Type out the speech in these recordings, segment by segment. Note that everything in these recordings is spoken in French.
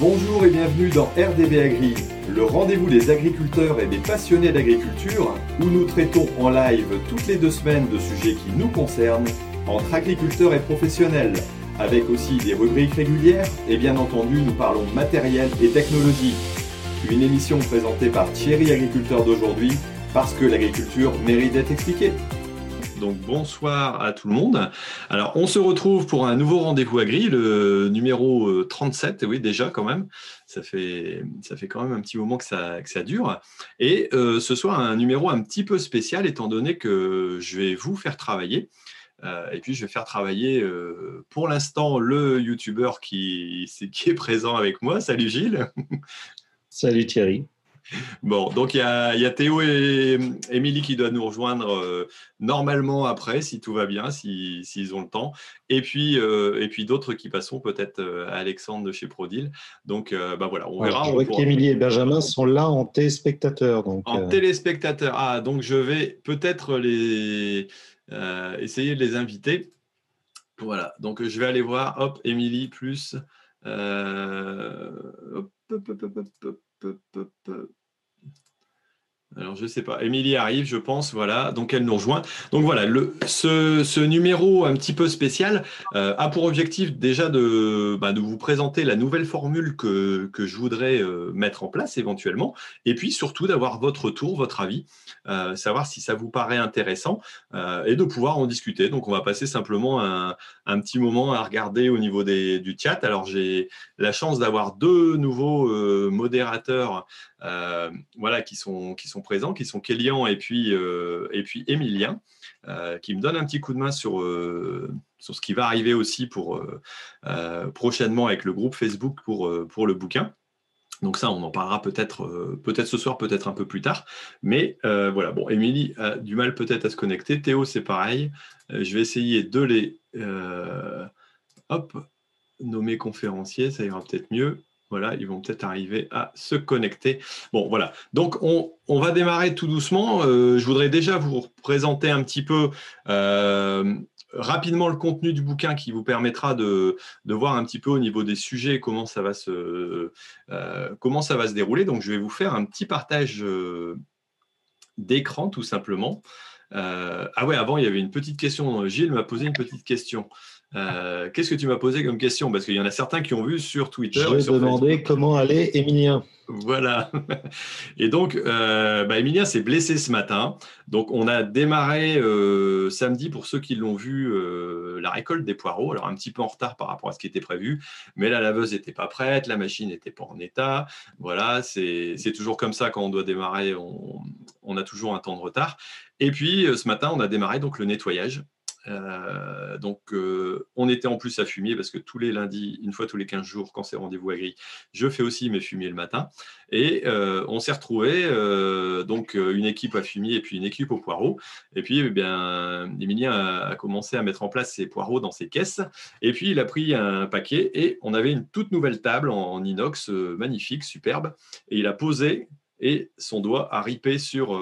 Bonjour et bienvenue dans RDB Agri, le rendez-vous des agriculteurs et des passionnés d'agriculture, où nous traitons en live toutes les deux semaines de sujets qui nous concernent entre agriculteurs et professionnels, avec aussi des rubriques régulières et bien entendu nous parlons matériel et technologie. Une émission présentée par Thierry Agriculteur d'aujourd'hui, parce que l'agriculture mérite d'être expliquée. Donc bonsoir à tout le monde. Alors on se retrouve pour un nouveau rendez-vous agri, le numéro 37, euh, oui déjà quand même, ça fait, quand même un petit moment que ça, ça dure. Et euh, ce soir un numéro un petit peu spécial étant donné que je vais vous faire travailler. Euh, et puis je vais faire travailler pour l'instant le youtubeur qui, qui est présent avec moi. Salut Gilles. Salut Thierry. Bon, donc il y a, Théo et Émilie qui doivent nous rejoindre euh, normalement après, si tout va bien, s'ils ont le temps. Et puis, euh, puis d'autres qui passeront peut-être euh, à Alexandre de chez Prodil. Donc, bah voilà, on verra. je vois qu'Émilie et Benjamin sont là en téléspectateurs. Donc, en téléspectateurs. Ah, donc je vais peut-être les essayer de les inviter. Voilà, donc je vais aller voir. Hop, Émilie plus. hop, hop, hop, hop, alors, je ne sais pas. Émilie arrive, je pense. Voilà. Donc, elle nous rejoint. Donc, voilà. Ce, numéro un petit peu spécial euh, a pour objectif déjà de, bah, de vous présenter la nouvelle formule que, je voudrais euh, mettre en place éventuellement. Et puis, surtout, d'avoir votre retour, votre avis, euh, savoir si ça vous paraît intéressant et de pouvoir en discuter. Donc, on va passer simplement un, petit moment à regarder au niveau du chat. Alors, j'ai la chance d'avoir deux nouveaux modérateurs voilà, qui, sont, présents, qui sont Kélian et puis, euh, et puis Emilien, euh, qui me donnent un petit coup de main sur, euh, ce qui va arriver aussi pour, prochainement avec le groupe Facebook pour, le bouquin. Donc ça, on en parlera peut-être peut-être ce soir, peut-être un peu plus tard. Mais voilà, bon, Émilie a du mal peut-être à se connecter. Théo, c'est pareil. je vais essayer de les hop, nommer conférenciers, ça ira peut-être mieux. Voilà, ils vont peut-être arriver à se connecter. Bon, voilà. Donc, on, va démarrer tout doucement. Euh, je voudrais déjà vous présenter un petit peu euh, rapidement le contenu du bouquin qui vous permettra de, voir un petit peu au niveau des sujets comment ça va se, euh, comment ça va se dérouler. Donc, je vais vous faire un petit partage d'écran, tout simplement. ah ouais, avant, il y avait une petite question. Gilles m'a posé une petite question. Euh, qu'est-ce que tu m'as posé comme question? Parce qu'il y en a certains qui ont vu sur Twitter. Je demandé comment allait Emilien. Voilà. Et donc, euh, bah, Emilien s'est blessé ce matin. Donc, on a démarré euh, samedi, pour ceux qui l'ont vu, la récolte des poireaux. Alors, un petit peu en retard par rapport à ce qui était prévu. Mais la laveuse n'était pas prête, la machine n'était pas en état. Voilà, c'est toujours comme ça quand on doit démarrer. On, on a toujours un temps de retard. Et puis, ce matin, on a démarré donc le nettoyage. Euh, donc, euh, on était en plus à fumier parce que tous les lundis, une fois tous les 15 jours, quand c'est rendez-vous à gris, je fais aussi mes fumiers le matin. Et euh, on s'est retrouvé donc une équipe à fumier et puis une équipe au poireau. Et puis, eh bien, Emilien a, commencé à mettre en place ses poireaux dans ses caisses. Et puis, il a pris un paquet et on avait une toute nouvelle table en, inox magnifique, superbe. Et il a posé et son doigt a ripé sur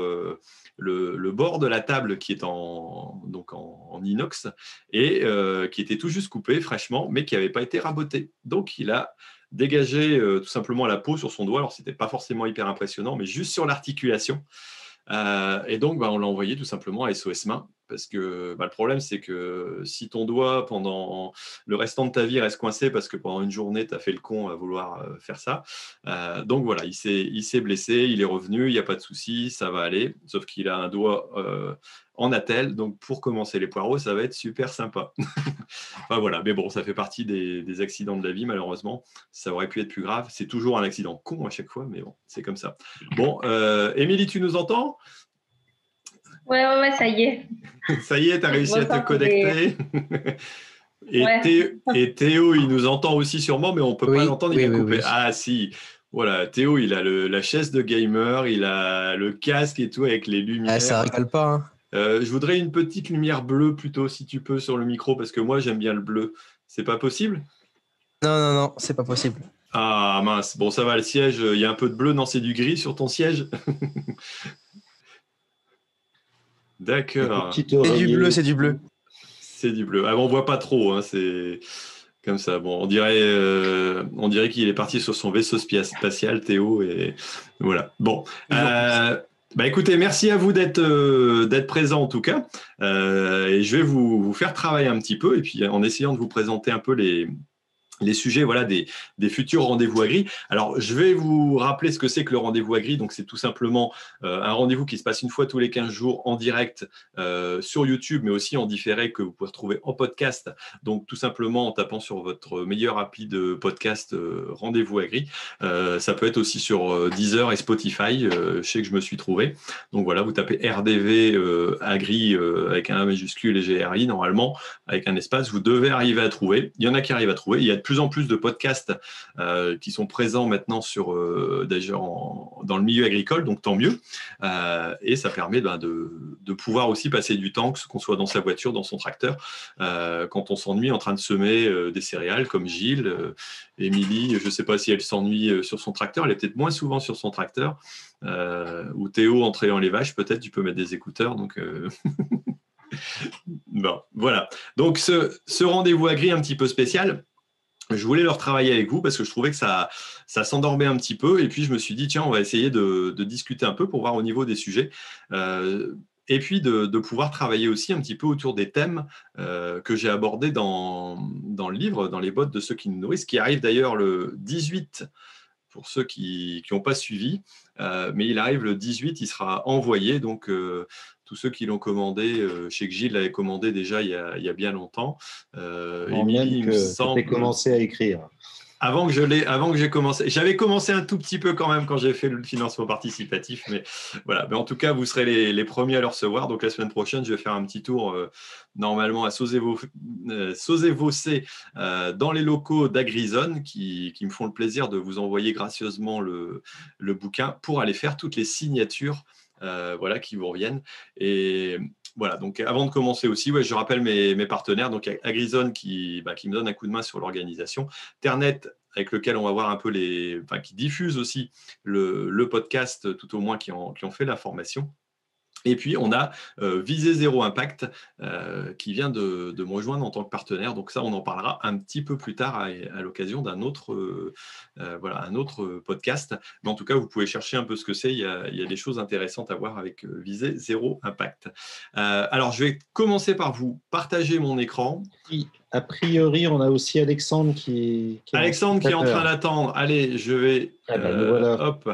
le, bord de la table qui est en, donc en, inox et euh, qui était tout juste coupé fraîchement, mais qui n'avait pas été raboté. Donc il a dégagé euh, tout simplement la peau sur son doigt. Alors c'était pas forcément hyper impressionnant, mais juste sur l'articulation. Euh, et donc, bah, on l'a envoyé tout simplement à SOS Main parce que bah, le problème, c'est que si ton doigt, pendant le restant de ta vie, reste coincé parce que pendant une journée, tu as fait le con à vouloir euh, faire ça. Euh, donc voilà, il s'est blessé, il est revenu, il n'y a pas de souci, ça va aller. Sauf qu'il a un doigt en attelle. Donc pour commencer les poireaux, ça va être super sympa. enfin voilà, mais bon, ça fait partie des, des, accidents de la vie, malheureusement. Ça aurait pu être plus grave. C'est toujours un accident con à chaque fois, mais bon, c'est comme ça. Bon, Émilie, tu nous entends? Ouais, ouais, ouais, ça y est. ça y est, tu as réussi à te connecter. Et, Théo, il nous entend aussi sûrement, mais on ne peut pas l'entendre, il est coupé. Ah si, voilà, Théo, il a la chaise de gamer, il a le casque et tout avec les lumières. Ah, ça rigole pas. Hein. Euh, je voudrais une petite lumière bleue plutôt, si tu peux, sur le micro, parce que moi, j'aime bien le bleu. C'est pas possible? Non, non, non, c'est pas possible. Ah mince, bon, ça va, le siège, il y a un peu de bleu, non, c'est du gris sur ton siège? D'accord. C'est du bleu, c'est du bleu. C'est du bleu. Ah, on voit pas trop, hein, c'est comme ça. Bon, on dirait, euh, on dirait qu'il est parti sur son vaisseau spatial, Théo, et voilà. Bon. Euh, bah écoutez, merci à vous d'être euh, présent en tout cas. et je vais vous, vous, faire travailler un petit peu et puis en essayant de vous présenter un peu les, les sujets voilà, des, futurs rendez-vous agri. Alors, je vais vous rappeler ce que c'est que le rendez-vous agri. Donc, c'est tout simplement euh, un rendez-vous qui se passe une fois tous les 15 jours en direct euh, sur YouTube, mais aussi en différé que vous pouvez retrouver en podcast. Donc, tout simplement en tapant sur votre meilleur appli de podcast euh, Rendez-vous agri. ça peut être aussi sur Deezer et Spotify. je sais que je me suis trouvé. Donc, voilà, vous tapez RDV agri avec un A majuscule et GRI, normalement, avec un espace. Vous devez arriver à trouver. Il y en a qui arrivent à trouver. Il y a plus en plus de podcasts euh, qui sont présents maintenant sur euh, dans le milieu agricole, donc tant mieux. Euh, et ça permet ben, de, pouvoir aussi passer du temps, qu'on soit dans sa voiture, dans son tracteur, quand on s'ennuie en train de semer des céréales, comme Gilles, Émilie. Je ne sais pas si elle s'ennuie sur son tracteur. Elle est peut-être moins souvent sur son tracteur. ou Théo en les vaches, peut-être tu peux mettre des écouteurs. Donc bon, voilà. Donc ce, ce rendez-vous agri un petit peu spécial, je voulais leur travailler avec vous parce que je trouvais que ça, ça s'endormait un petit peu. Et puis, je me suis dit, tiens, on va essayer de, discuter un peu pour voir au niveau des sujets. Euh, et puis, de, pouvoir travailler aussi un petit peu autour des thèmes euh, que j'ai abordés dans, dans, le livre, dans les bottes de ceux qui nous nourrissent, qui arrive d'ailleurs le 18 pour ceux qui n'ont pas suivi. Euh, mais il arrive le 18, il sera envoyé. Donc, tous ceux qui l'ont commandé, euh, je sais que Gilles l'avait commandé déjà il y a, bien longtemps. Euh, Émilie, il me semble. commencé à écrire. Avant que je l'ai, avant que j'ai commencé, j'avais commencé un tout petit peu quand même quand j'ai fait le financement participatif, mais voilà. Mais en tout cas, vous serez les, premiers à le recevoir. Donc la semaine prochaine, je vais faire un petit tour euh, normalement à Sauzé-Vossé dans les locaux d'Agrizone qui, qui, me font le plaisir de vous envoyer gracieusement le, le bouquin pour aller faire toutes les signatures euh, voilà, qui vous reviennent. Et voilà, donc avant de commencer aussi, ouais, je rappelle mes, partenaires, donc Agrizone qui, bah, qui me donne un coup de main sur l'organisation, Ternet avec lequel on va voir un peu les, qui diffuse aussi le, podcast, tout au moins qui ont fait la formation. Et puis, on a euh, Visé Zéro Impact euh, qui vient de, me rejoindre en tant que partenaire. Donc ça, on en parlera un petit peu plus tard à, l'occasion d'un autre, euh, voilà, un autre podcast. Mais en tout cas, vous pouvez chercher un peu ce que c'est. Il, y a des choses intéressantes à voir avec Visé Zéro Impact. alors, je vais commencer par vous partager mon écran. A priori, on a aussi Alexandre qui, Alexandre qui est en train d'attendre. Allez, je vais... Ah ben, voilà. Hop.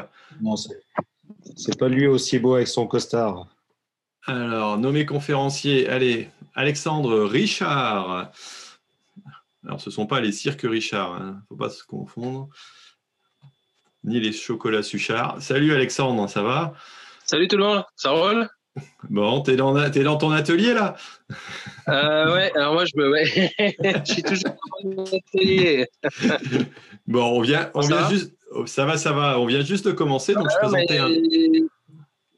c'est pas lui aussi beau avec son costard. Alors, nommé conférencier, allez, Alexandre Richard. Alors, ce ne sont pas les cirques Richard, il hein, ne faut pas se confondre. Ni les chocolats Suchard. Salut Alexandre, ça va? Salut tout le monde, ça roule? Bon, t'es dans, es dans ton atelier là? Euh, Ouais, alors moi je me. Ouais. je suis toujours dans mon atelier. bon, on vient, on vient juste. Ça va, ça va. On vient juste de commencer, donc je présentais un.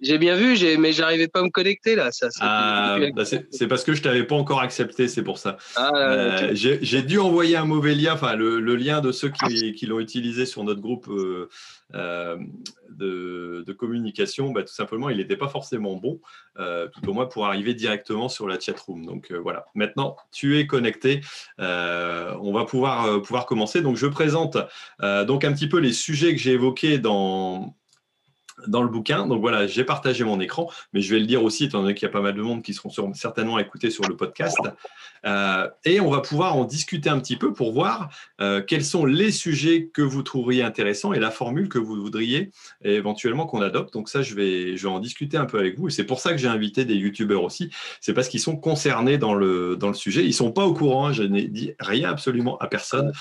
J'ai bien vu, mais j'arrivais pas à me connecter là. Ça, ah, bah, c'est parce que je t'avais pas encore accepté, c'est pour ça. Ah, euh, j'ai dû envoyer un mauvais lien, enfin le, lien de ceux qui, l'ont utilisé sur notre groupe euh, euh, de, communication, bah, tout simplement, il n'était pas forcément bon, tout au moins pour arriver directement sur la chat room. Donc voilà, maintenant tu es connecté, on va pouvoir, pouvoir commencer. Donc je présente donc un petit peu les sujets que j'ai évoqués dans dans le bouquin. Donc voilà, j'ai partagé mon écran, mais je vais le dire aussi, étant donné qu'il y a pas mal de monde qui seront certainement écoutés sur le podcast. Euh, et on va pouvoir en discuter un petit peu pour voir euh, quels sont les sujets que vous trouveriez intéressants et la formule que vous voudriez éventuellement qu'on adopte. Donc ça, je vais, je vais en discuter un peu avec vous. Et c'est pour ça que j'ai invité des youtubeurs aussi. C'est parce qu'ils sont concernés dans le, dans le sujet. Ils sont pas au courant. Je n'ai dit rien absolument à personne.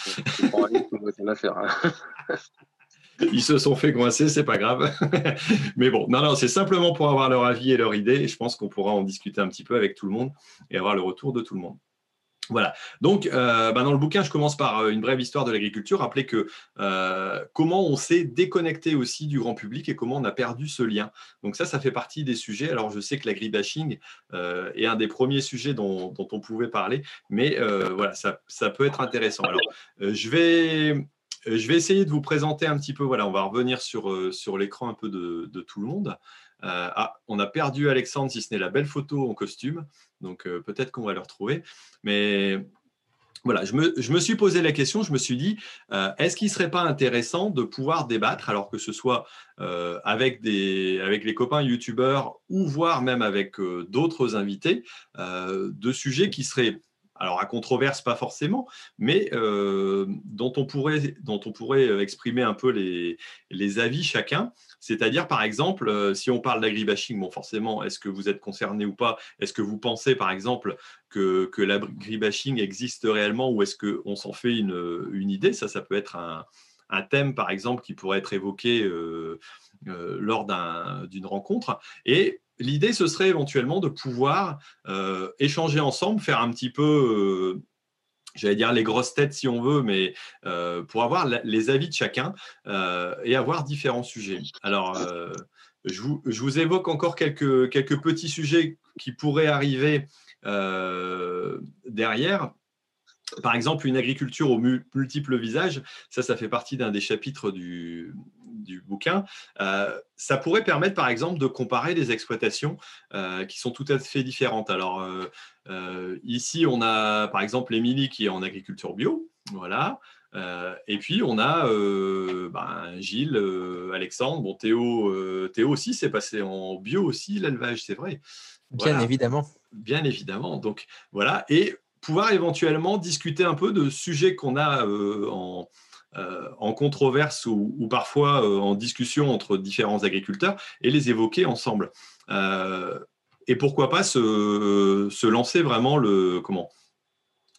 Ils se sont fait coincer, c'est pas grave. Mais bon, non, non, c'est simplement pour avoir leur avis et leur idée. Et je pense qu'on pourra en discuter un petit peu avec tout le monde et avoir le retour de tout le monde. Voilà. Donc, euh, bah, dans le bouquin, je commence par euh, une brève histoire de l'agriculture. Rappeler que euh, comment on s'est déconnecté aussi du grand public et comment on a perdu ce lien. Donc ça, ça fait partie des sujets. Alors, je sais que l'agribashing est un des premiers sujets dont, on pouvait parler, mais voilà, ça, ça, peut être intéressant. Alors, je vais je vais essayer de vous présenter un petit peu. Voilà, on va revenir sur, euh, l'écran un peu de, tout le monde. Euh, ah, on a perdu Alexandre, si ce n'est la belle photo en costume. Donc peut-être qu'on va le retrouver. Mais voilà, je me, suis posé la question, je me suis dit, euh, est-ce qu'il ne serait pas intéressant de pouvoir débattre, alors que ce soit euh, avec, les copains youtubeurs ou voire même avec euh, d'autres invités, de sujets qui seraient alors à controverse pas forcément, mais dont, on pourrait, dont on pourrait exprimer un peu les, les avis chacun. C'est-à-dire, par exemple, si on parle d'agribashing, bon, forcément, est-ce que vous êtes concerné ou pas? Est-ce que vous pensez, par exemple, que, que l'agribashing existe réellement ou est-ce qu'on s'en fait une, une, idée? Ça, ça peut être un, un, thème, par exemple, qui pourrait être évoqué lors d'une rencontre. Et l'idée, ce serait éventuellement de pouvoir euh, échanger ensemble, faire un petit peu, euh, j'allais dire les grosses têtes si on veut, mais euh, pour avoir les avis de chacun et avoir différents sujets. Alors, je vous, évoque encore quelques, quelques petits sujets qui pourraient arriver derrière. Par exemple, une agriculture aux multiples visages, ça, ça fait partie d'un des chapitres du, du bouquin, euh, ça pourrait permettre par exemple de comparer des exploitations euh, qui sont tout à fait différentes. Alors euh, ici, on a par exemple Émilie qui est en agriculture bio, voilà. et puis on a ben, Gilles, Alexandre, bon Théo, Théo aussi s'est passé en bio aussi l'élevage, c'est vrai. Bien évidemment. Bien évidemment. Donc voilà et pouvoir éventuellement discuter un peu de sujets qu'on a en, euh, en controverse ou, parfois euh, en discussion entre différents agriculteurs et les évoquer ensemble. Euh, et pourquoi pas se, lancer vraiment le comment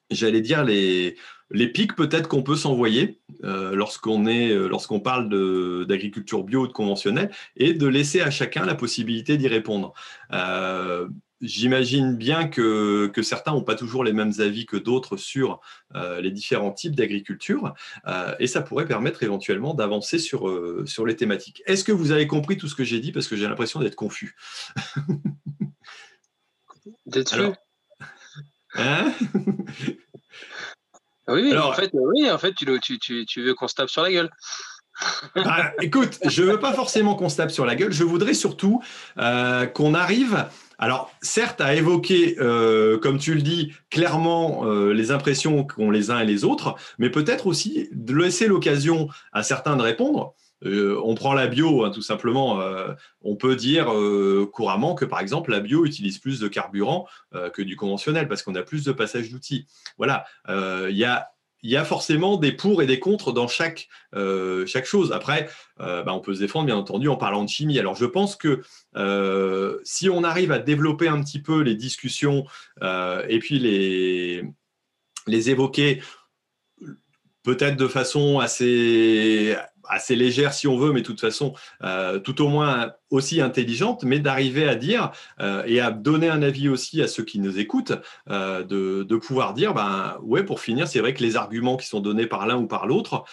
J'allais dire les, les pics peut-être qu'on peut, s'envoyer lorsqu'on est lorsqu'on parle d'agriculture bio ou de conventionnelle et de laisser à chacun la possibilité d'y répondre. J'imagine bien que, certains n'ont pas toujours les mêmes avis que d'autres sur euh, les différents types d'agriculture euh, et ça pourrait permettre éventuellement d'avancer sur, euh, sur les thématiques. Est-ce que vous avez compris tout ce que j'ai dit? Parce que j'ai l'impression d'être confus. D'être hein? Oui, en fait, oui, en fait tu, tu veux qu'on se tape sur la gueule. Bah, écoute, je ne veux pas forcément qu'on se tape sur la gueule, je voudrais surtout qu'on arrive alors, certes, à évoquer, euh, comme tu le dis, clairement euh, les impressions qu'ont les uns et les autres, mais peut-être aussi de laisser l'occasion à certains de répondre. Euh, on prend la bio, hein, tout simplement. on peut dire couramment que, par exemple, la bio utilise plus de carburant que du conventionnel parce qu'on a plus de passage d'outils. Voilà, il y a il y a forcément des pour et des contre dans chaque, euh, chose. Après, euh, bah, on peut se défendre, bien entendu, en parlant de chimie. Alors, je pense que euh, si on arrive à développer un petit peu les discussions et puis les, les évoquer peut-être de façon assez, assez légère si on veut, mais de toute façon, euh, tout au moins aussi intelligente, mais d'arriver à dire euh, et à donner un avis aussi à ceux qui nous écoutent, euh, de, pouvoir dire, ben ouais, pour finir, c'est vrai que les arguments qui sont donnés par l'un ou par l'autre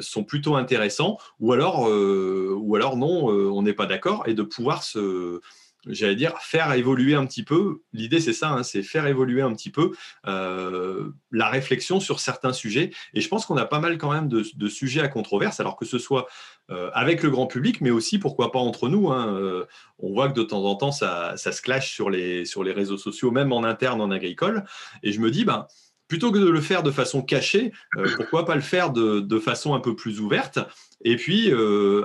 sont plutôt intéressants, ou alors, ou alors non, on n'est pas d'accord, et de pouvoir se j'allais dire, faire évoluer un petit peu. L'idée, c'est ça, hein, c'est faire évoluer un petit peu euh, la réflexion sur certains sujets. Et je pense qu'on a pas mal quand même de, sujets à controverse, alors que ce soit euh, avec le grand public, mais aussi, pourquoi pas, entre nous. Hein, euh, on voit que de temps en temps, ça, se clash sur les, sur les réseaux sociaux, même en interne, en agricole. Et je me dis, ben, plutôt que de le faire de façon cachée, pourquoi pas le faire de, de, façon un peu plus ouverte et puis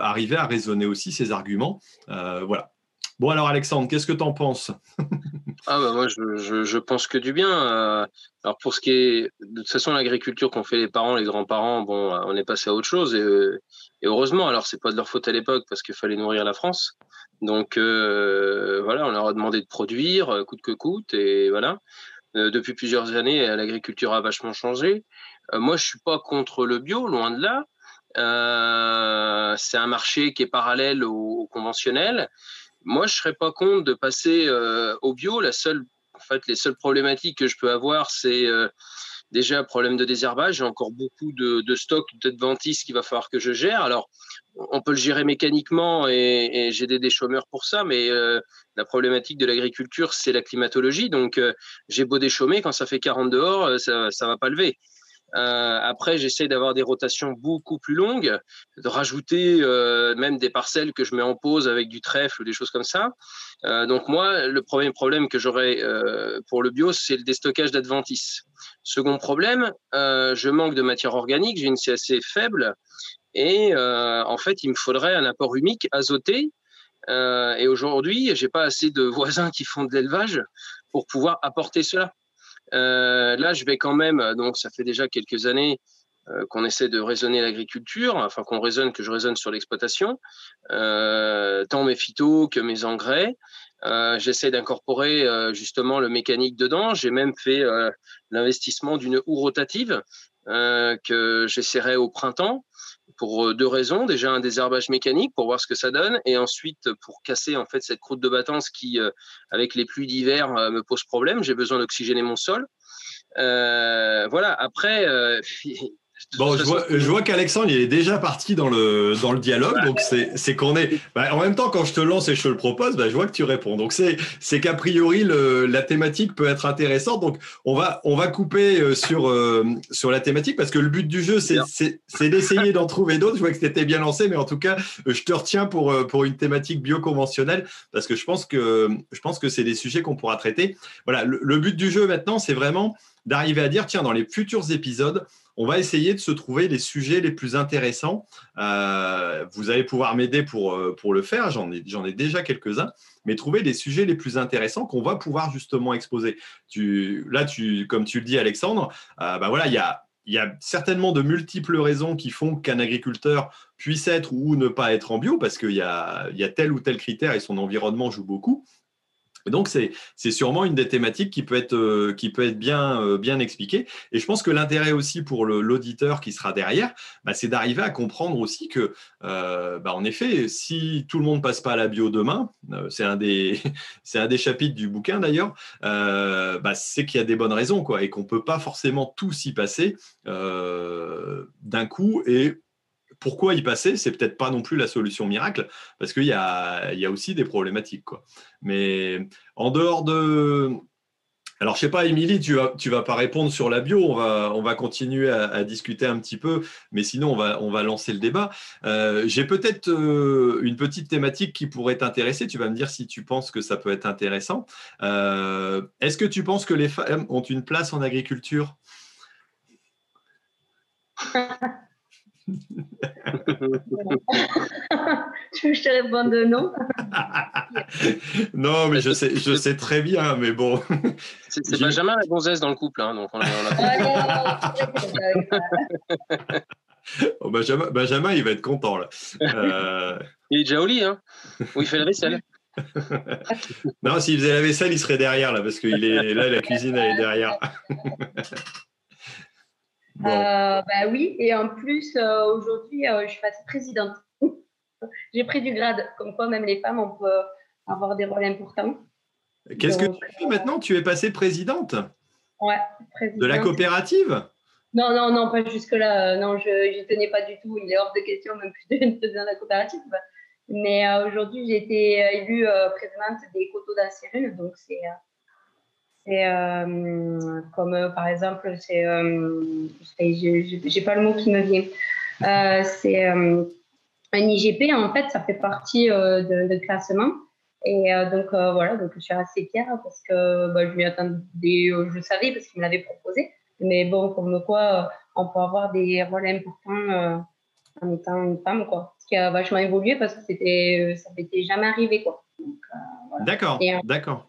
arriver à raisonner aussi ces arguments. voilà. Bon, alors Alexandre, qu'est-ce que tu en penses? Ah bah moi, je, je, pense que du bien. Euh, alors pour ce qui est, de toute façon, l'agriculture qu'ont fait les parents, les grands-parents, on est passé à autre chose et, et heureusement. Alors c'est pas de leur faute à l'époque parce qu'il fallait nourrir la France. Donc euh, voilà, on leur a demandé de produire euh, coûte que coûte et voilà. depuis plusieurs années, l'agriculture a vachement changé. moi, je suis pas contre le bio, loin de là. c'est un marché qui est parallèle au conventionnel. Moi, je serais pas contre de passer euh, au bio. La seule, en fait, les seules problématiques que je peux avoir, c'est euh, déjà un problème de désherbage. Encore beaucoup de, de stock d'adventices qu'il va falloir que je gère. Alors, on peut le gérer mécaniquement et, j'ai des, chômeurs pour ça, mais euh, la problématique de l'agriculture, c'est la climatologie. Donc, j'ai beau déchaumer, quand ça fait 40 dehors, ça ne va pas lever. Euh, après, j'essaie d'avoir des rotations beaucoup plus longues, de rajouter euh, même des parcelles que je mets en pause avec du trèfle ou des choses comme ça. Euh, donc moi, le premier problème que j'aurais pour le bio, c'est le déstockage d'adventices. Second problème, je manque de matière organique, j'ai une CAC faible et en fait, il me faudrait un apport humique azoté. et aujourd'hui, j'ai pas assez de voisins qui font de l'élevage pour pouvoir apporter cela. Euh, là, je vais quand même, donc ça fait déjà quelques années euh, qu'on essaie de raisonner l'agriculture, enfin qu'on raisonne, que je raisonne sur l'exploitation, euh, tant mes phytos que mes engrais. J'essaie d'incorporer justement le mécanique dedans. J'ai même fait l'investissement d'une houe rotative que j'essaierai au printemps pour deux raisons. Déjà un désherbage mécanique pour voir ce que ça donne, et ensuite pour casser en fait cette croûte de battance qui, avec les pluies d'hiver, me pose problème. J'ai besoin d'oxygéner mon sol. voilà. Après, Bon, je vois, je vois qu'Alexandre il est déjà parti dans le, dans le dialogue, donc c'est qu'on est. Bah, en même temps, quand je te lance et je te le propose, bah, je vois que tu réponds. Donc c'est qu'a priori le, la thématique peut être intéressante. Donc on va on va couper euh, sur euh, sur la thématique parce que le but du jeu c'est d'essayer d'en trouver d'autres. Je vois que c'était bien lancé, mais en tout cas je te retiens pour euh, pour une thématique bioconventionnelle parce que je pense que je pense que c'est des sujets qu'on pourra traiter. Voilà, le, le but du jeu maintenant c'est vraiment d'arriver à dire tiens dans les futurs épisodes on va essayer de se trouver les sujets les plus intéressants. Euh, vous allez pouvoir m'aider pour, euh, le faire, j'en ai, déjà quelques-uns, mais trouver les sujets les plus intéressants qu'on va pouvoir justement exposer. Là, comme tu le dis, Alexandre, euh, bah voilà, il y a, certainement de multiples raisons qui font qu'un agriculteur puisse être ou ne pas être en bio, parce qu'il y a, y a tel ou tel critère et son environnement joue beaucoup donc, c'est sûrement une des thématiques qui peut être, euh, qui peut être bien, euh, bien expliquée. Et je pense que l'intérêt aussi pour l'auditeur qui sera derrière, bah, c'est d'arriver à comprendre aussi que, euh, bah, en effet, si tout le monde passe pas à la bio demain, c'est un, des, un des chapitres du bouquin d'ailleurs, bah, c'est qu'il y a des bonnes raisons quoi, et qu'on ne peut pas forcément tout s'y passer d'un coup et pourquoi y passer, c'est peut-être pas non plus la solution miracle, parce qu'il y a, aussi des problématiques. Mais en dehors de. Alors, je sais pas, Émilie, tu vas, vas pas répondre sur la bio. On va, on va continuer à, discuter un petit peu, mais sinon, on va, on va lancer le débat. Euh, j'ai peut-être euh, une petite thématique qui pourrait t'intéresser. Tu vas me dire si tu penses que ça peut être intéressant. Euh, est-ce que tu penses que les femmes ont une place en agriculture? tu veux que je te réponde non Non, mais je sais, je sais très bien, mais bon. C'est Benjamin la gonzesse dans le couple, hein, donc on oh, Benjamin, Benjamin, il va être content là. Euh, il est déjà au lit, hein Où il fait la vaisselle. non, s'il faisait la vaisselle, il serait derrière là, parce qu'il est là, la cuisine elle est derrière. Euh, bah oui, et en plus, euh, aujourd'hui, euh, je suis passée présidente. J'ai pris du grade, comme quoi même les femmes, on peut avoir des rôles importants. Qu'est-ce que tu fais maintenant? Tu es passée présidente? Ouais, présidente. De la coopérative? Non, non, non, pas jusque-là. Non, je ne tenais pas du tout. Il est hors de question, même plus de présidente de la coopérative. Mais aujourd'hui, j'ai été élue présidente des coteaux d'Ancérine, donc c'est c'est euh, comme euh, par exemple, c'est, euh, j'ai pas le mot qui me vient. c'est un IGP, en fait, ça fait partie de, classement. Et donc voilà, donc je suis assez fière parce que bah, je m'y attendais, je savais parce qu'il me l'avait proposé. Mais bon, comme quoi, on peut avoir des rôles importants en étant une femme, quoi. Ce qui a vachement évolué parce que c'était, ça n'était jamais arrivé, quoi. D'accord, d'accord.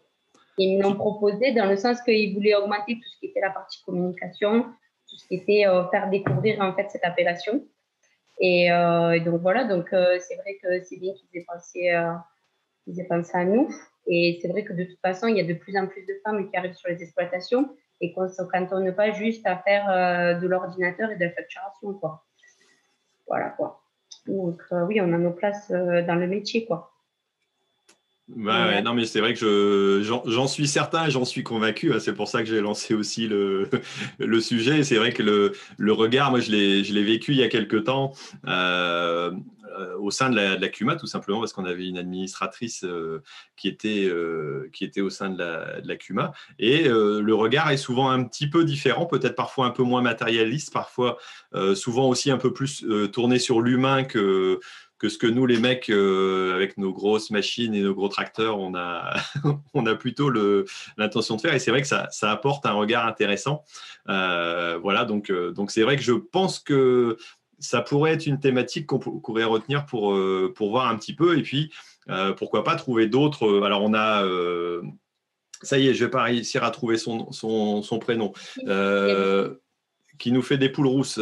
Ils me l'ont proposé dans le sens qu'ils voulaient augmenter tout ce qui était la partie communication, tout ce qui était euh, faire découvrir en fait cette appellation. Et, euh, donc voilà, donc euh, c'est vrai que c'est bien qu'ils aient pensé, aient pensé à nous. Et c'est vrai que de toute façon, il y a de plus en plus de femmes qui arrivent sur les exploitations et qu'on ne se cantonne pas juste à faire de l'ordinateur et de la facturation, quoi. Voilà, quoi. Donc oui, on a nos places dans le métier, quoi. Ouais, non, mais c'est vrai que j'en suis certain et j'en suis convaincu. Hein. C'est pour ça que j'ai lancé aussi le, le sujet. C'est vrai que le, le, regard, moi, je l'ai vécu il y a quelques temps. Euh, au sein de la, de la, CUMA, tout simplement parce qu'on avait une administratrice qui, était, qui était au sein de la, de la CUMA. Et le regard est souvent un petit peu différent, peut-être parfois un peu moins matérialiste, parfois souvent aussi un peu plus tourné sur l'humain que, que ce que nous, les mecs, euh, avec nos grosses machines et nos gros tracteurs, on a, on a plutôt l'intention de faire. Et c'est vrai que ça, ça, apporte un regard intéressant. Euh, voilà, donc euh, donc c'est vrai que je pense que ça pourrait être une thématique qu'on pourrait retenir pour, pour voir un petit peu. Et puis, pourquoi pas trouver d'autres. Alors, on a. ça y est, je vais pas réussir à trouver son, son, son prénom. qui nous fait des poules rousses.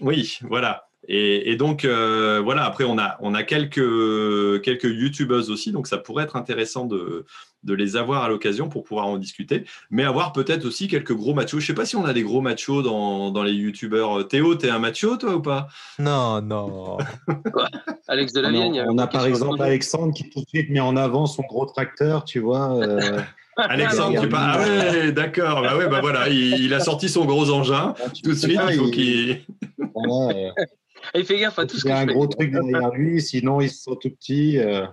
oui, voilà. Et, donc, euh, voilà, après, on a, on a quelques, quelques YouTubeuses aussi, donc ça pourrait être intéressant de, de les avoir à l'occasion pour pouvoir en discuter, mais avoir peut-être aussi quelques gros machos. Je sais pas si on a des gros machos dans, dans les YouTubeurs. Théo, t'es un macho, toi, ou pas? Non, non. Alex de On, on a par exemple Alexandre qui tout de suite met en avant son gros tracteur, tu vois. Euh, Alexandre, tu parles. Ah ouais, d'accord. Bah ouais, bah voilà, il, a sorti son gros engin. Ah, tout de suite, il faut qu'il. Il fait gaffe à tout ce Il y a un gros truc derrière lui, sinon ils sont tout petits. Euh.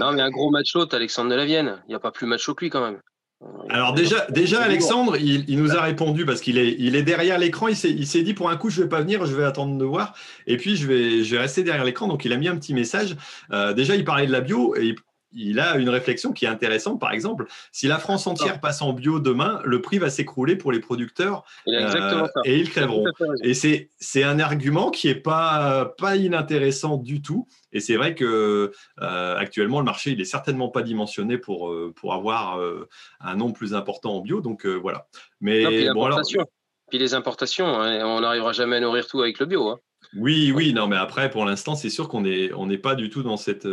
Non, mais un gros macho, t'as Alexandre de la Vienne. Il n'y a pas plus macho que lui quand même. Alors déjà, déjà Alexandre, il, nous a répondu parce qu'il est, il est derrière l'écran. Il s'est dit pour un coup, je vais pas venir, je vais attendre de voir. Et puis je vais, je vais rester derrière l'écran. Donc il a mis un petit message. Euh, déjà, il parlait de la bio et il a une réflexion qui est intéressante. Par exemple, si la France entière passe en bio demain, le prix va s'écrouler pour les producteurs euh, et ils crèveront. Et c'est un argument qui n'est pas, pas inintéressant du tout. Et c'est vrai que euh, actuellement, le marché, il est certainement pas dimensionné pour, euh, pour avoir un nombre plus important en bio. Donc voilà. Mais bon, alors, puis les importations, hein, on n'arrivera jamais à nourrir tout avec le bio. Hein. Oui, oui, non, mais après, pour l'instant, c'est sûr qu'on n'est on n'est pas du tout dans cette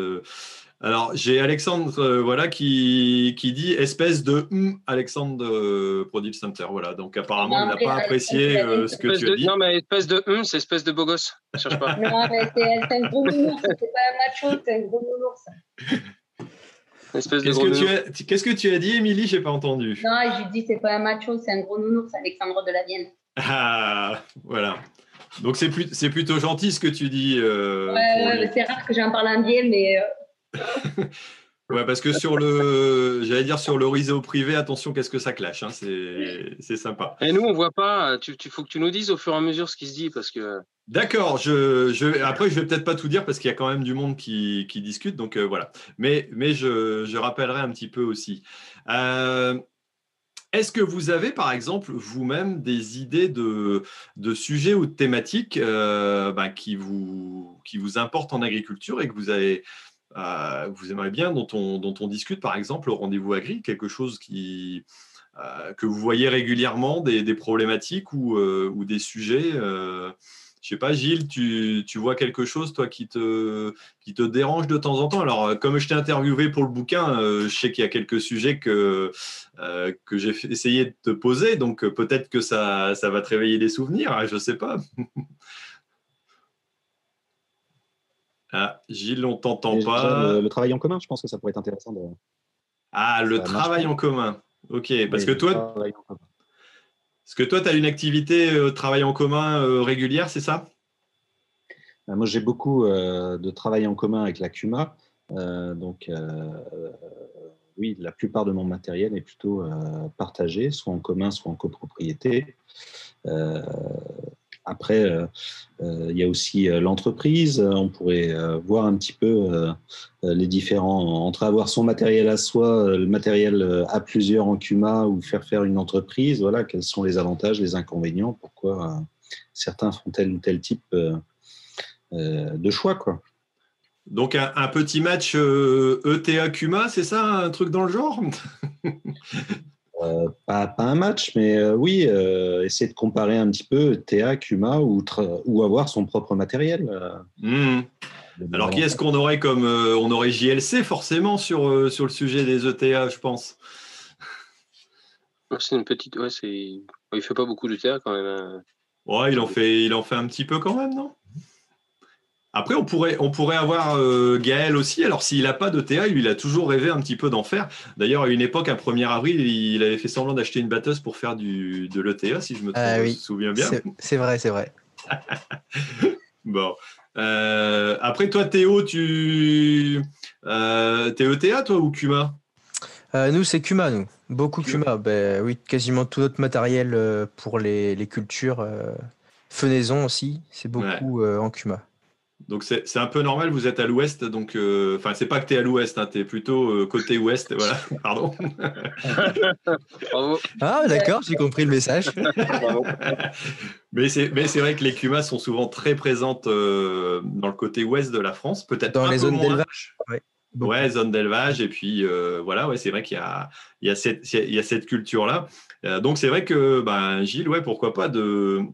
alors, j'ai Alexandre euh, voilà, qui, qui, dit espèce de hum, Alexandre de Prodil Center. Voilà, donc apparemment, il n'a pas apprécié euh, ce que tu as dit. Non, mais espèce de hum, c'est espèce de beau gosse. Je cherche pas. non, mais c'est un gros nounours, c'est pas un macho, c'est un gros nounours. Qu'est-ce que, tu as, qu'est-ce que tu as dit, Émilie? Je n'ai pas entendu. Non, j'ai dit c'est pas un macho, c'est un gros nounours, Alexandre de la Vienne. Ah, voilà. Donc c'est, plus, c'est plutôt gentil ce que tu dis. Euh, ouais, c'est rare que j'en parle un bien, mais. Ouais, parce que sur le, j'allais dire sur le réseau privé, attention, qu'est-ce que ça clash, hein, c'est sympa. Et nous, on voit pas. Tu, tu, faut que tu nous dises au fur et à mesure ce qui se dit, parce que. D'accord. Je, je, après, je vais peut-être pas tout dire parce qu'il y a quand même du monde qui, qui discute, donc euh, voilà. Mais, mais je, je, rappellerai un petit peu aussi. Euh, est-ce que vous avez, par exemple, vous-même des idées de, de, sujets ou de thématiques euh, bah, qui, vous, qui vous importent en agriculture et que vous avez euh, vous aimeriez bien, dont on, dont on discute par exemple au rendez-vous agri, quelque chose qui, euh, que vous voyez régulièrement, des, des problématiques ou, euh, ou, des sujets je sais pas, Gilles, tu, tu, vois quelque chose, toi, qui te, qui te dérange de temps en temps? Alors, comme je t'ai interviewé pour le bouquin, je sais qu'il y a quelques sujets que, que j'ai essayé de te poser, donc peut-être que ça, ça va te réveiller des souvenirs, hein, je ne sais pas. Ah, Gilles, on t'entend pas. Le, travail en commun, je pense que ça pourrait être intéressant. De... Ah, le travail en commun. Ok, parce que toi, parce que toi, tu as une activité de euh, travail en commun euh, régulière, c'est ça? Bah, Moi, j'ai beaucoup euh, de travail en commun avec la CUMA. donc, oui, la plupart de mon matériel est plutôt partagé, soit en commun, soit en copropriété. Après, euh, euh, il y a aussi euh, l'entreprise. On pourrait voir un petit peu les différents entre avoir son matériel à soi, le matériel à plusieurs en CUMA ou faire faire une entreprise. Voilà, quels sont les avantages, les inconvénients, pourquoi certains font tel ou tel type de choix, quoi. Donc un, petit match ETA e CUMA, c'est ça, un truc dans le genre? Euh, pas, un match, mais euh, oui, euh, essayer de comparer un petit peu TA, Kuma ou, ou avoir son propre matériel. Hmm. Alors, qui est-ce qu'on aurait comme. on aurait JLC forcément sur, sur le sujet des ETA, je pense? C'est une petite. Ouais, c'est. Il fait pas beaucoup d'ETA quand même. Hein. Ouais, il en, fait, il en fait un petit peu quand même, non? Après, on pourrait, on pourrait avoir euh, Gaël aussi. Alors, s'il n'a pas de TA, lui, il a toujours rêvé un petit peu d'en faire. D'ailleurs, à une époque, un 1er avril, il avait fait semblant d'acheter une batteuse pour faire du, de l'ETA, si je me, ah souviens bien. C'est vrai, c'est vrai. bon. après, toi, Théo, tu euh, t'es ETA, toi, ou Kuma? Nous, c'est Kuma, nous. Beaucoup Kuma. Ben, oui, quasiment tout notre matériel pour les, les cultures. Fenaison aussi, c'est beaucoup en Kuma. Donc c'est un peu normal, vous êtes à l'ouest, donc euh, enfin c'est pas que tu es à l'ouest, hein, tu es plutôt euh, côté ouest, voilà, pardon. ah d'accord, j'ai compris le message. mais c'est vrai que les cumas sont souvent très présentes euh, dans le côté ouest de la France, peut-être dans les zones d'élevage. Ouais. Ouais, zone d'élevage. Et puis, voilà, ouais, c'est vrai qu'il y a, il y, a cette, il y a cette culture-là. donc, c'est vrai que, ben, Gilles, ouais, pourquoi pas de,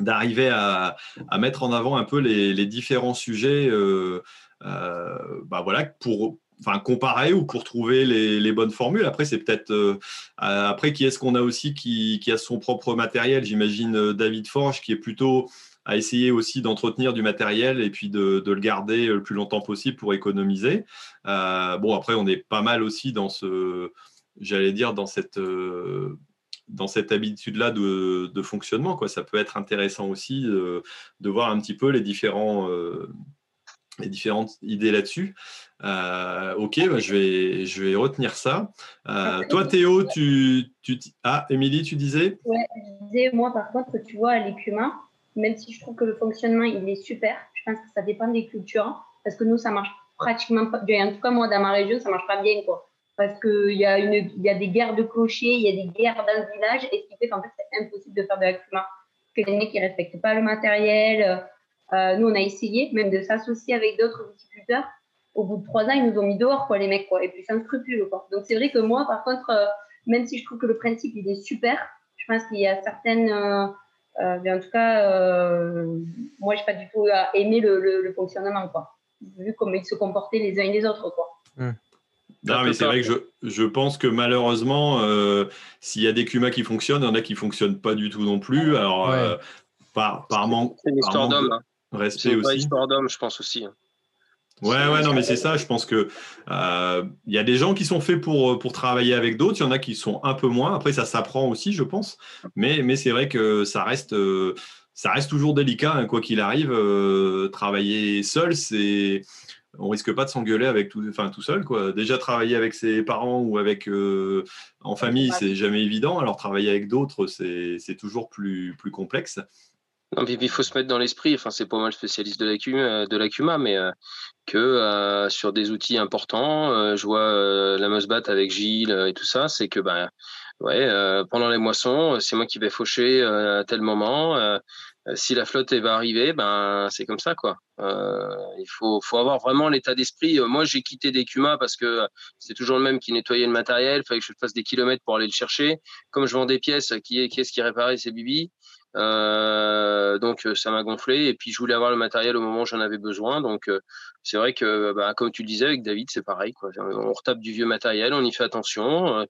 d'arriver à, mettre en avant un peu les, différents sujets euh, euh, bah voilà, pour enfin, comparer ou pour trouver les, bonnes formules. Après, c'est peut-être. Euh, après, qui est-ce qu'on a aussi qui, a son propre matériel? J'imagine David Forge qui est plutôt à essayer aussi d'entretenir du matériel et puis de, de, le garder le plus longtemps possible pour économiser. bon, après, on est pas mal aussi dans ce, j'allais dire, dans cette dans cette habitude-là de, fonctionnement. Quoi. Ça peut être intéressant aussi de, voir un petit peu les, différents, euh, les différentes idées là-dessus. Euh, ok, bah, je, vais, je vais retenir ça. Euh, toi, Théo, tu, tu, Ah, Émilie, tu disais? Ouais, je disais, moi, par contre, tu vois, les cumin, même si je trouve que le fonctionnement, il est super, je pense que ça dépend des cultures, parce que nous, ça marche pratiquement pas, en tout cas, moi, dans ma région, ça marche pas bien, quoi parce qu'il y, a des guerres de clochers, il y a des guerres dans le village, et ce qui fait qu'en fait, c'est impossible de faire de l'accuma. Que les mecs, ils respectent pas le matériel. Euh, nous, on a essayé même de s'associer avec d'autres viticulteurs. Au bout de trois ans, ils nous ont mis dehors, quoi, les mecs, quoi, et puis sans scrupule, quoi. Donc, c'est vrai que moi, par contre, euh, même si je trouve que le principe, il est super, je pense qu'il y a certaines... Euh, en tout cas, moi, je n'ai pas du tout aimé le, fonctionnement, quoi. Vu comment ils se comportaient les uns et les autres, quoi. Mmh. Non, mais c'est vrai que je, je, pense que malheureusement, euh, s'il y a des Kuma qui fonctionnent, il y en a qui ne fonctionnent pas du tout non plus. Alors, euh, par, par manque. C'est une histoire d'homme. Hein. Respect aussi. C'est une histoire d'homme, je pense aussi. Hein. Ouais, ouais, non, mais c'est ça. Je pense que euh, il y a des gens qui sont faits pour, pour travailler avec d'autres. Il y en a qui sont un peu moins. Après, ça s'apprend aussi, je pense. Mais, mais c'est vrai que ça reste, ça reste toujours délicat, hein, quoi qu'il arrive. travailler seul, c'est on risque pas de s'engueuler avec tout, enfin tout seul quoi. Déjà travailler avec ses parents ou avec euh, en famille, c'est jamais évident. Alors travailler avec d'autres, c'est toujours plus plus complexe. il faut se mettre dans l'esprit. Enfin, c'est pas mal spécialiste de la de la mais euh, que euh, sur des outils importants, je vois la Mosbat avec Gilles et tout ça, c'est que ben ouais, pendant les moissons, c'est moi qui vais faucher à tel moment. Euh, si la flotte va arriver, ben c'est comme ça quoi. Euh, il faut, faut avoir vraiment l'état d'esprit. Euh, moi, j'ai quitté des parce que c'est toujours le même qui nettoyait le matériel. Fallait que je fasse des kilomètres pour aller le chercher. Comme je vends des pièces, qui est, qui est-ce qui réparait ces Bibi euh, donc euh, ça m'a gonflé et puis je voulais avoir le matériel au moment où j'en avais besoin. Donc euh, c'est vrai que bah, comme tu le disais avec David, c'est pareil. Quoi. On retape du vieux matériel, on y fait attention.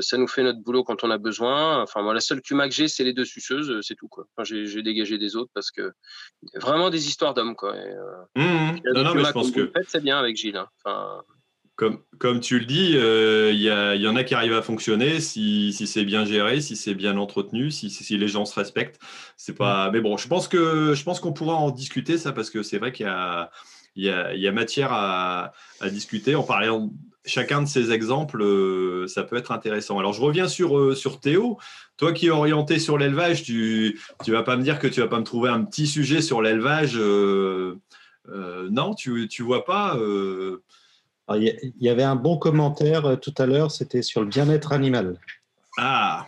ça nous fait notre boulot quand on a besoin. Enfin moi la seule cuma que j'ai, c'est les deux suceuses, c'est tout. Quoi. Enfin, j'ai, dégagé des autres parce que vraiment des histoires d'hommes. Quoi. Mmh, mmh. non, non, mais je pense que c'est bien avec Gilles. Hein. Enfin, comme, comme tu le dis, il euh, y, y, en a qui arrivent à fonctionner si, si c'est bien géré, si c'est bien entretenu, si, si, les gens se respectent. C'est pas. Mais bon, je pense que je pense qu'on pourra en discuter ça parce que c'est vrai qu'il y a, il y, a, il y a matière à, à, discuter. En parlant chacun de ces exemples, euh, ça peut être intéressant. Alors je reviens sur euh, sur Théo. Toi qui es orienté sur l'élevage, tu tu vas pas me dire que tu vas pas me trouver un petit sujet sur l'élevage. non, tu tu vois pas. Il y, avait un bon commentaire euh, tout à l'heure, c'était sur le bien-être animal. Ah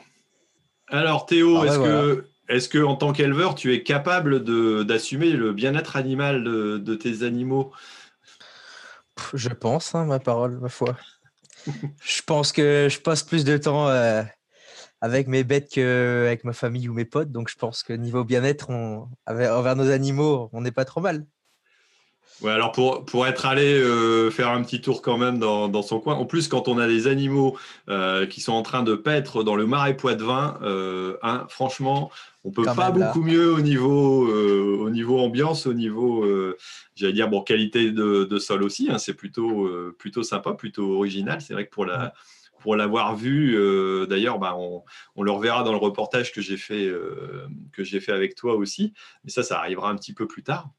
Alors Théo, ah est-ce que, est que en tant qu'éleveur, tu es capable d'assumer le bien-être animal de, tes animaux? Je pense, hein, ma parole, ma foi. je pense que je passe plus de temps euh, avec mes bêtes qu'avec ma famille ou mes potes, donc je pense que niveau bien-être, envers nos animaux, on n'est pas trop mal. Ouais, alors pour, pour être allé euh, faire un petit tour quand même dans, dans, son coin, en plus quand on a des animaux euh, qui sont en train de paître dans le marais Poitevin, euh, hein, franchement, on peut pas beaucoup mieux au niveau, au niveau ambiance, au niveau, j'allais dire, bon, qualité de, de sol aussi, hein, c'est plutôt, plutôt sympa, plutôt original. C'est vrai que pour la... pour l'avoir vu. D'ailleurs, bah, on, on, le reverra dans le reportage que j'ai fait, que j'ai fait avec toi aussi. Mais ça, ça arrivera un petit peu plus tard.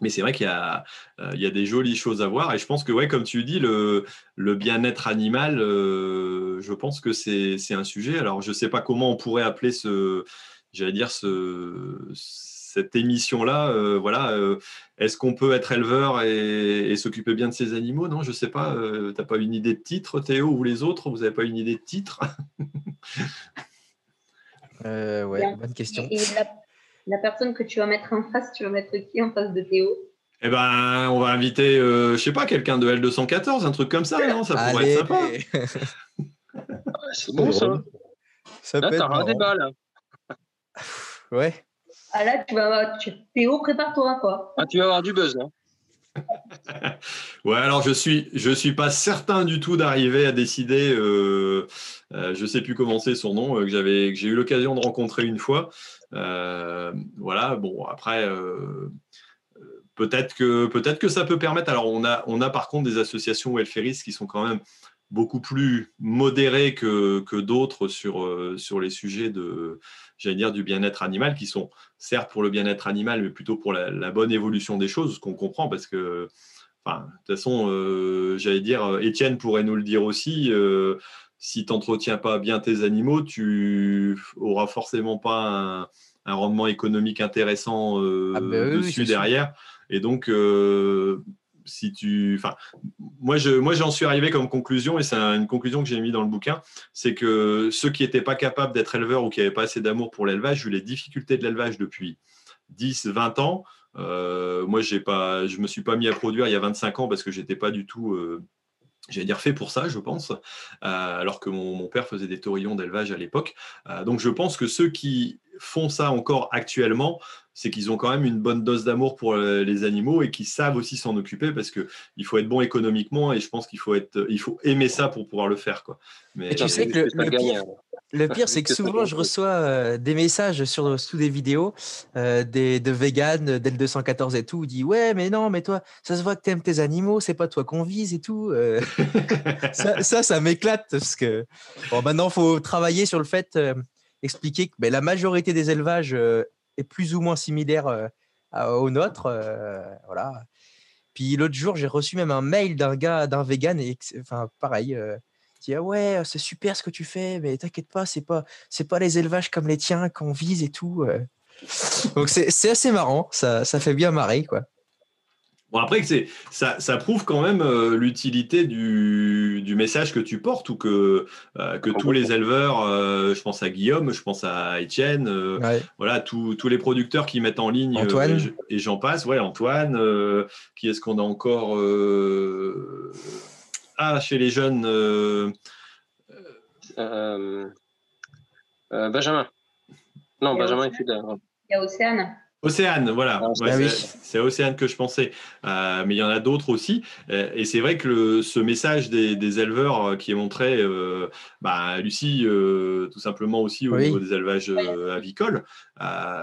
Mais c'est vrai qu'il y, a, il y a des jolies choses à voir. Et je pense que, ouais, comme tu dis, le, le bien-être animal, je pense que c'est un sujet. Alors, je ne sais pas comment on pourrait appeler ce, j'allais dire, ce, cette émission-là, euh, voilà, euh, est-ce qu'on peut être éleveur et, s'occuper bien de ses animaux? Non, je ne sais pas. Euh, tu n'as pas une idée de titre, Théo, ou les autres? Vous n'avez pas une idée de titre? Ouais, bonne question. Et la, personne que tu vas mettre en face, tu vas mettre qui en face de Théo? Eh ben, on va inviter, je sais pas, quelqu'un de L214, un truc comme ça, non? Ça pourrait être sympa. C'est bon ça. ça là, t'as un débat là. Ouais. Ah là, tu vas avoir, Théo, prépare-toi, quoi. Ah, tu vas avoir du buzz, là. ouais, alors je suis, je suis pas certain du tout d'arriver à décider. Euh, euh, je sais plus comment c'est son nom euh, que j'avais, j'ai eu l'occasion de rencontrer une fois. Euh, voilà. Bon, après, peut-être que, peut-être que ça peut permettre. Alors, on a, on a par contre des associations welfaristes qui sont quand même beaucoup plus modérées que, que d'autres sur, sur les sujets de, j'allais dire, du bien-être animal, qui sont certes pour le bien-être animal, mais plutôt pour la, bonne évolution des choses, ce qu'on comprend, parce que, enfin, de toute façon, euh, j'allais dire, Étienne pourrait nous le dire aussi, euh, si tu n'entretiens pas bien tes animaux, tu auras forcément pas un, rendement économique intéressant euh, ah ben dessus derrière. Et donc, si tu, enfin, moi je, moi j'en suis arrivé comme conclusion et c'est une conclusion que j'ai mis dans le bouquin, c'est que ceux qui n'étaient pas capables d'être éleveurs ou qui n'avaient pas assez d'amour pour l'élevage, vu les difficultés de l'élevage depuis 10, 20 ans. Euh, moi, j'ai pas, je me suis pas mis à produire il y a 25 ans parce que j'étais pas du tout euh, j'allais dire fait pour ça, je pense, euh, alors que mon, père faisait des taurillons d'élevage à l'époque. donc je pense que ceux qui font ça encore actuellement c'est qu'ils ont quand même une bonne dose d'amour pour euh, les animaux et qu'ils savent aussi s'en occuper parce qu'il faut être bon économiquement et je pense qu'il faut, être, il faut aimer ça pour pouvoir le faire. Quoi. Mais, tu sais que le, pire, c'est que souvent je reçois euh, des messages sur, sous des vidéos euh, des, de vegan, d'L214 et tout, où dit Ouais, mais non, mais toi, ça se voit que tu aimes tes animaux, c'est pas toi qu'on vise et tout. ça, ça, m'éclate parce que bon, maintenant, il faut travailler sur le fait, expliquer que ben, la majorité des élevages est plus ou moins similaire au nôtre. Voilà. Puis l'autre jour, j'ai reçu même un mail d'un gars, d'un vegan, et enfin pareil, euh, dit ah ouais, c'est super ce que tu fais, mais t'inquiète pas, c'est pas, c'est pas les élevages comme les tiens qu'on vise et tout. Donc c'est assez marrant, ça, ça fait bien marrer quoi. Bon, après, ça, ça prouve quand même euh, l'utilité du, du, message que tu portes ou que, euh, que tous les éleveurs, euh, je pense à Guillaume, je pense à Étienne, voilà, tous les producteurs qui mettent en ligne Antoine. et j'en passe, ouais, Antoine, qui est-ce qu'on a encore Ah, chez les jeunes Benjamin. Non, Benjamin est fidèle. Il y a Océane. Océane, voilà. Ah, bah c'est Océane que je pensais. Euh, mais il y en a d'autres aussi. Euh, et c'est vrai que ce message des, éleveurs euh, qui est montré, bah, Lucie, tout simplement aussi au niveau des élevages avicoles,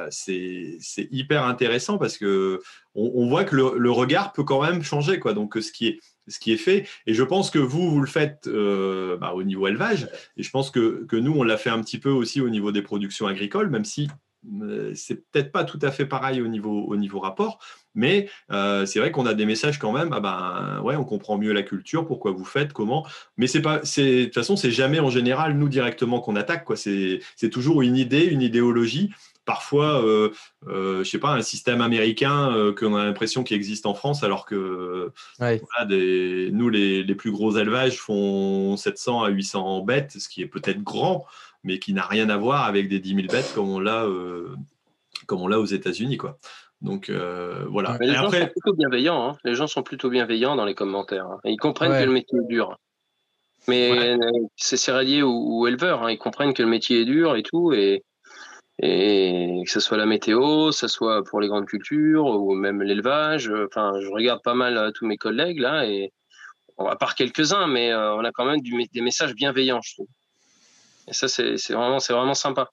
c'est hyper intéressant parce que on, voit que le, regard peut quand même changer. Quoi. Donc, ce qui est ce qui est fait. Et je pense que vous, vous le faites bah, au niveau élevage. Et je pense que, que nous, on l'a fait un petit peu aussi au niveau des productions agricoles, même si c'est peut-être pas tout à fait pareil au niveau, au niveau rapport, mais euh, c'est vrai qu'on a des messages quand même. Ah ben ouais, on comprend mieux la culture, pourquoi vous faites, comment. Mais c'est pas, de toute façon, c'est jamais en général nous directement qu'on attaque. Quoi. C'est, toujours une idée, une idéologie. Parfois, euh, euh, je sais pas, un système américain euh, qu'on a l'impression qu'il existe en France, alors que des, nous, les, les plus gros élevages font 700 à 800 bêtes, ce qui est peut-être grand, mais qui n'a rien à voir avec des 10 000 bêtes comme on l'a, euh, comme on l'a aux États-Unis. Quoi. Donc euh, voilà. les gens sont plutôt bienveillants. Hein. Les gens sont plutôt bienveillants dans les commentaires. Hein. ils comprennent que le métier est dur. Mais euh, c'est céréalier ou, éleveur, hein. ils comprennent que le métier est dur et tout. Et, et que ce soit la météo, que ce soit pour les grandes cultures ou même l'élevage. Enfin, je regarde pas mal tous mes collègues là et à part quelques-uns, mais on a quand même des messages bienveillants, je trouve. Et ça, c'est vraiment, vraiment sympa.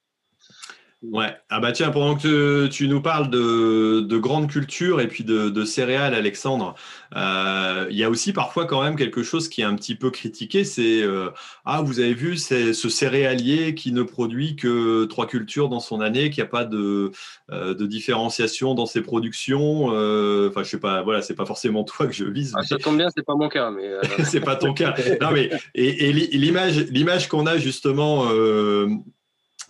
Ouais. Ah bah tiens, pendant que tu nous parles de, de grandes cultures et puis de, céréales, Alexandre, euh, il y a aussi parfois quand même quelque chose qui est un petit peu critiqué, c'est euh, ah vous avez vu c'est ce céréalier qui ne produit que trois cultures dans son année, qui a pas de, euh, de différenciation dans ses productions. Enfin je sais pas, voilà c'est pas forcément toi que je vise. Ah, Ça tombe bien, c'est pas mon cas, mais c'est pas ton cas. Non mais et, et l'image l'image qu'on a justement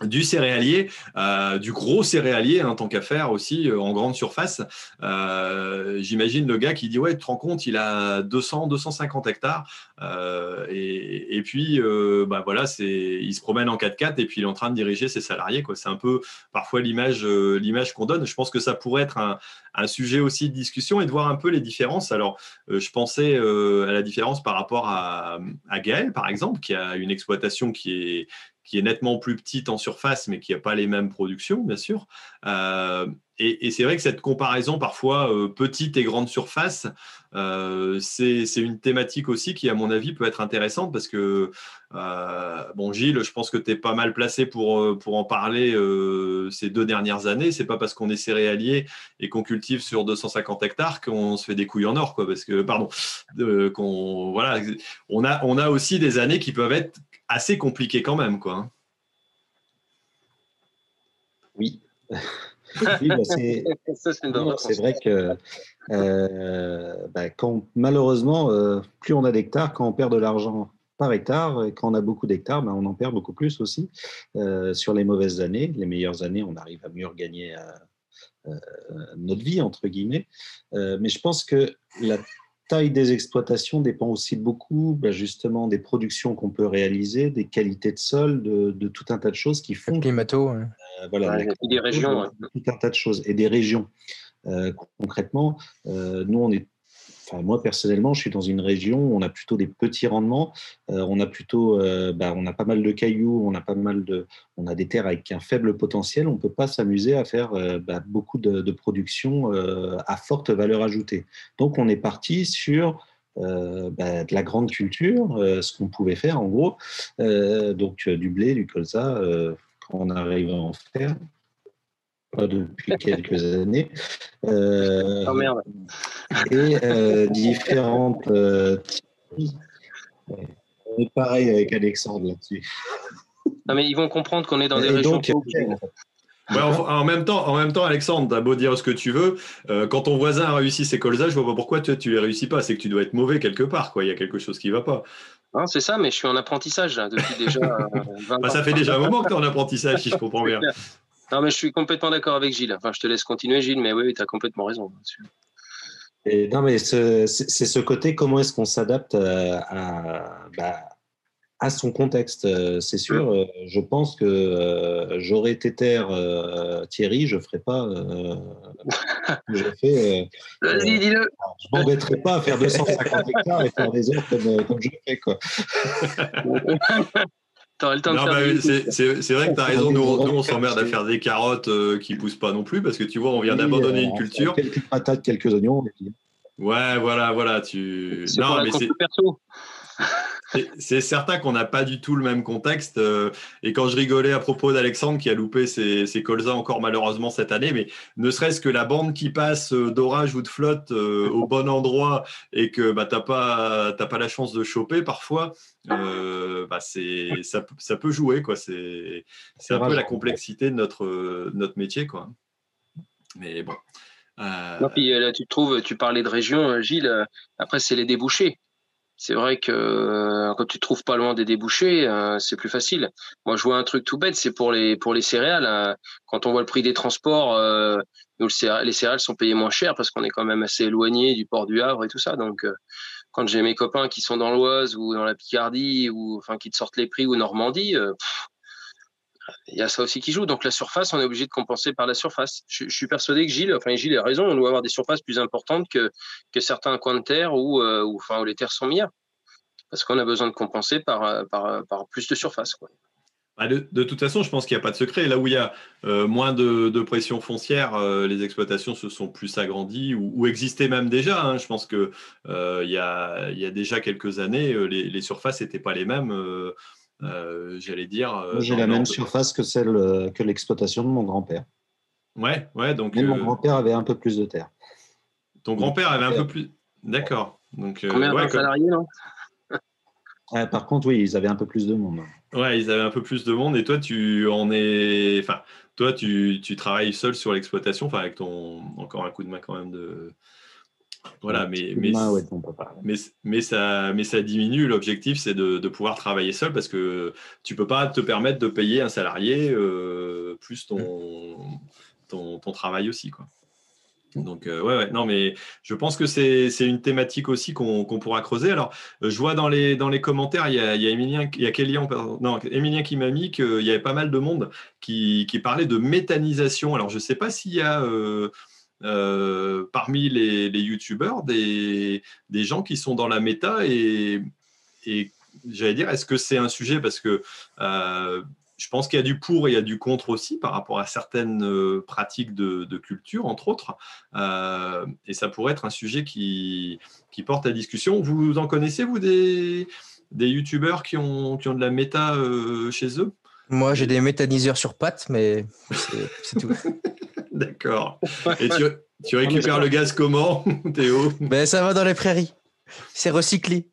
du céréalier, euh, du gros céréalier, en hein, tant qu'à faire aussi euh, en grande surface. Euh, j'imagine le gars qui dit ouais, tu te rends compte, il a 200, 250 hectares, et, puis bah il se promène en 4x4 et puis il est en train de diriger ses salariés. C'est un peu parfois l'image, l'image qu'on donne. Je pense que ça pourrait être un, sujet aussi de discussion et de voir un peu les différences. Alors, je pensais à la différence par rapport à, à Gaël, par exemple, qui a une exploitation qui est qui est nettement plus petite en surface, mais qui n'a pas les mêmes productions, bien sûr. Euh, et, c'est vrai que cette comparaison parfois euh, petite et grande surface, euh, c'est une thématique aussi qui, à mon avis, peut être intéressante parce que, bon, Gilles, je pense que tu es pas mal placé pour, pour en parler ces deux dernières années. C'est pas parce qu'on est céréalier et qu'on cultive sur 250 hectares qu'on se fait des couilles en or, quoi. Parce que, pardon, qu'on, voilà, on a, on a aussi des années qui peuvent être assez compliqué quand même, quoi. Oui. oui bah, c'est vrai que euh, bah, quand, malheureusement, euh, plus on a d'hectares, quand on perd de l'argent par hectare, et quand on a beaucoup d'hectares, bah, on en perd beaucoup plus aussi. Euh, sur les mauvaises années, les meilleures années, on arrive à mieux gagner notre vie, entre guillemets. mais je pense que la taille des exploitations dépend aussi beaucoup bah, justement des productions qu'on peut réaliser, des qualités de sol, de, tout un tas de choses qui font. climato. Euh, voilà, des régions. Tout un tas de choses et des régions. Euh, concrètement, euh, nous on est moi personnellement, je suis dans une région où on a plutôt des petits rendements, euh, on a plutôt, euh, bah, on a pas mal de cailloux, on a pas mal de, on a des terres avec un faible potentiel. On ne peut pas s'amuser à faire euh, bah, beaucoup de, production à forte valeur ajoutée. Donc on est parti sur bah, de la grande culture, ce qu'on pouvait faire en gros, donc du blé, du colza, quand on arrive à en faire depuis quelques années. Euh, oh merde. Et euh, différentes. Euh, on est pareil avec Alexandre là-dessus. Non, mais ils vont comprendre qu'on est dans des régions. en, même temps, en même temps, Alexandre, t'as beau dire ce que tu veux, quand ton voisin a réussi ses colzas, je vois pas pourquoi tu, tu les réussis pas. C'est que tu dois être mauvais quelque part, quoi. Il y a quelque chose qui va pas. c'est ça, mais je suis en apprentissage depuis déjà. 20 bah, ça fait déjà un moment que tu es en apprentissage, si je comprends bien. Non, mais je suis complètement d'accord avec Gilles. Enfin, je te laisse continuer, Gilles, mais oui, tu as complètement raison. Et non, mais c'est ce côté, comment est-ce qu'on s'adapte euh, à, bah, à son contexte euh, C'est sûr, euh, je pense que j'aurais été terre Thierry, je ne ferais pas. je fais. Vas-y, dis-le. Je ne m'embêterais pas à faire 250 hectares et faire des heures comme, comme je fais. Quoi. c'est vrai que tu as raison. Nous, on s'emmerde à faire des carottes euh, qui poussent pas non plus parce que tu vois, on vient d'abandonner une culture. Quelques patates, quelques oignons. Ouais, voilà, voilà. Tu... Non, mais c'est perso. C'est certain qu'on n'a pas du tout le même contexte. Euh, et quand je rigolais à propos d'Alexandre qui a loupé ses, colzas encore malheureusement cette année, mais ne serait-ce que la bande qui passe euh, d'orage ou de flotte euh, au bon endroit et que bah, tu n'as pas, pas la chance de choper parfois, bah, ça, peut jouer. C'est un peu la complexité de notre, notre métier. Quoi. Mais bon. là, tu trouves, tu parlais de région, Gilles. Après, c'est les débouchés c'est vrai que euh, quand tu te trouves pas loin des débouchés, euh, c'est plus facile. Moi, je vois un truc tout bête, c'est pour les céréales. Hein. quand on voit le prix des transports, euh, nous, les céréales sont payées moins cher parce qu'on est quand même assez éloigné du port du Havre et tout ça. Donc, quand j'ai mes copains qui sont dans l'Oise ou dans la Picardie ou enfin qui te sortent les prix ou Normandie, il y a ça aussi qui joue. Donc la surface, on est obligé de compenser par la surface. Je, suis persuadé que Gilles, enfin Gilles a raison, on doit avoir des surfaces plus importantes que, que certains coins de terre où, euh, enfin, où les terres sont meilleures. Parce qu'on a besoin de compenser par, euh, par, par plus de surface. Quoi. Bah, de, toute façon, je pense qu'il n'y a pas de secret. Là où il y a euh, moins de, pression foncière, les exploitations se sont plus agrandies ou, existaient même déjà. Hein. Je pense qu'il euh, y, a, y, a, déjà quelques années, les surfaces n'étaient pas les mêmes j'allais dire. J'ai la même surface que celle que l'exploitation de mon grand-père. Ouais, ouais, donc. Mais mon grand-père avait un peu plus de terre. Ton grand-père avait un peu plus. D'accord. Donc, Combien salariés, non? Par contre, oui, ils avaient un peu plus de monde. Ouais, ils avaient un peu plus de monde et toi, tu en es. Enfin, toi, tu, tu travailles seul sur l'exploitation, enfin, avec ton. Encore un coup de main quand même de. Voilà, mais, mais, mais, mais, ça, mais ça diminue. L'objectif, c'est de, de, pouvoir travailler seul parce que tu ne peux pas te permettre de payer un salarié euh, plus ton, ton, ton, travail aussi. Quoi. Donc, euh, ouais, ouais, non, mais je pense que c'est une thématique aussi qu'on pourra creuser. Alors, je vois dans les, dans les commentaires, il y a, il y a Emilien, il y a Kélian, non, Emilien qui m'a mis qu'il y avait pas mal de monde qui, qui parlait de méthanisation. Alors, je ne sais pas s'il y a euh, parmi les, les youtubeurs des, des, gens qui sont dans la méta et, et j'allais dire, est-ce que c'est un sujet parce que je pense qu'il y a du pour et il y a du contre aussi par rapport à certaines euh, pratiques de, culture, entre autres. Euh, et ça pourrait être un sujet qui, qui porte à discussion. Vous en connaissez, vous, des, des youtubeurs qui ont, qui ont de la méta euh, chez eux? Moi, j'ai des méthaniseurs sur pattes, mais c'est tout. D'accord. Et tu, tu récupères le gaz comment, Théo? Ben, Ça va dans les prairies. C'est recyclé.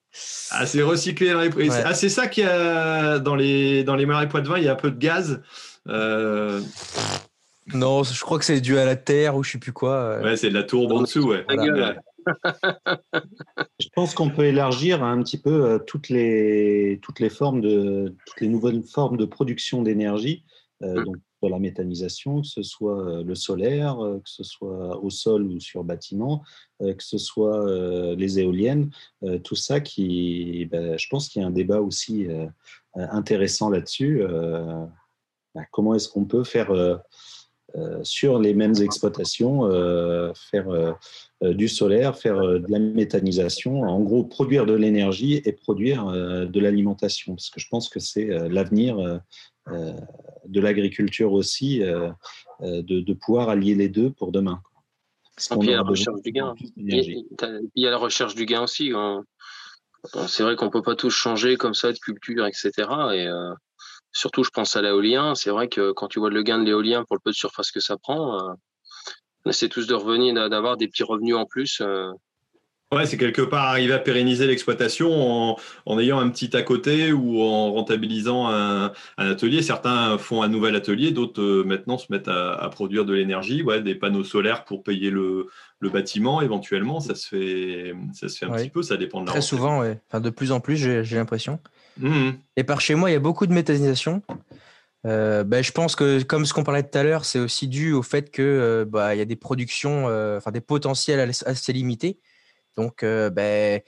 Ah, c'est recyclé dans les Ah, c'est ça qu'il y a dans les, dans les marais vin il y a un peu de gaz. Euh. Non, je crois que c'est dû à la terre ou je sais plus quoi. Ouais, c'est de la tourbe en dessous, ouais. je pense qu'on peut élargir un petit peu euh, toutes les, toutes les formes de toutes les nouvelles formes de production d'énergie. Euh, mm. La méthanisation, que ce soit euh, le solaire, euh, que ce soit au sol ou sur bâtiment, euh, que ce soit les éoliennes, tout ça qui, ben, je pense qu'il y a un débat aussi intéressant là-dessus. Ben, comment est-ce qu'on peut faire sur les mêmes exploitations, faire du solaire, faire de la méthanisation, en gros produire de l'énergie et produire de l'alimentation, parce que je pense que c'est l'avenir de l'agriculture aussi, euh, euh, de, pouvoir allier les deux pour demain. il y a la recherche du gain. Il y a la recherche du gain aussi. C'est vrai qu'on peut pas tous changer comme ça de culture, etc. Et surtout, je pense à l'éolien. C'est vrai que quand tu vois le gain de l'éolien pour le peu de surface que ça prend, on essaie tous de revenir, d'avoir des petits revenus en plus. Ouais, c'est quelque part arriver à pérenniser l'exploitation en, ayant un petit à côté ou en rentabilisant un, atelier. Certains font un nouvel atelier, d'autres euh, maintenant se mettent à, produire de l'énergie, ouais, des panneaux solaires pour payer le, bâtiment éventuellement. Ça se fait, ça se fait un petit peu, ça dépend de la Très souvent, ouais. enfin, de plus en plus, j'ai l'impression. Mmh. Et par chez moi, il y a beaucoup de méthanisation. Euh, ben, je pense que, comme ce qu'on parlait tout à l'heure, c'est aussi dû au fait qu'il euh, bah, y a des productions, enfin des potentiels assez limités. Donc, ben,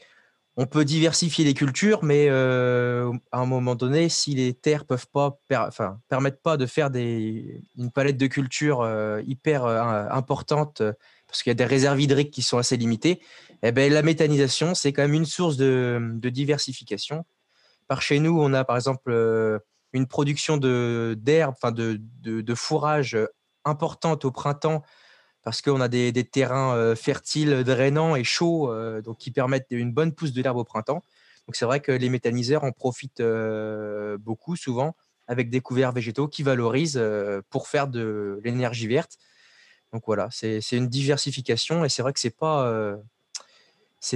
on peut diversifier les cultures, mais à un moment donné, si les terres peuvent pas, enfin, permettent pas de faire des, une palette de cultures hyper importante, parce qu'il y a des réserves hydriques qui sont assez limitées, eh ben, la méthanisation, c'est quand même une source de, diversification. Par chez nous, on a par exemple une production d'herbe, enfin de, de, fourrage importante au printemps parce qu'on a des, terrains euh, fertiles, drainants et chauds, euh, donc qui permettent une bonne pousse de l'herbe au printemps. Donc c'est vrai que les méthaniseurs en profitent euh, beaucoup, souvent, avec des couverts végétaux qui valorisent pour faire de l'énergie verte. Donc voilà, c'est une diversification et c'est vrai que c'est pas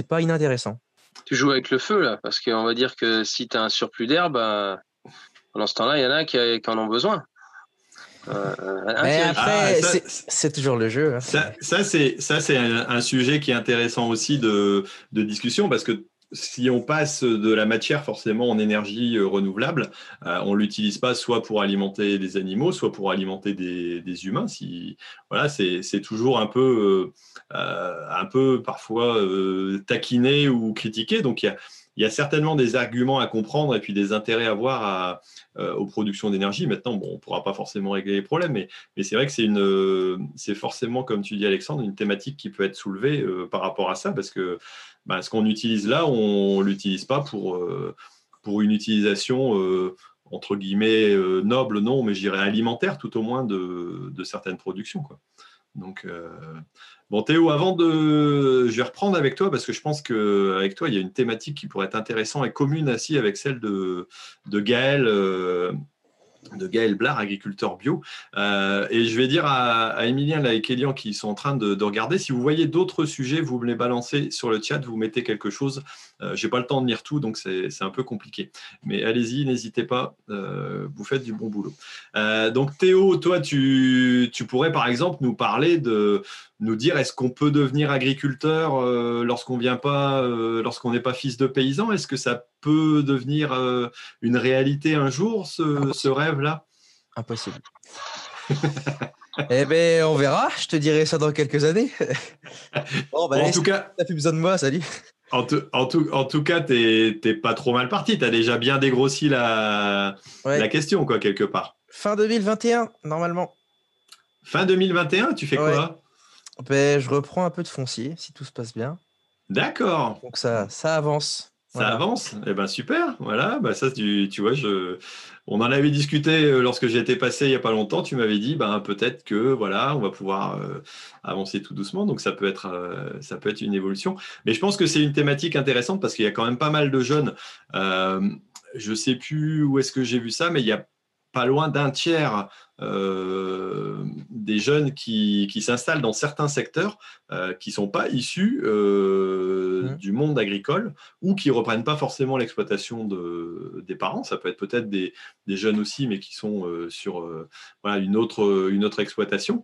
pas inintéressant. Tu joues avec le feu là, parce qu'on va dire que si tu as un surplus d'herbe, pendant ce temps-là, il y en a qui en ont besoin. Euh, Mais après, ah, c'est toujours le jeu. Hein. Ça, ça c'est un, sujet qui est intéressant aussi de, de discussion parce que si on passe de la matière forcément en énergie euh, renouvelable, euh, on l'utilise pas soit pour alimenter des animaux, soit pour alimenter des, des humains. Si voilà, c'est toujours un peu, un peu parfois taquiné ou critiqué. Donc il y a il y a certainement des arguments à comprendre et puis des intérêts à voir euh, aux productions d'énergie. Maintenant, bon, on ne pourra pas forcément régler les problèmes, mais, mais c'est vrai que c'est une, c'est forcément, comme tu dis Alexandre, une thématique qui peut être soulevée euh, par rapport à ça, parce que bah, ce qu'on utilise là, on ne l'utilise pas pour, euh, pour une utilisation entre guillemets noble, non, mais je dirais alimentaire tout au moins de, de certaines productions. Quoi. Donc, euh, bon, Théo, avant de. Je vais reprendre avec toi parce que je pense qu'avec toi, il y a une thématique qui pourrait être intéressante et commune ainsi avec celle de, de Gaël. Euh, de Gaël Blard, agriculteur bio. Euh, et je vais dire à, à Emilien et Kélian qui sont en train de, regarder, si vous voyez d'autres sujets, vous me les balancez sur le chat, vous mettez quelque chose. Euh, je n'ai pas le temps de lire tout, donc c'est un peu compliqué. Mais allez-y, n'hésitez pas, euh, vous faites du bon boulot. donc Théo, toi, tu, tu, pourrais par exemple nous parler de, nous dire est-ce qu'on peut devenir agriculteur euh, lorsqu'on vient pas, euh, lorsqu'on n'est pas fils de paysan? Est-ce que ça peut devenir euh, une réalité un jour, ce, rêve-là? Impossible. eh bien, on verra. Je te dirai ça dans quelques années. bon, ben, en tout cas, tu plus besoin de moi, salut. En tout, en tout, en tout cas, tu n'es pas trop mal parti. Tu as déjà bien dégrossi la, la question, quoi, quelque part. Fin 2021, normalement. Fin 2021, tu fais quoi? Ben, je reprends un peu de foncier, si tout se passe bien. D'accord. Donc ça, ça avance. Ça avance Eh ben super. Voilà. Bah ça, tu, tu, vois, je, on en avait discuté euh, lorsque j'étais passé il n'y a pas longtemps. Tu m'avais dit, ben peut-être que voilà, on va pouvoir euh, avancer tout doucement. Donc ça peut être, euh, ça peut être une évolution. Mais je pense que c'est une thématique intéressante parce qu'il y a quand même pas mal de jeunes. je sais plus où est-ce que j'ai vu ça, mais il y a pas loin d'un tiers euh, des jeunes qui, s'installent dans certains secteurs euh, qui ne sont pas issus euh, mmh. du monde agricole ou qui ne reprennent pas forcément l'exploitation de, des parents. Ça peut être peut-être des, jeunes aussi, mais qui sont sur une, autre, une autre exploitation.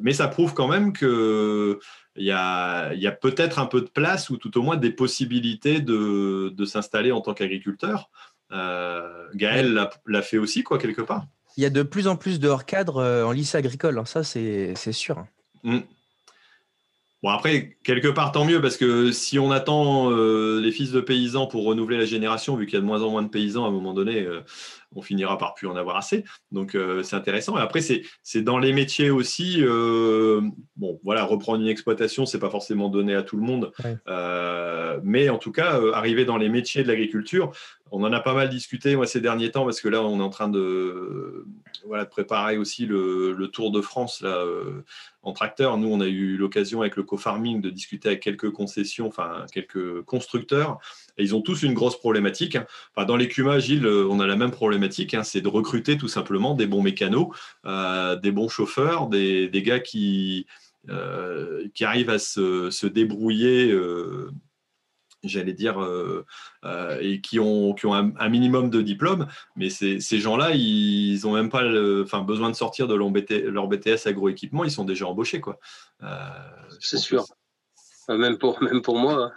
mais ça prouve quand même qu'il y a, y a peut-être un peu de place ou tout au moins des possibilités de, de s'installer en tant qu'agriculteur. Gaël l'a fait aussi, quoi, quelque part il y a de plus en plus de hors-cadre euh, en lycée agricole. Hein. Ça, c'est sûr. Mmh. Bon, après, quelque part, tant mieux, parce que si on attend euh, les fils de paysans pour renouveler la génération, vu qu'il y a de moins en moins de paysans, à un moment donné, euh, on finira par plus en avoir assez. Donc, c'est intéressant. Et après, c'est dans les métiers aussi. bon, voilà, reprendre une exploitation, c'est pas forcément donné à tout le monde. mais en tout cas, arriver dans les métiers de l'agriculture, on en a pas mal discuté moi ces derniers temps parce que là on est en train de, voilà, de préparer aussi le, Tour de France là, euh, en tracteur. Nous on a eu l'occasion avec le co-farming de discuter avec quelques concessions, enfin quelques constructeurs et ils ont tous une grosse problématique. Enfin, dans les CUMA, Gilles, euh, on a la même problématique, hein, c'est de recruter tout simplement des bons mécanos, euh, des bons chauffeurs, des, gars qui, qui arrivent à se, débrouiller j'allais dire, euh, euh, et qui ont, qui ont un, minimum de diplôme. Mais ces, gens-là, ils n'ont même pas enfin, besoin de sortir de leur, BTS agroéquipement, ils sont déjà embauchés. quoi. Euh, c'est sûr. Même pour, même pour moi.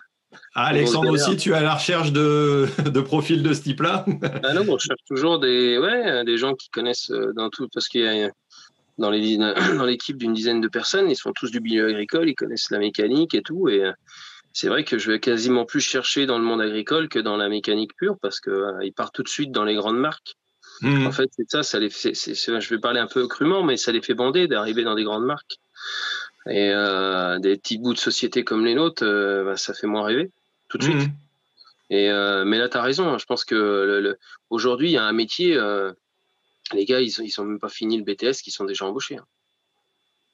Ah, Alexandre aussi, tu es à la recherche de, de profils de ce type-là? Ah Non, on cherche toujours des, ouais, des gens qui connaissent dans tout, parce qu'il y a dans l'équipe d'une dizaine de personnes, ils sont tous du milieu agricole, ils connaissent la mécanique et tout. Et c'est vrai que je vais quasiment plus chercher dans le monde agricole que dans la mécanique pure parce que euh, partent tout de suite dans les grandes marques. Mmh. En fait, c'est ça, ça les fait, je vais parler un peu crûment, mais ça les fait bander d'arriver dans des grandes marques. Et euh, des petits bouts de société comme les nôtres, euh, bah, ça fait moins rêver tout de suite. Mmh. Et mais là, tu as raison. Hein, je pense que aujourd'hui, il y a un métier. les gars, ils, ils sont même pas fini le BTS, qui sont déjà embauchés. Hein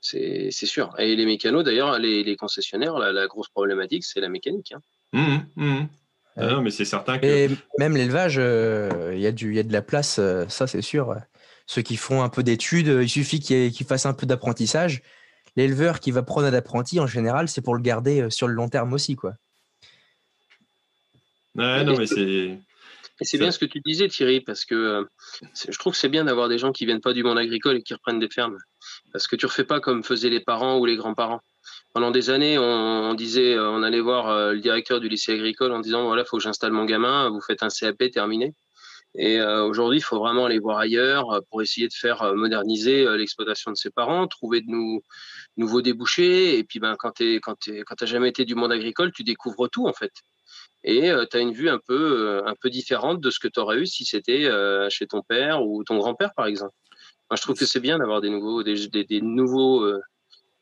c'est sûr. Et les mécanos, d'ailleurs, les, concessionnaires, la, grosse problématique, c'est la mécanique. Hein. Mmh, mmh. Ah non, mais c'est certain que. Et même l'élevage, euh, il y, a y a de la place, euh, ça c'est sûr. Ceux qui font un peu d'études, il suffit qu'ils fassent un peu d'apprentissage. L'éleveur qui va prendre un apprenti, en général, c'est pour le garder euh, sur le long terme aussi. Quoi. Ouais, non, mais c'est. Et c'est bien ce que tu disais, Thierry, parce que je trouve que c'est bien d'avoir des gens qui viennent pas du monde agricole et qui reprennent des fermes parce que tu refais pas comme faisaient les parents ou les grands-parents. Pendant des années, on, disait, euh, on allait voir euh, le directeur du lycée agricole en disant voilà, il faut que j'installe mon gamin, vous faites un CAP terminé. Et euh, aujourd'hui, il faut vraiment aller voir ailleurs pour essayer de faire moderniser l'exploitation de ses parents, trouver de nouveaux débouchés. Et puis, ben, quand tu quand n'as jamais été du monde agricole, tu découvres tout en fait. Et tu as une vue un peu, un peu différente de ce que tu aurais eu si c'était chez ton père ou ton grand-père, par exemple je trouve que c'est bien d'avoir des nouveaux, des, nouveaux, euh,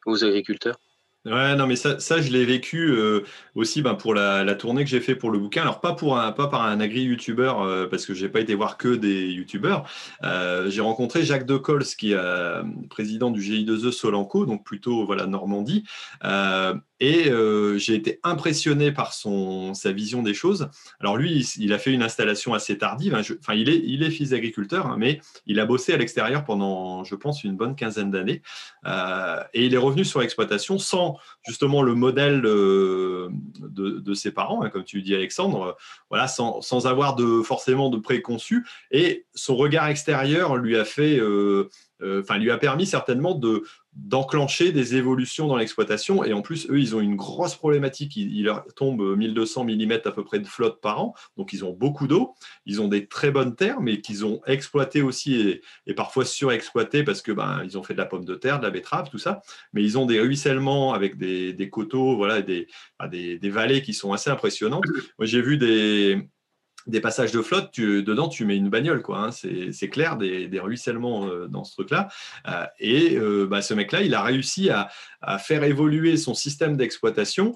agriculteurs. Ouais, non, mais ça, ça je l'ai vécu euh, aussi ben, pour la, tournée que j'ai fait pour le bouquin. Alors, pas, pour un, pas par un agri-youtubeur, euh, parce que j'ai pas été voir que des youtubeurs. Euh, j'ai rencontré Jacques Decols, qui est président du GI2E Solanco, donc plutôt voilà, Normandie. Et euh, j'ai été impressionné par son, sa vision des choses. Alors lui, il, a fait une installation assez tardive. hein. Enfin, il est, il est fils d'agriculteur, hein, mais il a bossé à l'extérieur pendant, je pense, une bonne quinzaine d'années. Euh, et il est revenu sur l'exploitation sans justement le modèle euh, de, de ses parents, hein, comme tu dis Alexandre, voilà, sans, sans avoir de, forcément de préconçu. Et son regard extérieur lui a fait, enfin, lui a permis certainement de d'enclencher des évolutions dans l'exploitation. Et en plus, eux, ils ont une grosse problématique. Il, leur tombe 1200 mm à peu près de flotte par an. Donc, ils ont beaucoup d'eau. Ils ont des très bonnes terres, mais qu'ils ont exploitées aussi et, parfois surexploitées parce que ben, ils ont fait de la pomme de terre, de la betterave, tout ça. Mais ils ont des ruissellements avec des, des coteaux, voilà, des, ah, des, des vallées qui sont assez impressionnantes. Moi, j'ai vu des, des passages de flotte, dedans tu mets une bagnole, quoi. hein. c'est clair, des, ruissellements euh, dans ce truc-là. Euh, et euh, bah, ce mec-là, il a réussi à, à faire évoluer son système d'exploitation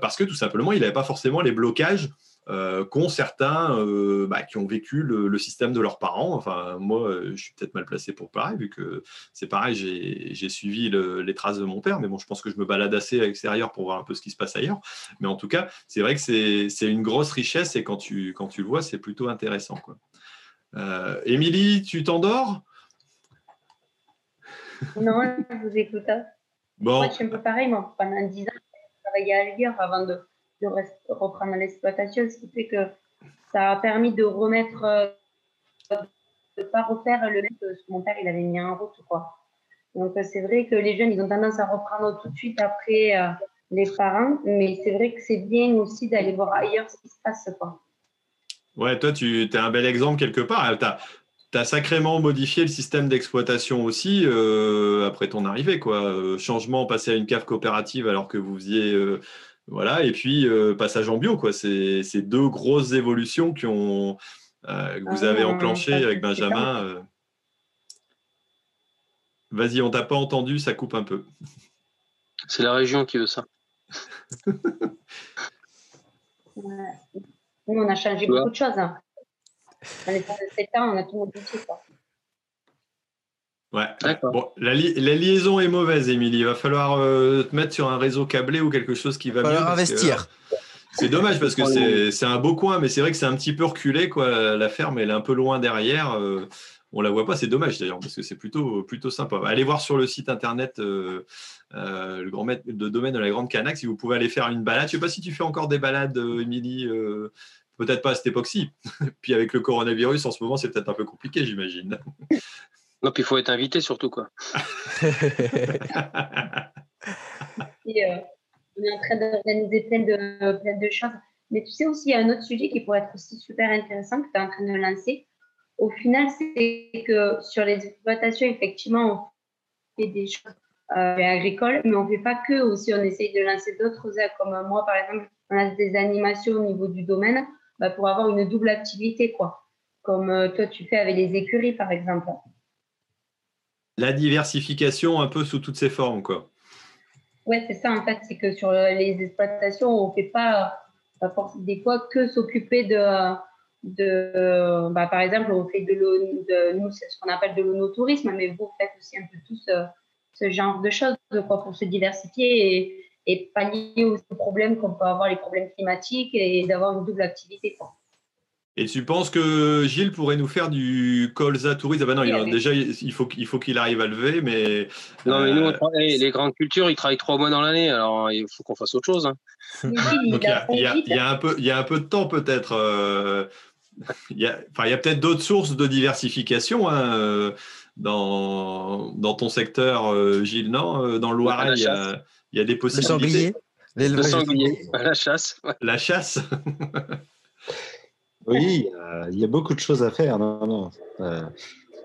parce que tout simplement, il n'avait pas forcément les blocages euh, qu'ont certains euh, bah, qui ont vécu le, le système de leurs parents. Enfin, moi, euh, je suis peut-être mal placé pour pareil, vu que c'est pareil, j'ai suivi le- les traces de mon père, mais bon, je pense que je me balade assez à l'extérieur pour voir un peu ce qui se passe ailleurs. Mais en tout cas, c'est vrai que c'est une grosse richesse et quand tu, quand tu le vois, c'est plutôt intéressant. Euh, Émilie, tu t'endors? Non, je vous écoute. hein. Bon, Moi, je suis un peu pareil. Moi, pendant 10 ans, j'ai travaillé à Alger avant de, de reprendre l'exploitation, ce qui fait que ça a permis de remettre, euh, de ne pas refaire le même que mon père il avait mis en route. Quoi. Donc, euh, c'est vrai que les jeunes, ils ont tendance à reprendre tout de suite après euh, les parents, mais c'est vrai que c'est bien aussi d'aller voir ailleurs ce qui se passe. Quoi. ouais, toi, tu es un bel exemple quelque part. Tu as, sacrément modifié le système d'exploitation aussi après ton arrivée. Quoi. Changement, passer à une cave coopérative alors que vous faisiez. Voilà, et puis euh, passage en bio. quoi. C'est deux grosses évolutions qui ont, euh, que vous Ah, avez non, enclenchées avec Benjamin. euh. Vas-y, on t'a pas entendu, ça coupe un peu. C'est la région qui veut ça. Nous, on a changé beaucoup de choses. Hein. Dans les 7 ans, on a tout modifié. Quoi. Ouais. Bon, la, li- la liaison est mauvaise, Émilie. Il va falloir euh, te mettre sur un réseau câblé ou quelque chose qui va Il va mieux. falloir investir. euh, C'est dommage parce que c'est un beau coin, mais c'est vrai que c'est un petit peu reculé. Quoi. La ferme, elle est un peu loin derrière. euh, on la voit pas. C'est dommage d'ailleurs parce que c'est plutôt, plutôt sympa. Allez voir sur le site internet euh, euh, le grand maître de domaine de la Grande Canac si vous pouvez aller faire une balade. Je sais pas si tu fais encore des balades, Émilie. euh, Peut-être pas à cette époque-ci. Puis avec le coronavirus, en ce moment, c'est peut-être un peu compliqué, j'imagine. Non, puis il faut être invité surtout, quoi. Euh, on est en train d'organiser plein de, plein de choses. Mais tu sais aussi, il y a un autre sujet qui pourrait être aussi super intéressant que tu es en train de lancer. Au final, c'est que sur les exploitations, effectivement, on fait des choses euh, agricoles, mais on ne fait pas que. Aussi, on essaye de lancer d'autres comme moi, par exemple, on lance des animations au niveau du domaine bah, pour avoir une double activité, quoi. Comme euh, toi, tu fais avec les écuries, par exemple. La diversification un peu sous toutes ses formes, quoi. Ouais, c'est ça en fait, c'est que sur les exploitations, on ne fait pas, des fois que s'occuper de, bah, par exemple, on fait de de, nous c'est ce qu'on appelle de l'onotourisme, mais vous faites aussi un peu tout ce, ce genre de choses quoi, pour se diversifier et, et pallier aux problèmes qu'on peut avoir, les problèmes climatiques et d'avoir une double activité. Et tu penses que Gilles pourrait nous faire du colza tourisme? Ah ben non, il Oui, déjà il faut qu'il faut qu'il arrive à lever, mais Non, mais nous, on euh, travaille- les grandes cultures, ils travaillent trois mois dans l'année, alors il faut qu'on fasse autre chose. hein. Donc il y a, a il y a- vite. il y a un peu il y a un peu de temps peut-être. euh, il y a, enfin peut-être d'autres sources de diversification hein, euh, dans dans ton secteur, euh, Gilles, non? Dans le Loiret, il y a il y a des Le possibilités. sanglier Le l'élevage de sanglier, à la chasse. ouais. La chasse. Oui, il y a- il y, a beaucoup de choses à faire. Non, non. Euh,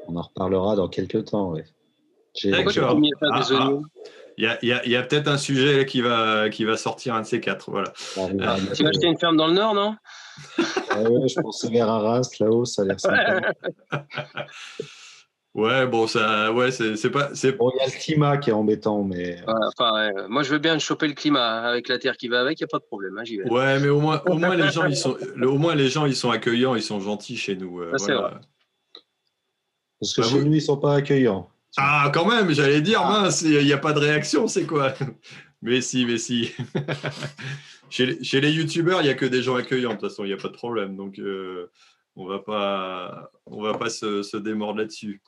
on en reparlera dans quelques temps. ouais. D'accord. Ah, ah. Il y a, il y a- il y a peut-être un sujet qui va qui va sortir un de ces quatre. Voilà. Ah, Tu vas acheter une ferme dans le Nord, non? Ouais, je pensais vers Arras, là-haut, ça a l'air sympa. Ouais, bon, ça, ouais, c'est pas. Bon, il y a le climat qui est embêtant, mais. enfin, Moi, je veux bien choper le climat avec la terre qui va avec, il n'y a pas de problème. Hein, vais. Ouais, mais au moins, au moins les gens, ils sont, au moins les gens, ils sont accueillants, ils sont gentils chez nous. Euh, c'est vrai. Parce que bah, chez nous, ils sont pas accueillants. Ah, quand même, j'allais dire, ah. mince, il n'y a pas de réaction, c'est quoi? Mais si, mais si. chez, chez, les youtubeurs, il n'y a que des gens accueillants, de toute façon, il n'y a pas de problème. Donc, euh, on va pas, on va pas se, se démordre là-dessus.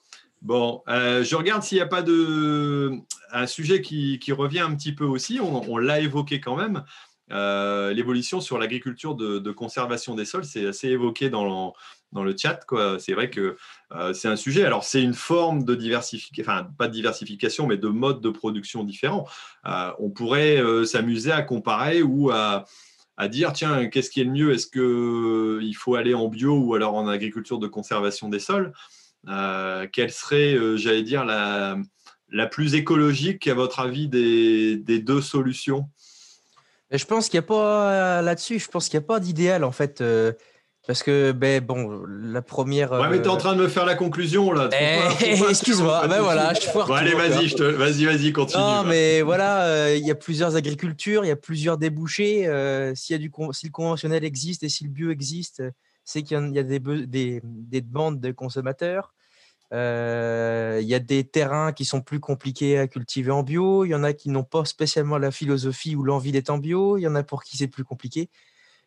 Bon, euh, je regarde s'il n'y a pas de un sujet qui, revient un petit peu aussi. On, l'a évoqué quand même. Euh, l'évolution sur l'agriculture de, conservation des sols, c'est assez évoqué dans, dans le chat. C'est vrai que euh, c'est un sujet. Alors, c'est une forme de diversification, enfin, pas de diversification, mais de mode de production différents. on pourrait s'amuser à comparer ou à, à dire tiens, qu'est-ce qui est le mieux? Est-ce qu'il faut aller en bio ou alors en agriculture de conservation des sols? Quelle serait, euh, j'allais dire, la, la, plus écologique, à votre avis, des, des deux solutions? Je pense qu'il n'y a pas là-dessus, je pense qu'il n'y a pas d'idéal en fait. Euh, parce que, ben bon, la première. Ouais, mais tu es en train de me faire la conclusion là. Eh, excuse-moi, ben voilà, je bon, Allez, vas-y, te... vas-y, vas-y, continue. Non, mais voilà, il y a plusieurs agricultures, il y a plusieurs débouchés. s'il y a du, si le conventionnel existe et si le bio existe, c'est qu'il y a des, des, des, demandes de consommateurs. Euh, il y a des terrains qui sont plus compliqués à cultiver en bio. Il y en a qui n'ont pas spécialement la philosophie ou l'envie d'être en bio. Il y en a pour qui c'est plus compliqué.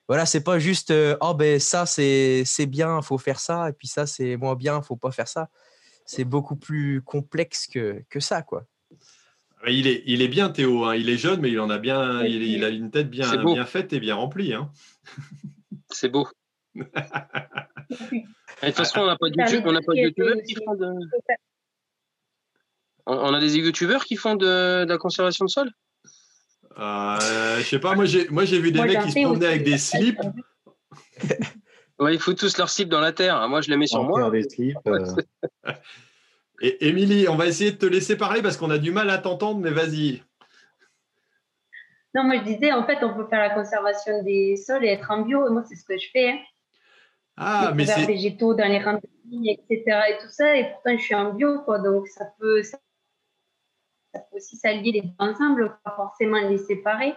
Voilà, c'est pas juste oh ben ça c'est bien, faut faire ça, et puis ça c'est moins bien, faut pas faire ça. C'est beaucoup plus complexe que, que ça, quoi. Il est, il est bien Théo, hein. il est jeune, mais il en a bien, il, il a une tête bien, bien faite et bien remplie. Hein. C'est beau. De toute façon, on n'a pas de YouTube, on n'a pas de youtubeurs qui font de. On a des youtubeurs qui font de, la conservation de sol? Euh, Je sais pas, moi j'ai, moi j'ai vu des mecs qui se promenaient avec des slips. ouais, ils foutent tous leurs slips dans la terre. Moi, je les mets sur moi. Des slips, euh. Et Émilie, on va essayer de te laisser parler parce qu'on a du mal à t'entendre, mais vas-y. Non, moi je disais, en fait, on peut faire la conservation des sols et être en bio. moi, c'est ce que je fais. Hein. Ah, mais c'est. végétaux dans les rangs etc. et tout ça. Et pourtant, je suis en bio, quoi. Donc, ça peut, ça, peut aussi s'allier les deux ensemble, pas forcément les séparer.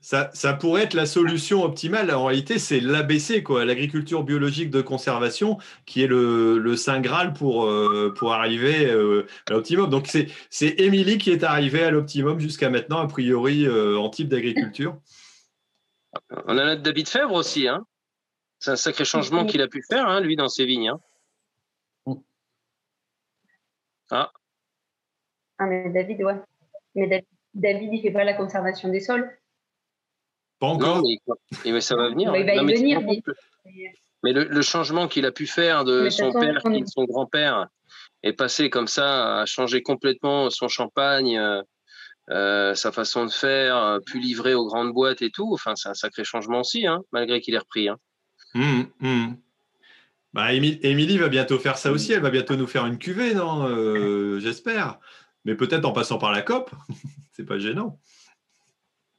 Ça, ça, pourrait être la solution optimale. En réalité, c'est l'ABC, quoi, l'agriculture biologique de conservation, qui est le, le Saint Graal pour, euh, pour arriver euh, à l'optimum. Donc, c'est Émilie qui est arrivée à l'optimum jusqu'à maintenant, a priori, euh, en type d'agriculture. On a notre David Fèvre aussi, hein c'est un sacré changement qu'il a pu faire, hein, lui, dans ses vignes. Hein. Mm. Ah. Ah, mais David, ouais. Mais David, il ne fait pas la conservation des sols. Pas encore. mais, ça va venir. il va y venir. Mais le, changement qu'il a pu faire de son père, de son grand-père, est passé comme ça à changer complètement son champagne, euh, euh, sa façon de faire, euh, plus livré aux grandes boîtes et tout. Enfin, c'est un sacré changement aussi, hein, malgré qu'il ait repris. Hum, hum. Bah, Émilie va bientôt faire ça aussi. Elle va bientôt nous faire une cuvée, non euh, J'espère. Mais peut-être en passant par la COP. c'est pas gênant.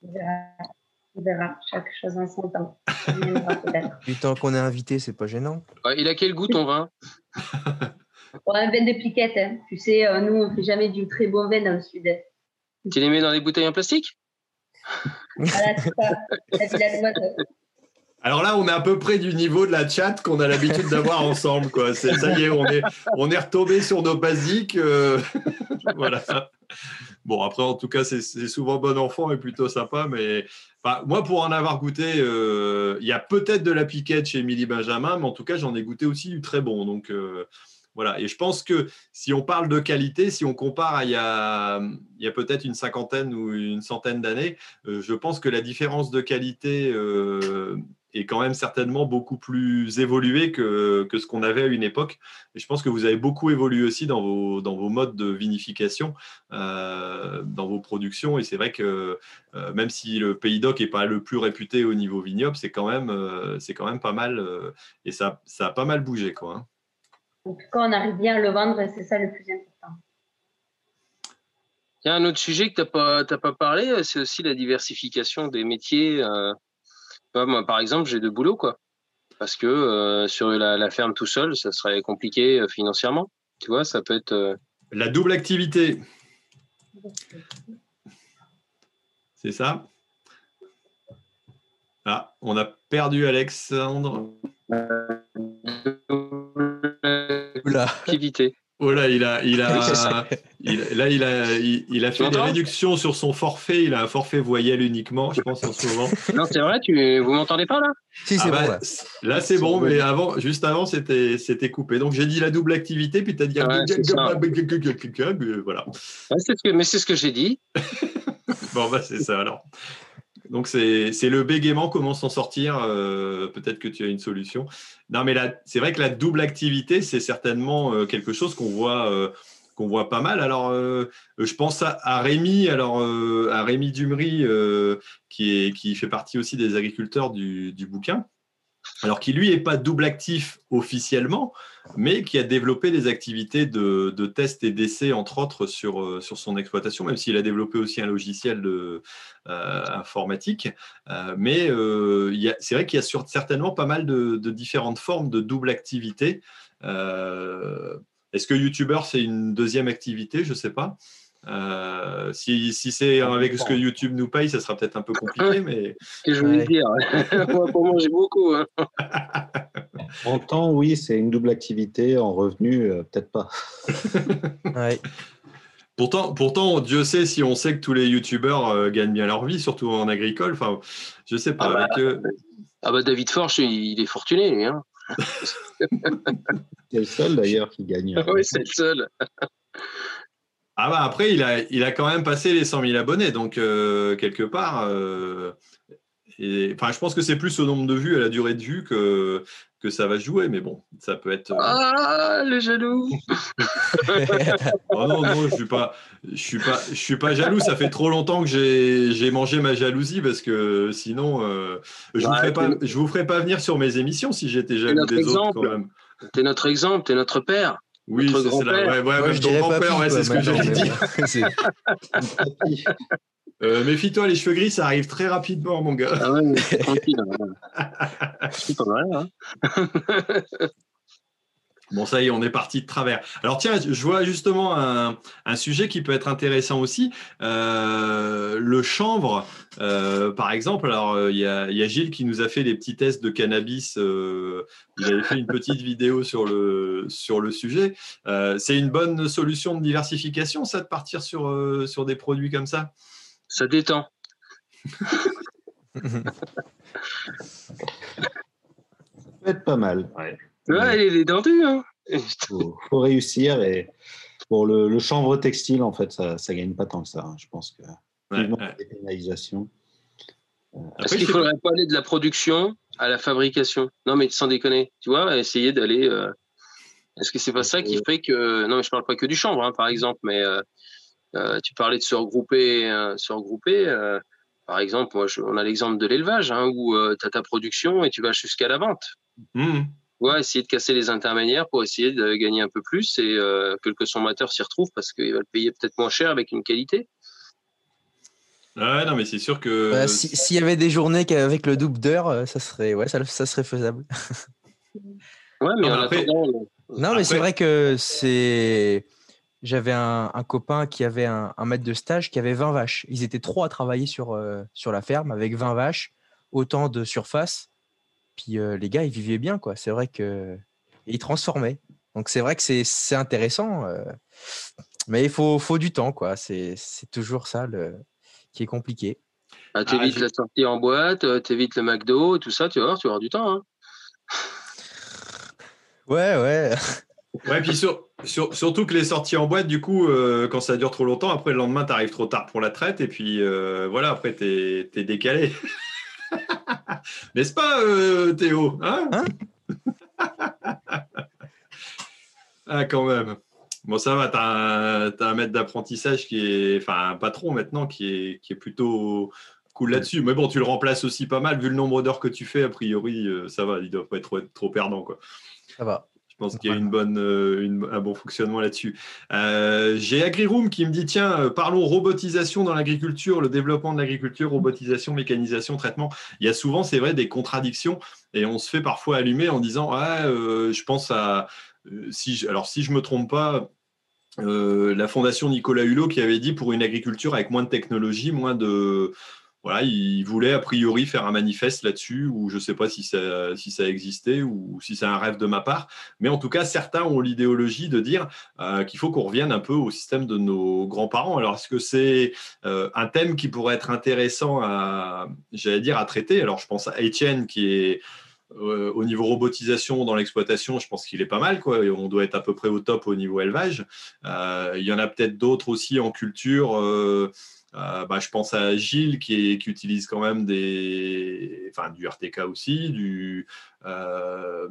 On verra. Chaque chose en son temps. du temps qu'on est invité, c'est pas gênant. il a quel goût ton vin? On a un vin de piquette. Hein. Tu sais, euh, nous, on fait jamais du très bon vin dans le sud. Tu les mets dans des bouteilles en plastique? Voilà, c'est ça. Alors là, on est à peu près du niveau de la chat qu'on a l'habitude d'avoir ensemble. Quoi. ça y est, on est, on est retombé sur nos basiques. Euh, voilà. Bon, après, en tout cas, c'est souvent bon enfant et plutôt sympa. Mais moi, pour en avoir goûté, euh, il y a peut-être de la piquette chez Émilie Benjamin, mais en tout cas, j'en ai goûté aussi du très bon. Donc, euh, voilà. Et je pense que si on parle de qualité, si on compare à il y a, il y a peut-être une cinquantaine ou une centaine d'années, je pense que la différence de qualité est quand même certainement beaucoup plus évolué que, que ce qu'on avait à une époque. Et je pense que vous avez beaucoup évolué aussi dans vos, dans vos modes de vinification, euh, dans vos productions. Et c'est vrai que euh, même si le Pays d'Oc n'est pas le plus réputé au niveau vignoble, c'est quand, même, euh, c'est quand même pas mal. et ça, ça a pas mal bougé. Quoi, hein. En tout cas, on arrive bien à le vendre et c'est ça le plus important. Il y a un autre sujet que tu n'as pas, pas parlé, c'est aussi la diversification des métiers moi, par exemple, j'ai deux boulots, quoi. parce que sur la, la, ferme tout seul, ça serait compliqué financièrement. Tu vois, ça peut être. La double activité. C'est ça? Ah, on a perdu Alexandre. Activité. Oh là, il a, il a, là, il a, il, a fait des réductions sur son forfait. Il a un forfait voyelle uniquement, je pense, en ce moment. Non, c'est vrai, tu, vous m'entendez pas là? Si, c'est ah bon. Bah, là, c'est bon, mais avant, juste avant, c'était, c'était coupé. Donc, j'ai dit la double activité, puis tu as dit. voilà. ce que, mais c'est ce que j'ai dit. bon, bah, c'est ça alors. Donc, c'est le bégaiement, comment s'en sortir. Euh, peut-être que tu as une solution. Non, mais c'est vrai que la double activité, c'est certainement euh, quelque chose qu'on voit, euh, voit pas mal. Alors, je pense à, Rémi, alors, à Rémi Dumery, qui, qui fait partie aussi des agriculteurs du, du bouquin alors qui lui n'est pas double actif officiellement, mais qui a développé des activités de, tests et d'essais, entre autres, sur, euh, sur son exploitation, même s'il a développé aussi un logiciel de, euh, informatique. Euh, mais c'est vrai qu'il y a certainement pas mal de, différentes formes de double activité. Est-ce que YouTuber, c'est une deuxième activité? Je ne sais pas. Euh, si, si c'est avec ce que YouTube nous paye, ça sera peut-être un peu compliqué, mais. Que je voulais dire. pour manger beaucoup. Hein. en temps, oui, c'est une double activité. En revenu, euh, peut-être pas. Pourtant, pourtant, Dieu sait si on sait que tous les youtubeurs euh, gagnent bien leur vie, surtout en agricole. Enfin, je sais pas. Ah bah, ah bah, David Forge, il est fortuné, lui. Hein. c'est le seul d'ailleurs qui gagne. oui, c'est le seul. Ah bah après, il a, il a quand même passé les 100 000 abonnés, donc euh, quelque part, euh, et, enfin, je pense que c'est plus au nombre de vues, à la durée de vue que, que ça va jouer, mais bon, ça peut être. Euh, ah, les jaloux oh Non, non, je suis pas, je suis pas, je suis pas jaloux. Ça fait trop longtemps que j'ai mangé ma jalousie parce que sinon, je, ne vous pas, je vous ferai pas venir sur mes émissions si j'étais jaloux des autres quand même. T'es notre exemple, t'es notre père. Oui, c'est la... ouais, ouais, ouais, ton grand-père, ouais, c'est ce que j'allais dire. euh, Méfie-toi, les cheveux gris, ça arrive très rapidement, mon gars. Ah ouais, mais tranquille. C'est pas mal, hein Bon, ça y est, on est parti de travers. Alors tiens, je vois justement un, sujet qui peut être intéressant aussi. Euh, le chanvre, euh, par exemple. Alors, euh, il y, a Gilles qui nous a fait des petits tests de cannabis. il avait fait une petite vidéo sur le, sur le sujet. C'est une bonne solution de diversification, ça, de partir sur, sur des produits comme ça? Ça détend. ça peut être pas mal. Ouais. Ouais, il est dendu. Hein. faut, faut, réussir. Et pour le, chanvre textile, en fait, ça ne gagne pas tant que ça. Hein. Je pense que ouais, ouais. des pénalisations. Euh, Est-ce qu'il ne faudrait pas aller de la production à la fabrication Non, mais sans déconner, tu vois, essayer d'aller. Euh, est-ce que c'est pas ça qui fait que. Non, mais je parle pas que du chanvre, hein, par exemple, mais euh, tu parlais de se regrouper. se regrouper par exemple, moi, on a l'exemple de l'élevage, hein, où tu as ta production et tu vas jusqu'à la vente. Mmh ouais, essayer de casser les intermédiaires pour essayer de gagner un peu plus et euh, que le consommateur s'y retrouve parce qu'il va le payer peut-être moins cher avec une qualité. Ouais, non, mais c'est sûr que. Bah, s'il y avait des journées avec le double d'heure, euh, ça serait, ouais, ça, ça serait faisable. ouais, mais non, après... non, mais c'est vrai que c'est. J'avais un, copain qui avait un, maître de stage qui avait 20 vaches. Ils étaient trois à travailler sur, euh, sur la ferme avec 20 vaches, autant de surface. Puis les gars, ils vivaient bien, quoi. C'est vrai que ils transformaient. Donc c'est vrai que c'est intéressant, mais il faut, faut, du temps, quoi. C'est toujours ça le... qui est compliqué. Ah, tu évites la sortie en boîte, tu évites le McDo, tout ça, tu vas voir, tu vas avoir du temps. Hein. Ouais, ouais. Ouais, puis surtout que les sorties en boîte, du coup, quand ça dure trop longtemps, après le lendemain, tu arrives trop tard pour la traite, et puis voilà, après, tu es, décalé. N'est-ce pas, euh, Théo hein, hein Ah, quand même. Bon, ça va, tu as, un maître d'apprentissage qui est, enfin, un patron maintenant qui est, qui est plutôt cool là-dessus. Mais bon, tu le remplaces aussi pas mal, vu le nombre d'heures que tu fais, a priori, euh, ça va, il doit pas être trop, perdant, quoi. Ça va. Je pense qu'il y a une bonne, euh, un bon fonctionnement là-dessus. Euh, j'ai AgriRoom qui me dit tiens, euh, parlons robotisation dans l'agriculture, le développement de l'agriculture, robotisation, mécanisation, traitement. Il y a souvent, c'est vrai, des contradictions et on se fait parfois allumer en disant ah, je pense à. si alors, si je ne me trompe pas, la fondation Nicolas Hulot qui avait dit pour une agriculture avec moins de technologie, moins de il voulait a priori faire un manifeste là-dessus, ou je ne sais pas si ça, existait ou si c'est un rêve de ma part. Mais en tout cas, certains ont l'idéologie de dire euh, qu'il faut qu'on revienne un peu au système de nos grands-parents. Alors, est-ce que c'est euh, un thème qui pourrait être intéressant à, j'allais dire, à traiter? Alors, je pense à Etienne qui est euh, au niveau robotisation dans l'exploitation, je pense qu'il est pas mal. Quoi. On doit être à peu près au top au niveau élevage. il y en a peut-être d'autres aussi en culture. Bah, je pense à Gilles qui, qui, utilise quand même des, enfin, du RTK aussi, du, euh,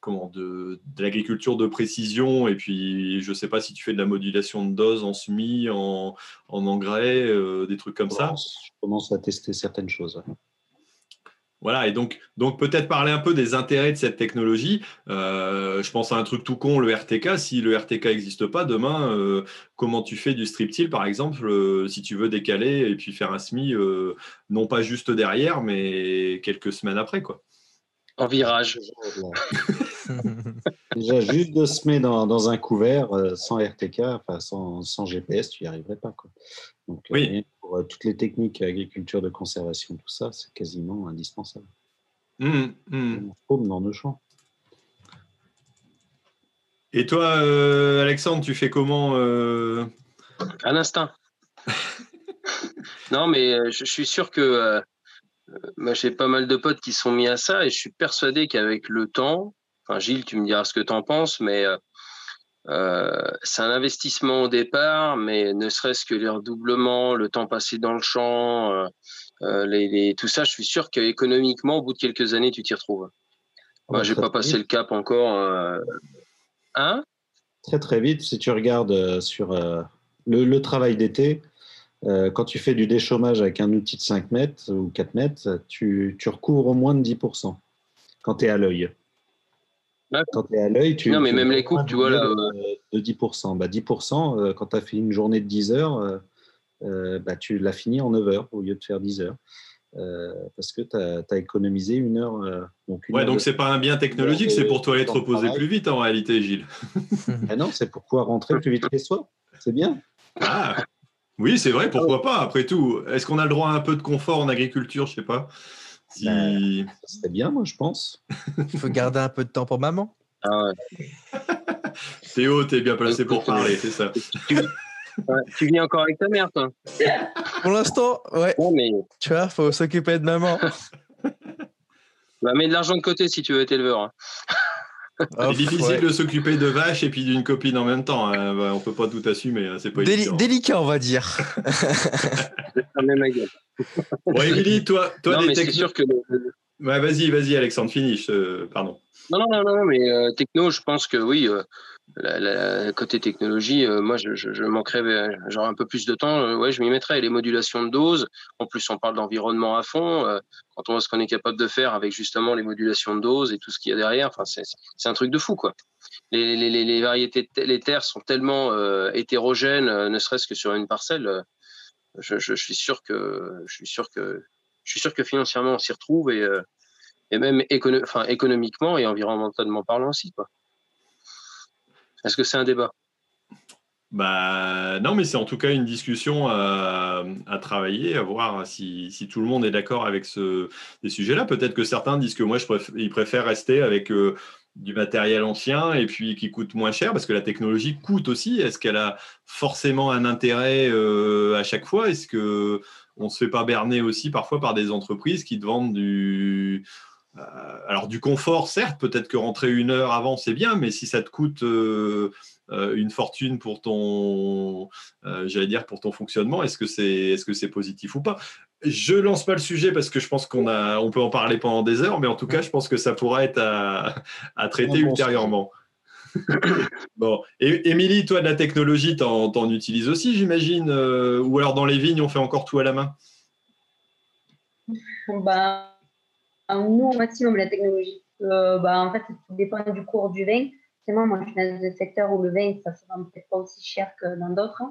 comment, de, de l'agriculture de précision. Et puis, je ne sais pas si tu fais de la modulation de dose en semis, en, en engrais, euh, des trucs comme ça. Je commence à tester certaines choses. Voilà, et donc, donc peut-être parler un peu des intérêts de cette technologie. Euh, je pense à un truc tout con, le RTK. Si le RTK n'existe pas, demain, euh, comment tu fais du striptil, par exemple, euh, si tu veux décaler et puis faire un SMI, non pas juste derrière, mais quelques semaines après, quoi. En virage. Déjà, juste de semer dans, dans un couvert sans RTK, enfin sans, sans, GPS, tu n'y arriverais pas. Quoi. Donc, oui. Euh, toutes les techniques agriculture de conservation, tout ça, c'est quasiment indispensable. Mmh, mmh. dans nos champs. Et toi, euh, Alexandre, tu fais comment euh... À l'instinct. non, mais euh, je, suis sûr que moi, j'ai pas mal de potes qui sont mis à ça et je suis persuadé qu'avec le temps, enfin, Gilles, tu me diras ce que tu en penses, mais euh, c'est un investissement au départ, mais ne serait-ce que les redoublements, le temps passé dans le champ, euh, euh les, tout ça, je suis sûr qu'économiquement, au bout de quelques années, tu t'y retrouves. Moi, j'ai pas passé le cap encore. Euh, hein? Très très vite, si tu regardes sur le, travail d'été, quand tu fais du déchômage avec un outil de 5 mètres ou 4 mètres, tu, tu recouvres au moins de 10% quand tu es à l'œil. Quand tu es à l'œil, tu. Non, mais même les coupes, tu vois là. De 10%. Bah, 10%, euh, quand tu as fait une journée de 10 heures, euh, euh, bah, tu l'as fini en 9 heures au lieu de faire 10 heures. parce que tu as, économisé une heure. donc ouais, donc c'est pas un bien technologique, c'est pour toi être reposer plus vite en réalité, Gilles. ah non, c'est pour pouvoir rentrer plus vite chez soi. C'est bien. Ah, oui, c'est vrai, pourquoi pas, après tout. Est-ce qu'on a le droit à un peu de confort en agriculture Je sais pas. Si... Ben, c'est bien, moi, je pense. Il faut garder un peu de temps pour maman. Ah ouais. Théo, t'es bien placé pour parler, c'est ça. tu viens encore avec ta mère, toi Pour l'instant, ouais. mais... Tu vois, faut s'occuper de maman. Bah, mets de l'argent de côté si tu veux être éleveur. Hein. C'est difficile de s'occuper de vaches et puis d'une copine en même temps. Hein. Bah, on peut pas tout assumer, hein. c'est pas Délicat, on va dire. bon, Émilie, toi, toi non, mais c'est sûr que. Vas-y, vas-y, Alexandre, finis. Pardon. Non, non, non, mais euh, techno, je pense que oui. Euh, la, côté technologie, euh, moi, je, je, je manquerais genre un peu plus de temps. ouais, je m'y mettrais. Les modulations de dose. En plus, on parle d'environnement à fond. quand on voit ce qu'on est capable de faire avec justement les modulations de dose et tout ce qu'il y a derrière, enfin, c'est un truc de fou, quoi. Les, les, les, variétés, les terres sont tellement hétérogènes, ne serait-ce que sur une parcelle je, suis sûr que je suis sûr que je suis sûr que financièrement on s'y retrouve et, euh, et même économiquement et environnementalement parlant aussi quoi. Est-ce que c'est un débat? Bah, non, mais c'est en tout cas une discussion à, travailler, à voir si, si, tout le monde est d'accord avec ce, ces sujets-là. Peut-être que certains disent que moi, je ils préfèrent rester avec euh, du matériel ancien et puis qui coûte moins cher parce que la technologie coûte aussi. Est-ce qu'elle a forcément un intérêt euh, à chaque fois? Est-ce que on se fait pas berner aussi parfois par des entreprises qui te vendent du alors du confort, certes, peut-être que rentrer une heure avant c'est bien, mais si ça te coûte euh, une fortune pour ton, j'allais dire pour ton fonctionnement, est-ce que c'est est-ce que c'est positif ou pas? Je lance pas le sujet parce que je pense qu'on a, on peut en parler pendant des heures, mais en tout cas, je pense que ça pourra être à, traiter ultérieurement. bon, Émilie, toi de la technologie, t'en, en utilises aussi, j'imagine, euh, ou alors dans les vignes, on fait encore tout à la main? Bah, nous, au maximum la technologie. Euh, bah, en fait, ça dépend du cours du vin. forcément, moi, je suis dans un secteur où le vin, ça se vend peut-être pas aussi cher que dans d'autres.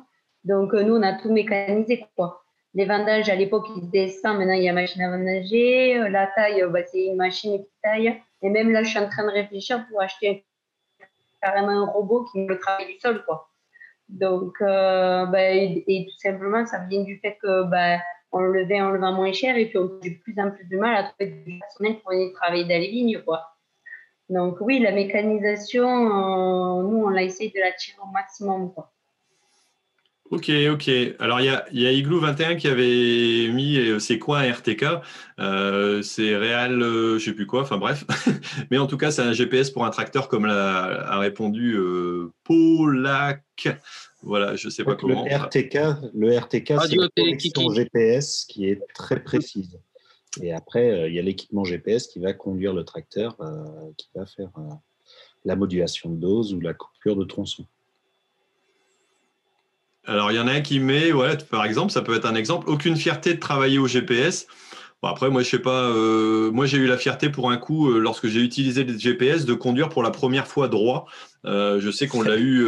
Donc, nous, on a tout mécanisé, quoi. Les vendages, à l'époque, ils étaient 100, maintenant, il y a machine à vendager. La taille, bah, c'est une machine qui taille. Et même là, je suis en train de réfléchir pour acheter carrément un robot qui me le travaille du sol, quoi. Donc, euh, bah, et, tout simplement, ça vient du fait que bah, on le vend, on le vend moins cher et puis on a de plus en plus de mal à trouver du personnel pour venir travailler dans les vignes, quoi. Donc oui, la mécanisation, euh, nous, on l'a essayé de la tirer au maximum, quoi. Ok, ok. Alors, il y a, y a Igloo 21 qui avait mis euh, c'est quoi un RTK euh, C'est réel, euh, je sais plus quoi, enfin bref. Mais en tout cas, c'est un GPS pour un tracteur, comme l'a, a répondu euh, Polak. Voilà, je ne sais pas comment. Le RTK, le RTK c'est une connexion GPS qui est très précise. Et après, il y a l'équipement GPS qui va conduire le tracteur, qui va faire la modulation de dose ou la coupure de tronçon. Alors, il y en a un qui met, voilà, par exemple, ça peut être un exemple, aucune fierté de travailler au GPS. Bon, après, moi, je sais pas, euh, moi, j'ai eu la fierté pour un coup, euh, lorsque j'ai utilisé le GPS, de conduire pour la première fois droit. Euh, je sais qu'on l'a eu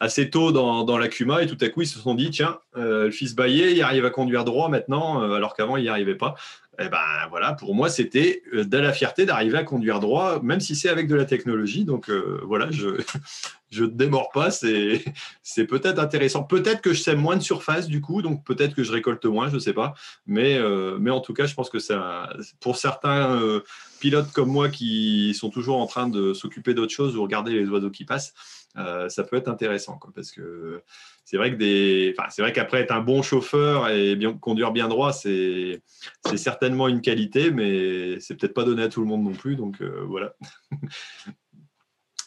assez tôt dans, dans la Cuma et tout à coup, ils se sont dit, tiens, le fils Baillet, il arrive à conduire droit maintenant, alors qu'avant, il n'y arrivait pas. Eh ben voilà, pour moi, c'était de la fierté d'arriver à conduire droit, même si c'est avec de la technologie. Donc voilà, je, ne démords pas, c'est, c'est peut-être intéressant. Peut-être que je sème moins de surface du coup, donc peut-être que je récolte moins, je ne sais pas. Mais, euh, mais en tout cas, je pense que ça, pour certains euh, pilotes comme moi qui sont toujours en train de s'occuper d'autre chose ou regarder les oiseaux qui passent, euh, ça peut être intéressant. Parce que c'est vrai que des, enfin, c'est vrai qu'après être un bon chauffeur et bien, conduire bien droit, c'est, c'est certainement une qualité, mais c'est peut-être pas donné à tout le monde non plus. Donc voilà.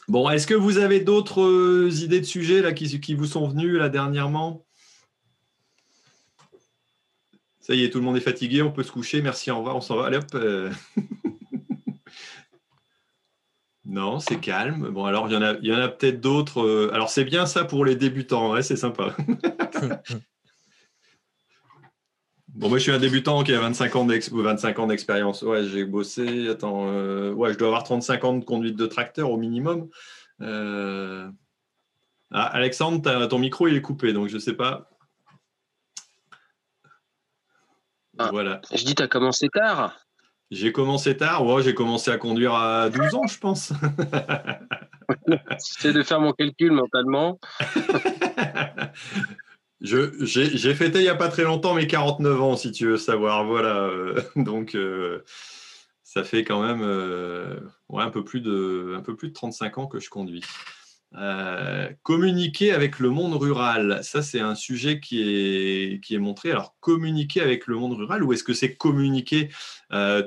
Bon, est-ce que vous avez d'autres euh, idées de sujets là, qui, vous sont venues dernièrement? Ça y est, tout le monde est fatigué, on peut se coucher. Merci, au revoir, on s'en va. Allez hop. Non, c'est calme. Bon, alors, il y en a, il y en a peut-être d'autres. Euh, alors, c'est bien ça pour les débutants, c'est sympa. Bon, moi, je suis un débutant qui a 25 ans d'expérience. Ouais, j'ai bossé. Attends, euh, ouais, je dois avoir 35 ans de conduite de tracteur au minimum. Euh, ah, Alexandre, ton micro il est coupé, donc je ne sais pas. Ah, voilà. Je dis, tu as commencé tard? J'ai commencé tard. Ouais, j'ai commencé à conduire à 12 ans, je pense. J'essaie de faire mon calcul mentalement. J'ai fêté il n'y a pas très longtemps mes 49 ans, si tu veux savoir. Voilà. Euh, donc, euh, ça fait quand même euh, ouais, un, peu plus de, un peu plus de 35 ans que je conduis. Communiquer avec le monde rural, ça c'est un sujet qui est, qui est montré. Alors, communiquer avec le monde rural ou est-ce que c'est communiquer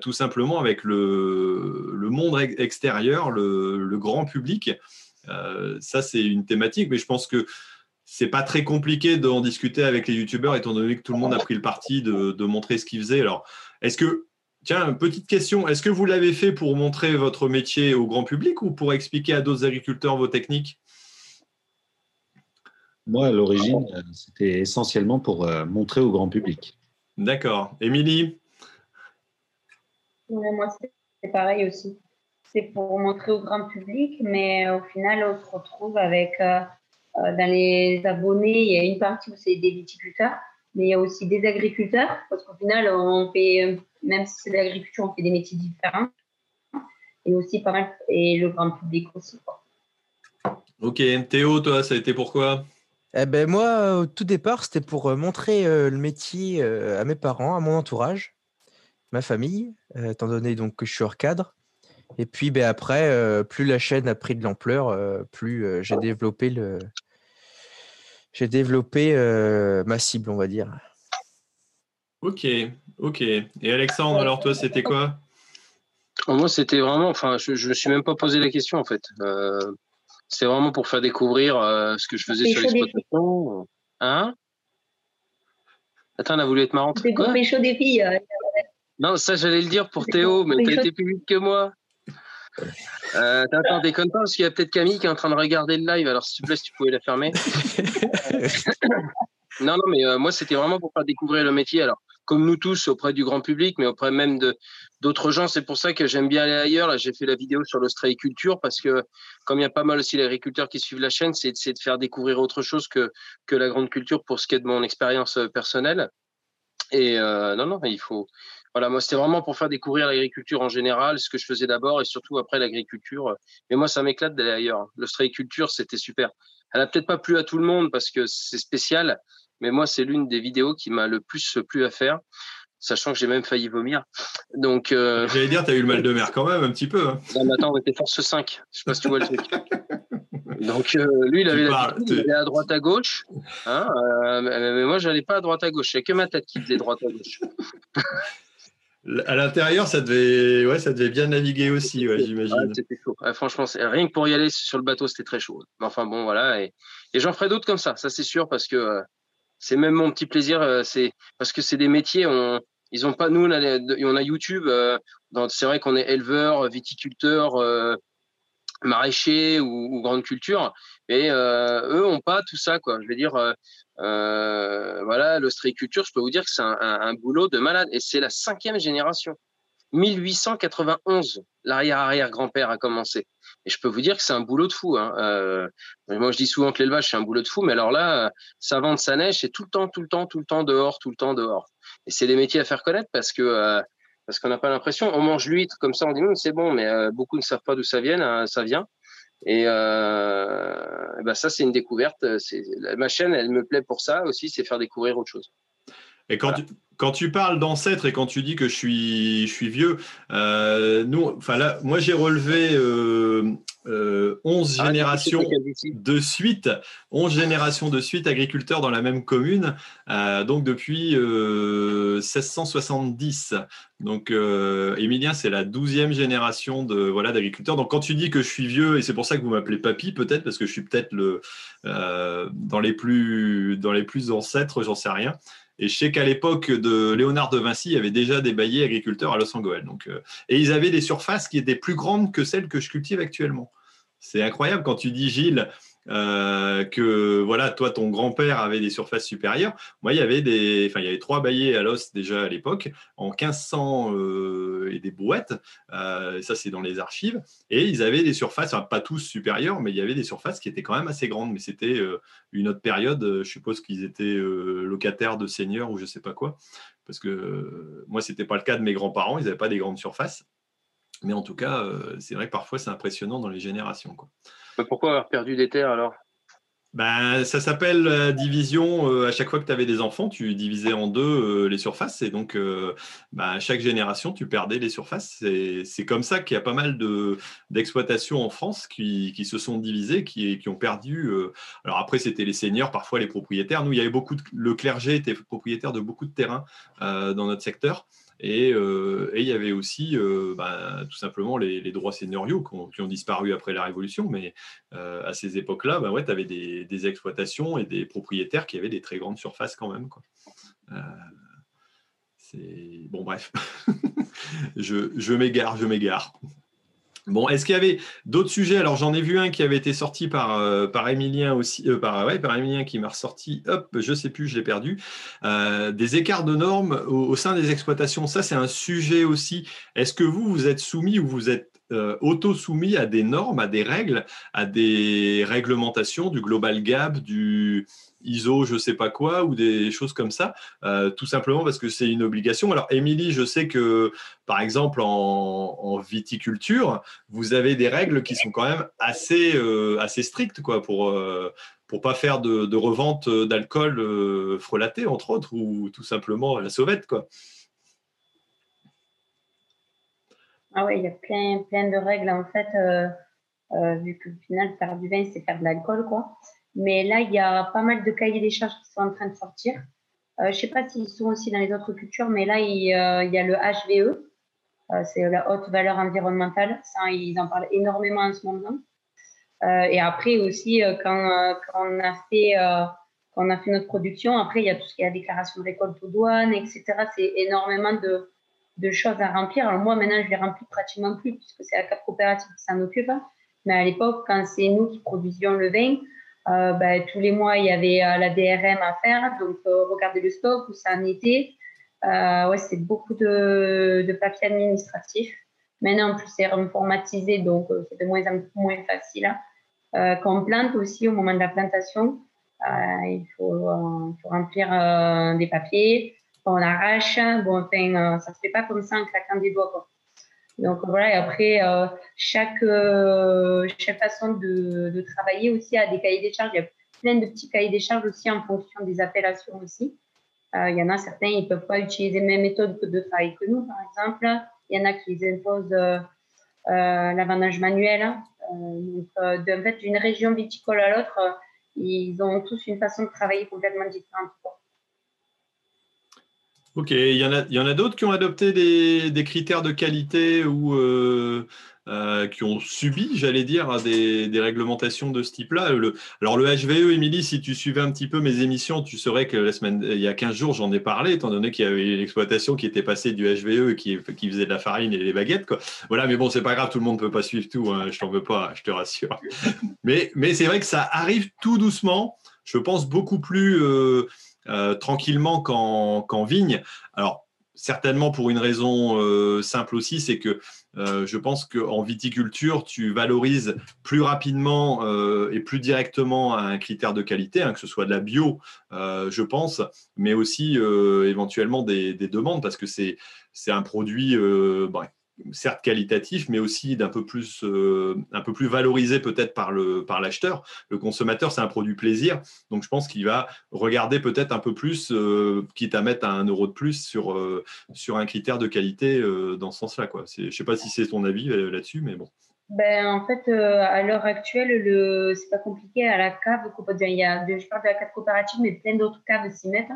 tout simplement avec le, le monde extérieur, le, le grand public? Ça c'est une thématique, mais je pense que c'est pas très compliqué d'en discuter avec les youtubeurs étant donné que tout le monde a pris le parti de, montrer ce qu'ils faisaient. Alors, est-ce que, tiens, petite question, est-ce que vous l'avez fait pour montrer votre métier au grand public ou pour expliquer à d'autres agriculteurs vos techniques? Moi, à l'origine, c'était essentiellement pour euh, montrer au grand public. D'accord. Émilie? Moi, c'est pareil aussi. C'est pour montrer au grand public, mais au final, on se retrouve avec. Euh, euh, dans les abonnés, il y a une partie où c'est des viticulteurs, mais il y a aussi des agriculteurs, parce qu'au final, on fait, même si c'est de l'agriculture, on fait des métiers différents. Et aussi pas mal, et le grand public aussi. Ok, Théo, toi, ça a été pourquoi eh ben moi, au tout départ, c'était pour euh, montrer euh, le métier à mes parents, à mon entourage, ma famille, étant donné donc que je suis hors cadre. Et puis ben, après, plus la chaîne a pris de l'ampleur, plus j'ai développé le, j'ai développé euh, ma cible, on va dire. Ok, ok. Et Alexandre, alors toi, c'était quoi? Moi, c'était vraiment, enfin, je ne me suis même pas posé la question en fait. Euh, c'est vraiment pour faire découvrir euh, ce que je faisais sur l'exploitation. Hein? Attends, on a voulu être marrante. Chaud des filles. Non, ça, j'allais le dire pour Théo, mais tu as été plus vite que moi. Euh, Attends, déconne pas, parce qu'il y a peut-être Camille qui est en train de regarder le live. Alors, s'il te plaît, si tu pouvais la fermer. non, non, mais euh, moi, c'était vraiment pour faire découvrir le métier. Alors, comme nous tous, auprès du grand public, mais auprès même de d'autres gens. C'est pour ça que j'aime bien aller ailleurs. Là, j'ai fait la vidéo sur l'ostréiculture parce que, comme il y a pas mal aussi d'agriculteurs qui suivent la chaîne, c'est de faire découvrir autre chose que, que la grande culture pour ce qui est de mon expérience euh, personnelle. Et euh, non, non, il faut. Voilà, moi, c'était vraiment pour faire découvrir l'agriculture en général, ce que je faisais d'abord et surtout après l'agriculture. Mais moi, ça m'éclate d'aller ailleurs. L'ostréiculture, c'était super. Elle a peut-être pas plu à tout le monde parce que c'est spécial, mais moi, c'est l'une des vidéos qui m'a le plus plu à faire sachant que j'ai même failli vomir. Donc, euh... J'allais dire, tu as eu le mal de mer quand même, un petit peu. Hein. Non, mais attends, on était force 5. Je sais pas si tu vois le truc. Donc, euh, lui, il avait la il allait à droite à gauche. Hein, euh, mais moi, je n'allais pas à droite à gauche. C'est que ma tête qui faisait droite à gauche. À l'intérieur, ça devait, ouais, ça devait bien naviguer aussi, ouais, j'imagine. c'était chaud. franchement, rien que pour y aller sur le bateau, c'était très chaud. Mais enfin, bon, voilà. Et, et j'en ferai d'autres comme ça, ça c'est sûr, parce que euh, c'est même mon petit plaisir. Euh, c'est parce que c'est des métiers. On, ils ont pas. Nous, on a, on a YouTube. Euh, c'est vrai qu'on est éleveur, viticulteur, euh, maraîcher ou, grande culture, mais eux ont pas tout ça. Quoi. Je veux dire, voilà, l'ostréiculture. Je peux vous dire que c'est un, un, boulot de malade. Et c'est la cinquième génération. 1891, l'arrière-arrière-grand-père a commencé. Et je peux vous dire que c'est un boulot de fou. Hein. Euh, moi, je dis souvent que l'élevage, c'est un boulot de fou, mais alors là, ça vente sa neige, c'est tout le temps, tout le temps, tout le temps dehors, tout le temps dehors. Et c'est des métiers à faire connaître parce que euh, parce qu'on n'a pas l'impression. On mange l'huître comme ça, on dit c'est bon, mais euh, beaucoup ne savent pas d'où ça vient. Hein, ça vient. Et ben ça, c'est une découverte. Ma chaîne, elle me plaît pour ça aussi, c'est faire découvrir autre chose. Et quand, tu, quand tu parles d'ancêtres et quand tu dis que je suis, je suis vieux, euh, nous, enfin là, moi j'ai relevé euh, 11 euh, générations de suite, 11 générations de suite agriculteurs dans la même commune, euh, donc depuis 1670. Euh, donc Émilien, c'est la 12e génération de voilà d'agriculteurs. Donc quand tu dis que je suis vieux et c'est pour ça que vous m'appelez papy peut-être parce que je suis peut-être le dans les plus dans les plus ancêtres, j'en sais rien. Et je sais qu'à l'époque de Léonard de Vinci, il y avait déjà des bailliers agriculteurs à Los Angeles. Euh, et ils avaient des surfaces qui étaient plus grandes que celles que je cultive actuellement. C'est incroyable quand tu dis, Gilles, euh, que voilà, toi, ton grand-père avait des surfaces supérieures. Moi, il y avait des, enfin, il y avait trois baillets à l'os déjà à l'époque, en 1500 euh, et des brouettes. Euh, ça, c'est dans les archives. Et ils avaient des surfaces, pas tous supérieures, mais il y avait des surfaces qui étaient quand même assez grandes. Mais c'était une autre période. Je suppose qu'ils étaient locataires de seigneurs ou je sais pas quoi. Parce que moi, c'était pas le cas de mes grands-parents. Ils n'avaient pas des grandes surfaces. Mais en tout cas, c'est vrai que parfois, c'est impressionnant dans les générations. Quoi pourquoi avoir perdu des terres alors? Ben, ça s'appelle division. Euh, à chaque fois que tu avais des enfants, tu divisais en deux euh, les surfaces. Et donc, euh, ben, à chaque génération, tu perdais les surfaces. C'est comme ça qu'il y a pas mal d'exploitations en France qui, se sont divisées, qui, qui ont perdu. alors après, c'était les seigneurs, parfois les propriétaires. Nous, il y avait beaucoup le clergé était propriétaire de beaucoup de terrains dans notre secteur. Euh, et, il y avait aussi euh, bah, tout simplement les, droits seigneuriaux qui ont, disparu après la Révolution. Mais euh, à ces époques-là, bah ouais, tu avais des, exploitations et des propriétaires qui avaient des très grandes surfaces quand même. Bon, bref, je m'égare, je m'égare. Bon, est-ce qu'il y avait d'autres sujets? Alors, j'en ai vu un qui avait été sorti par, euh, Emilien aussi, euh, par, ouais, Emilien qui m'a ressorti, hop, je sais plus, je l'ai perdu. Euh, des écarts de normes au, sein des exploitations, ça, c'est un sujet aussi. Est-ce que vous, vous êtes soumis ou vous êtes auto-soumis à des normes, à des règles, à des réglementations du Global Gap, du, ISO, je sais pas quoi, ou des choses comme ça, euh, tout simplement parce que c'est une obligation. Alors, Émilie, je sais que, par exemple, en, viticulture, vous avez des règles qui sont quand même assez, euh, assez strictes, quoi, pour euh, pour pas faire de, revente d'alcool frelaté, entre autres, ou tout simplement la sauvette, quoi. Ah oui, il y a plein, plein de règles, en fait, vu que au final, faire du vin, c'est faire de l'alcool, quoi. Mais là, il y a pas mal de cahiers des charges qui sont en train de sortir. Euh, je ne sais pas s'ils sont aussi dans les autres cultures, mais là, il, euh, y a le HVE, euh, c'est la haute valeur environnementale. Ils en parlent énormément en ce moment. et après aussi, quand, on a fait, quand on a fait notre production, après, il y a tout ce qui est la déclaration de récolte aux douanes, etc. C'est énormément de, de, choses à remplir. Alors moi, maintenant, je les remplis pratiquement plus, puisque c'est la CAP coopérative qui s'en occupe. Mais à l'époque, quand c'est nous qui produisions le vin, euh, ben, tous les mois, il y avait euh, la DRM à faire, donc euh, regarder le stock, où ça en était. ouais, c'est beaucoup de, de papier administratif. Maintenant, en plus, c'est informatisé, donc c'est de moins en moins facile. Hein. Quand on plante aussi, au moment de la plantation, il faut, faut remplir des papiers, on arrache. Bon, enfin, ça se fait pas comme ça en claquant des doigts. Quoi. Donc voilà, et après, euh, chaque, euh, chaque façon de, travailler aussi a des cahiers des charges. Il y a plein de petits cahiers des charges aussi en fonction des appellations aussi. Euh, il y en a certains, ils ne peuvent pas utiliser les mêmes méthodes de travail que nous, par exemple. Il y en a qui imposent euh, l'avantage manuel. donc, de, en fait, d'une région viticole à l'autre, ils ont tous une façon de travailler complètement différente. Ok, il y en a, il y en a d'autres qui ont adopté des, des, critères de qualité ou euh, euh, qui ont subi, j'allais dire, des, des, réglementations de ce type-là? alors le HVE, Émilie, si tu suivais un petit peu mes émissions, tu saurais que la semaine, il y a 15 jours, j'en ai parlé, étant donné qu'il y avait une exploitation qui était passée du HVE qui, qui faisait de la farine et des baguettes. Quoi. Voilà, mais bon, c'est pas grave, tout le monde ne peut pas suivre tout, hein, je t'en veux pas, je te rassure. mais mais c'est vrai que ça arrive tout doucement, je pense beaucoup plus... Euh, euh, tranquillement qu'en vigne. Alors, certainement pour une raison euh, simple aussi, c'est que euh, je pense qu'en viticulture, tu valorises plus rapidement et plus directement un critère de qualité, hein, que ce soit de la bio, je pense, mais aussi éventuellement des, demandes, parce que c'est un produit certes qualitatif, mais aussi d'un peu plus, euh, un peu plus valorisé peut-être par le par l'acheteur. Le consommateur, c'est un produit plaisir, donc je pense qu'il va regarder peut-être un peu plus, euh, quitte à mettre un euro de plus sur euh, sur un critère de qualité dans ce sens-là. Quoi. Je ne sais pas si c'est ton avis là-dessus, mais bon. Ben, en fait, à l'heure actuelle, le c'est pas compliqué à la cave. Il y a, je parle de la cave coopérative, mais plein d'autres caves s'y mettent.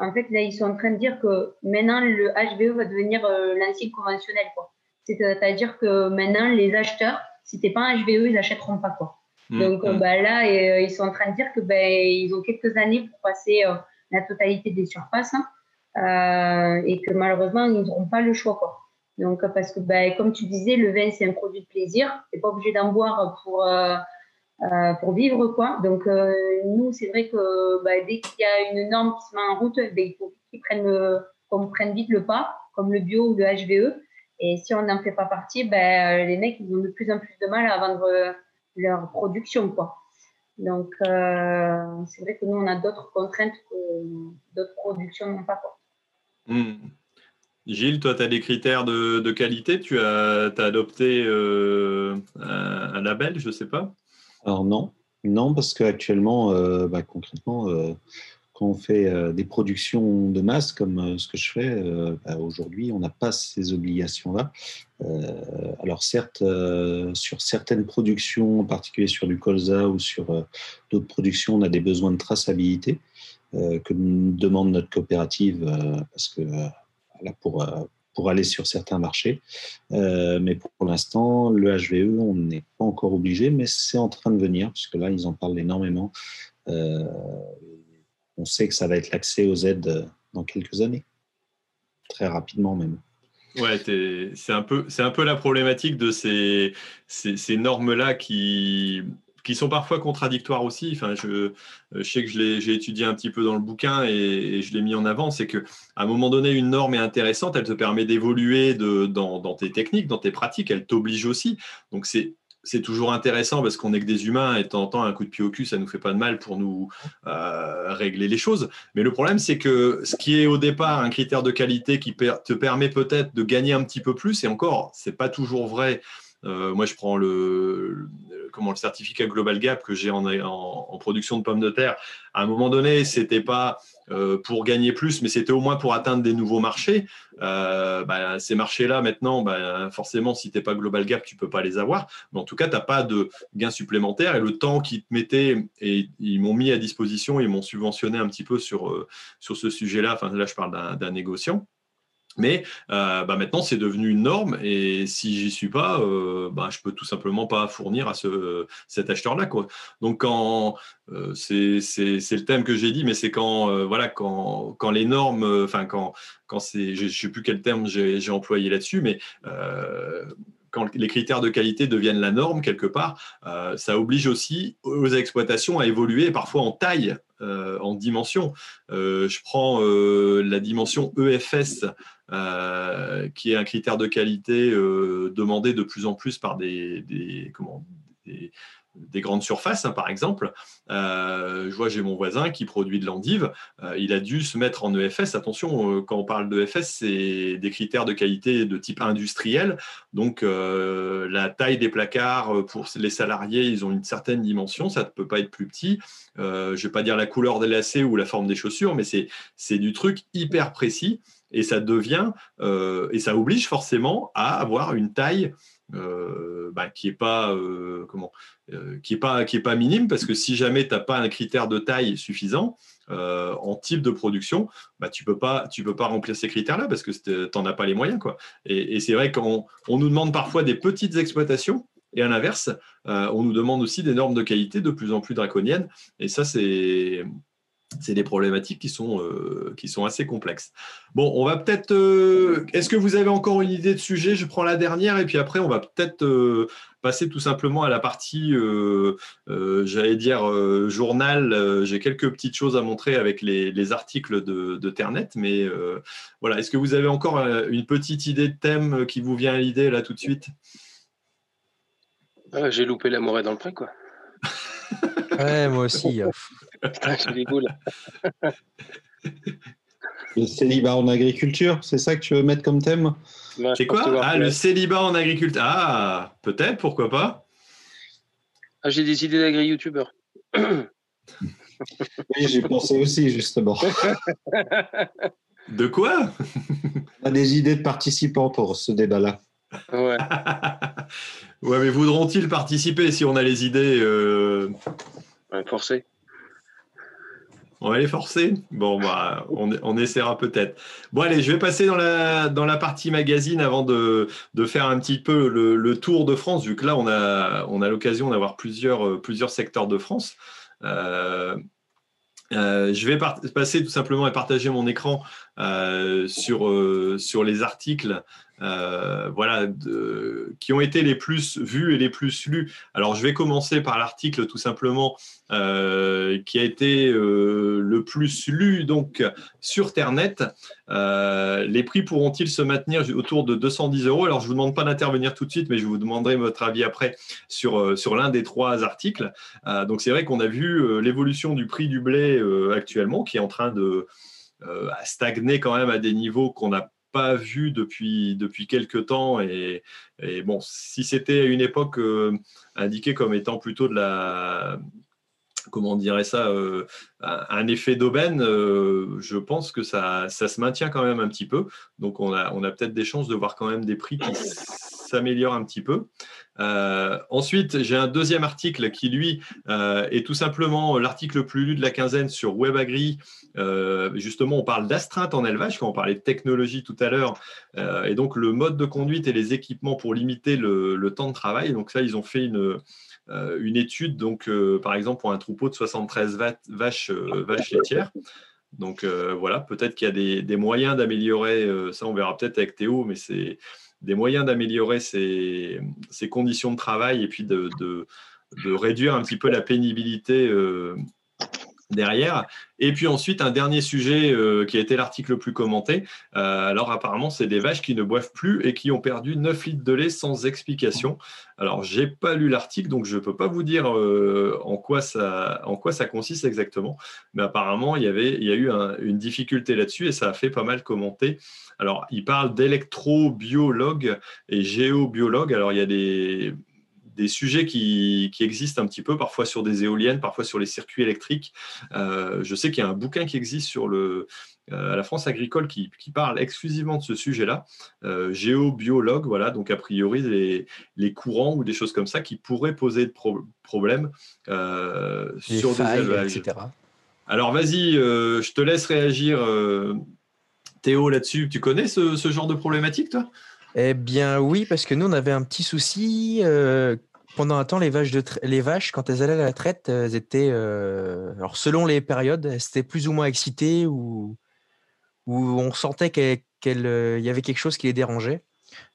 En fait, là, ils sont en train de dire que maintenant, le HVE va devenir l'ancien conventionnel. Quoi. C'est-à-dire que maintenant, les acheteurs, si tu pas un HVE, ils n'achèteront pas quoi. Mmh, Donc mmh. Bah, là, euh, ils sont en train de dire que ben, ils ont quelques années pour passer euh, la totalité des surfaces hein, euh, et que malheureusement, ils n'auront pas le choix. Quoi. Donc, parce que, ben, comme tu disais, le vin, c'est un produit de plaisir. Tu n'es pas obligé d'en boire pour, pour vivre. Quoi. Donc, nous, c'est vrai que ben, dès qu'il y a une norme qui se met en route, il faut qu'ils prennent, qu'on prenne vite le pas, comme le bio ou le HVE. Et si on n'en fait pas partie, ben, les mecs, ils ont de plus en plus de mal à vendre euh, leur production. Quoi. Donc, euh, c'est vrai que nous, on a d'autres contraintes que d'autres productions n'ont pas. Quoi. Hmm. Gilles, toi, tu as des critères de, de qualité? Tu as, as adopté euh, un, label, je ne sais pas? Alors non, non parce qu'actuellement, bah, concrètement, quand on fait euh, des productions de masse comme euh, ce que je fais euh, bah, aujourd'hui, on n'a pas ces obligations-là. alors certes, sur certaines productions, en particulier sur du colza ou sur d'autres productions, on a des besoins de traçabilité que demande notre coopérative parce que pour pour aller sur certains marchés. mais pour l'instant, le HVE, on n'est pas encore obligé, mais c'est en train de venir, puisque là, ils en parlent énormément on sait que ça va être l'accès aux aides euh, dans quelques années, très rapidement même. Ouais, c'est un, peu, un peu la problématique de ces, ces, normes-là qui, qui sont parfois contradictoires aussi. Enfin, je, je sais que j'ai étudié un petit peu dans le bouquin et, je l'ai mis en avant, c'est qu'à un moment donné, une norme est intéressante, elle te permet d'évoluer dans, dans tes techniques, dans tes pratiques, elle t'oblige aussi. Donc c'est c'est toujours intéressant parce qu'on n'est que des humains et de un coup de pied au cul, ça nous fait pas de mal pour nous euh, régler les choses. Mais le problème, c'est que ce qui est au départ un critère de qualité qui te permet peut-être de gagner un petit peu plus, et encore, c'est pas toujours vrai. Euh, moi, je prends le, comment, le certificat Global Gap que j'ai en, production de pommes de terre. À un moment donné, c'était pas euh, pour gagner plus, mais c'était au moins pour atteindre des nouveaux marchés. Euh, bah, ces marchés-là, maintenant, bah, forcément, si tu n'es pas Global Gap, tu ne peux pas les avoir. Mais en tout cas, tu n'as pas de gains supplémentaires. Et le temps qu'ils te mettaient, et ils m'ont mis à disposition, ils m'ont subventionné un petit peu sur, sur ce sujet-là. Enfin, là, je parle d'un négociant. Mais euh, bah, maintenant, c'est devenu une norme et si j'y suis pas, euh, bah, je peux tout simplement pas fournir à ce, cet acheteur-là. Donc, quand euh, c'est le thème que j'ai dit, mais c'est quand euh, voilà quand, quand les normes, enfin quand quand c'est, je, ne sais plus quel terme j'ai employé là-dessus, mais quand les critères de qualité deviennent la norme quelque part, ça oblige aussi aux exploitations à évoluer parfois en taille, en dimension. je prends la dimension EFS. qui est un critère de qualité demandé de plus en plus par des, des, comment, des, des grandes surfaces, hein, par exemple. Euh, je vois, j'ai mon voisin qui produit de l'endive. Euh, il a dû se mettre en EFS. Attention, euh, quand on parle d'EFS, c'est des critères de qualité de type industriel. Donc, la taille des placards pour les salariés, ils ont une certaine dimension. Ça ne peut pas être plus petit. je ne vais pas dire la couleur des lacets ou la forme des chaussures, mais c'est du truc hyper précis. Et ça devient, et ça oblige forcément à avoir une taille bah, qui n'est pas comment euh, qui n'est pas, qui est pas minime, parce que si jamais tu n'as pas un critère de taille suffisant euh, en type de production, bah, tu ne peux, pas, tu peux pas remplir ces critères-là parce que tu n'en as pas les moyens. Quoi. Et, c'est vrai qu'on on nous demande parfois des petites exploitations, et à l'inverse, euh, on nous demande aussi des normes de qualité de plus en plus draconiennes. Et ça, c'est c'est des problématiques qui sont, qui sont assez complexes. Bon, on va peut-être. Est-ce que vous avez encore une idée de sujet? Je prends la dernière et puis après, on va peut-être passer tout simplement à la partie, euh, euh, j'allais dire, euh, journal. J'ai quelques petites choses à montrer avec les, articles de, Ternet, mais voilà. Est-ce que vous avez encore une petite idée de thème qui vous vient à l'idée là tout de suite? Ah, J'ai loupé la morée dans le pré, quoi. Ouais, moi aussi. J'ai Le célibat en agriculture, c'est ça que tu veux mettre comme thème? C'est quoi? Ah, le célibat en agriculture. Ah, peut-être, pourquoi pas? Ah, J'ai des idées d'agri-youtubeurs. oui, j'ai pensé aussi, justement. De quoi? On a des idées de participants pour ce débat-là. Ouais. ouais, mais voudront-ils participer si on a les idées euh... ouais, Forcé. On va les forcer? Bon, bah, on, essaiera peut-être. Bon, allez, je vais passer dans la, dans la partie magazine avant de, faire un petit peu le, tour de France, vu que là, on a, on a l'occasion d'avoir plusieurs, plusieurs secteurs de France. Euh, euh, je vais passer tout simplement et partager mon écran euh, sur, sur les articles euh, voilà, qui ont été les plus vus et les plus lus. Alors, je vais commencer par l'article tout simplement euh, qui a été euh, le plus lu donc sur Ternet. les prix pourront-ils se maintenir autour de 210 euros? Alors, je ne vous demande pas d'intervenir tout de suite, mais je vous demanderai votre avis après sur, sur l'un des trois articles. donc, c'est vrai qu'on a vu l'évolution du prix du blé actuellement qui est en train de stagner quand même à des niveaux qu'on a pas vu depuis, depuis quelques temps. Et, bon, si c'était à une époque euh, indiqué comme étant plutôt de la. Comment on dirait ça euh, Un effet d'aubaine, euh, je pense que ça, ça, se maintient quand même un petit peu. Donc, on a, on a peut-être des chances de voir quand même des prix qui s'améliorent un petit peu. ensuite, j'ai un deuxième article qui, lui, est tout simplement l'article le plus lu de la quinzaine sur WebAgri euh, justement, on parle d'astreinte en élevage, quand on parlait de technologie tout à l'heure, euh, et donc le mode de conduite et les équipements pour limiter le, temps de travail. Donc ça, ils ont fait une, euh, une étude, donc par exemple pour un troupeau de 73 vaches, vaches laitières. Donc voilà, peut-être qu'il y a des, moyens d'améliorer, ça on verra peut-être avec Théo, mais c'est des moyens d'améliorer ces, conditions de travail et puis de, réduire un petit peu la pénibilité derrière. Et puis ensuite, un dernier sujet euh, qui a été l'article le plus commenté. Euh, alors apparemment, c'est des vaches qui ne boivent plus et qui ont perdu 9 litres de lait sans explication. Alors, j'ai pas lu l'article, donc je ne peux pas vous dire euh, en, quoi ça, consiste exactement. Mais apparemment, il y, avait, il y a eu une difficulté là-dessus et ça a fait pas mal commenter. Alors, il parle d'électrobiologue et géobiologue. Alors, il y a des des sujets qui, existent un petit peu, parfois sur des éoliennes, parfois sur les circuits électriques. Euh, je sais qu'il y a un bouquin qui existe sur le, euh, à la France agricole qui, parle exclusivement de ce sujet-là, euh, géobiologue, voilà, donc a priori les, les, courants ou des choses comme ça qui pourraient poser de problèmes sur des élevages. Etc. Alors vas-y, je te laisse réagir, Théo, là-dessus. Tu connais ce, ce genre de problématique, toi? Eh bien oui, parce que nous, on avait un petit souci pendant un temps, les vaches, quand elles allaient à la traite, elles étaient, euh, alors selon les périodes, elles étaient plus ou moins excitées ou, on sentait qu'il euh, y avait quelque chose qui les dérangeait.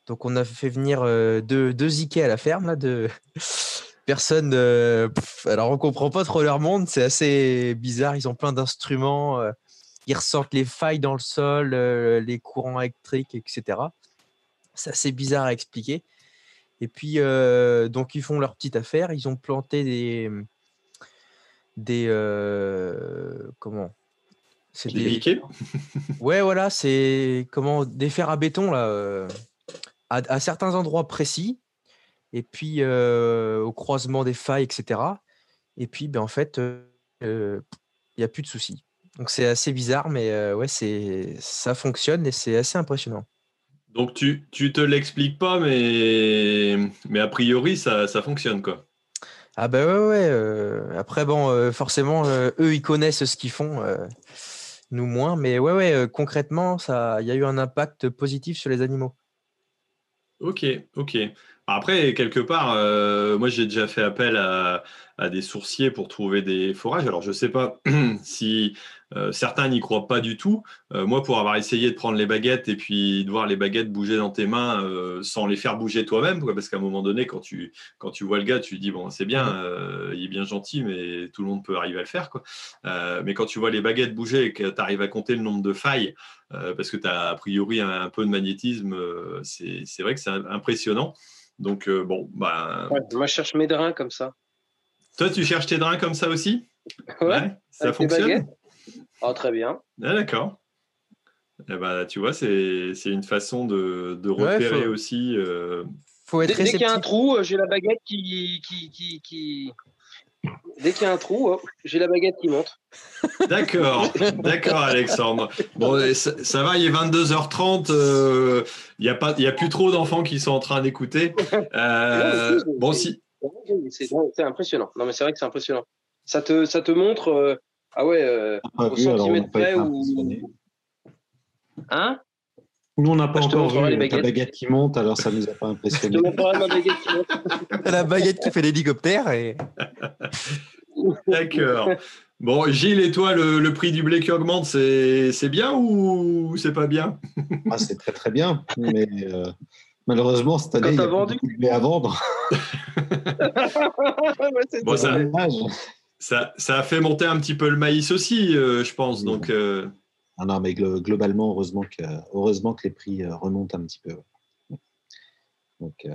Donc on a fait venir deux, deux Ikea à la ferme, là, de personnes. alors on comprend pas trop leur monde, c'est assez bizarre. Ils ont plein d'instruments, ils ressentent les failles dans le sol, les courants électriques, etc. C'est assez bizarre à expliquer. Et puis, donc, ils font leur petite affaire. Ils ont planté des. Des. comment? C'est des. ouais, voilà, c'est. Comment? Des fers à béton, là, à, certains endroits précis. Et puis, au croisement des failles, etc. Et puis, ben, en fait, il n'y a plus de soucis. Donc, c'est assez bizarre, mais ouais, ça fonctionne et c'est assez impressionnant. Donc tu, tu te l'expliques pas, mais, mais a priori ça, ça fonctionne quoi. Ah bah ouais ouais. Euh, après bon, euh, forcément euh, eux ils connaissent ce qu'ils font, nous moins, mais ouais ouais concrètement ça, il y a eu un impact positif sur les animaux. Ok ok. Après quelque part, moi j'ai déjà fait appel à, à, des sourciers pour trouver des forages. Alors je sais pas si euh, certains n'y croient pas du tout. Euh, moi, pour avoir essayé de prendre les baguettes et puis de voir les baguettes bouger dans tes mains euh, sans les faire bouger toi-même, parce qu'à un moment donné, quand tu, quand tu vois le gars, tu dis, bon, c'est bien, il est bien gentil, mais tout le monde peut arriver à le faire. Quoi. mais quand tu vois les baguettes bouger et que tu arrives à compter le nombre de failles, parce que tu as a priori un, peu de magnétisme, c'est vrai que c'est impressionnant. Donc, bon, bah... moi, je cherche mes drains comme ça. Toi, tu cherches tes drains comme ça aussi? Ouais. ça fonctionne? Ah, très bien. Ah, d'accord. Eh ben, tu vois, c'est une façon de, de repérer aussi. Euh... Faut être dès, qu'il y a un trou, euh, j'ai la baguette qui. qui, qui, qui... Dès qu'il y a un trou, j'ai la baguette qui monte. D'accord, d'accord, Alexandre. Bon, ça, va, il est 22h30. Euh, il n'y a, pas, a plus trop d'enfants qui sont en train d'écouter. Euh, bon, si. C'est impressionnant. Non, mais c'est vrai que c'est impressionnant. Ça te, ça te montre ah ouais, euh, au centimètre près ou. Hein? Nous, on n'a pas encore vu la baguette qui monte, alors ça ne nous a pas impressionné. la baguette qui fait l'hélicoptère. Et... D'accord. Bon, Gilles, et toi, le, prix du blé qui augmente, c'est bien ou c'est pas bien? Ah, C'est très très bien, mais euh, malheureusement, cette année, il y a vendu de blé à vendre. bon, ça, ça, a fait monter un petit peu le maïs aussi, euh, je pense. Donc, euh, ah non, mais globalement, heureusement que, heureusement que les prix euh, remontent un petit peu. Donc,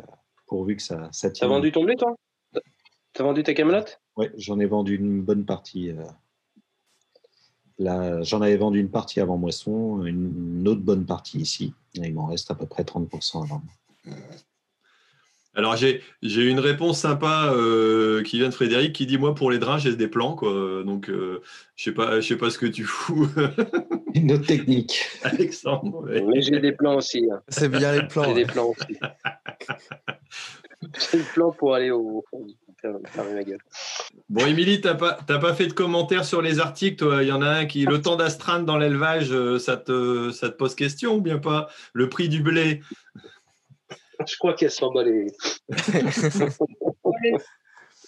pourvu que ça, ça tient. T'as vendu ton blé, toi? T'as vendu ta camelote? Oui, j'en ai vendu une bonne partie. Là, j'en avais vendu une partie avant moisson, une, autre bonne partie ici. Et il m'en reste à peu près 30% avant. Alors, j'ai une réponse sympa euh, qui vient de Frédéric qui dit Moi, pour les drains, j'ai des plans. Quoi. Donc, euh, je ne sais, pas, sais pas ce que tu fous. Une autre technique. Alexandre. Mais j'ai des plans aussi. Hein. C'est bien les plans. J'ai des plans aussi. j'ai des plans pour aller au fond. Bon, Émilie, tu n'as pas, pas fait de commentaires sur les articles. Il y en a un qui, le temps d'astreinte dans l'élevage, euh, ça te, ça te pose question ou bien pas? Le prix du blé? Je crois qu'elle s'en bat les.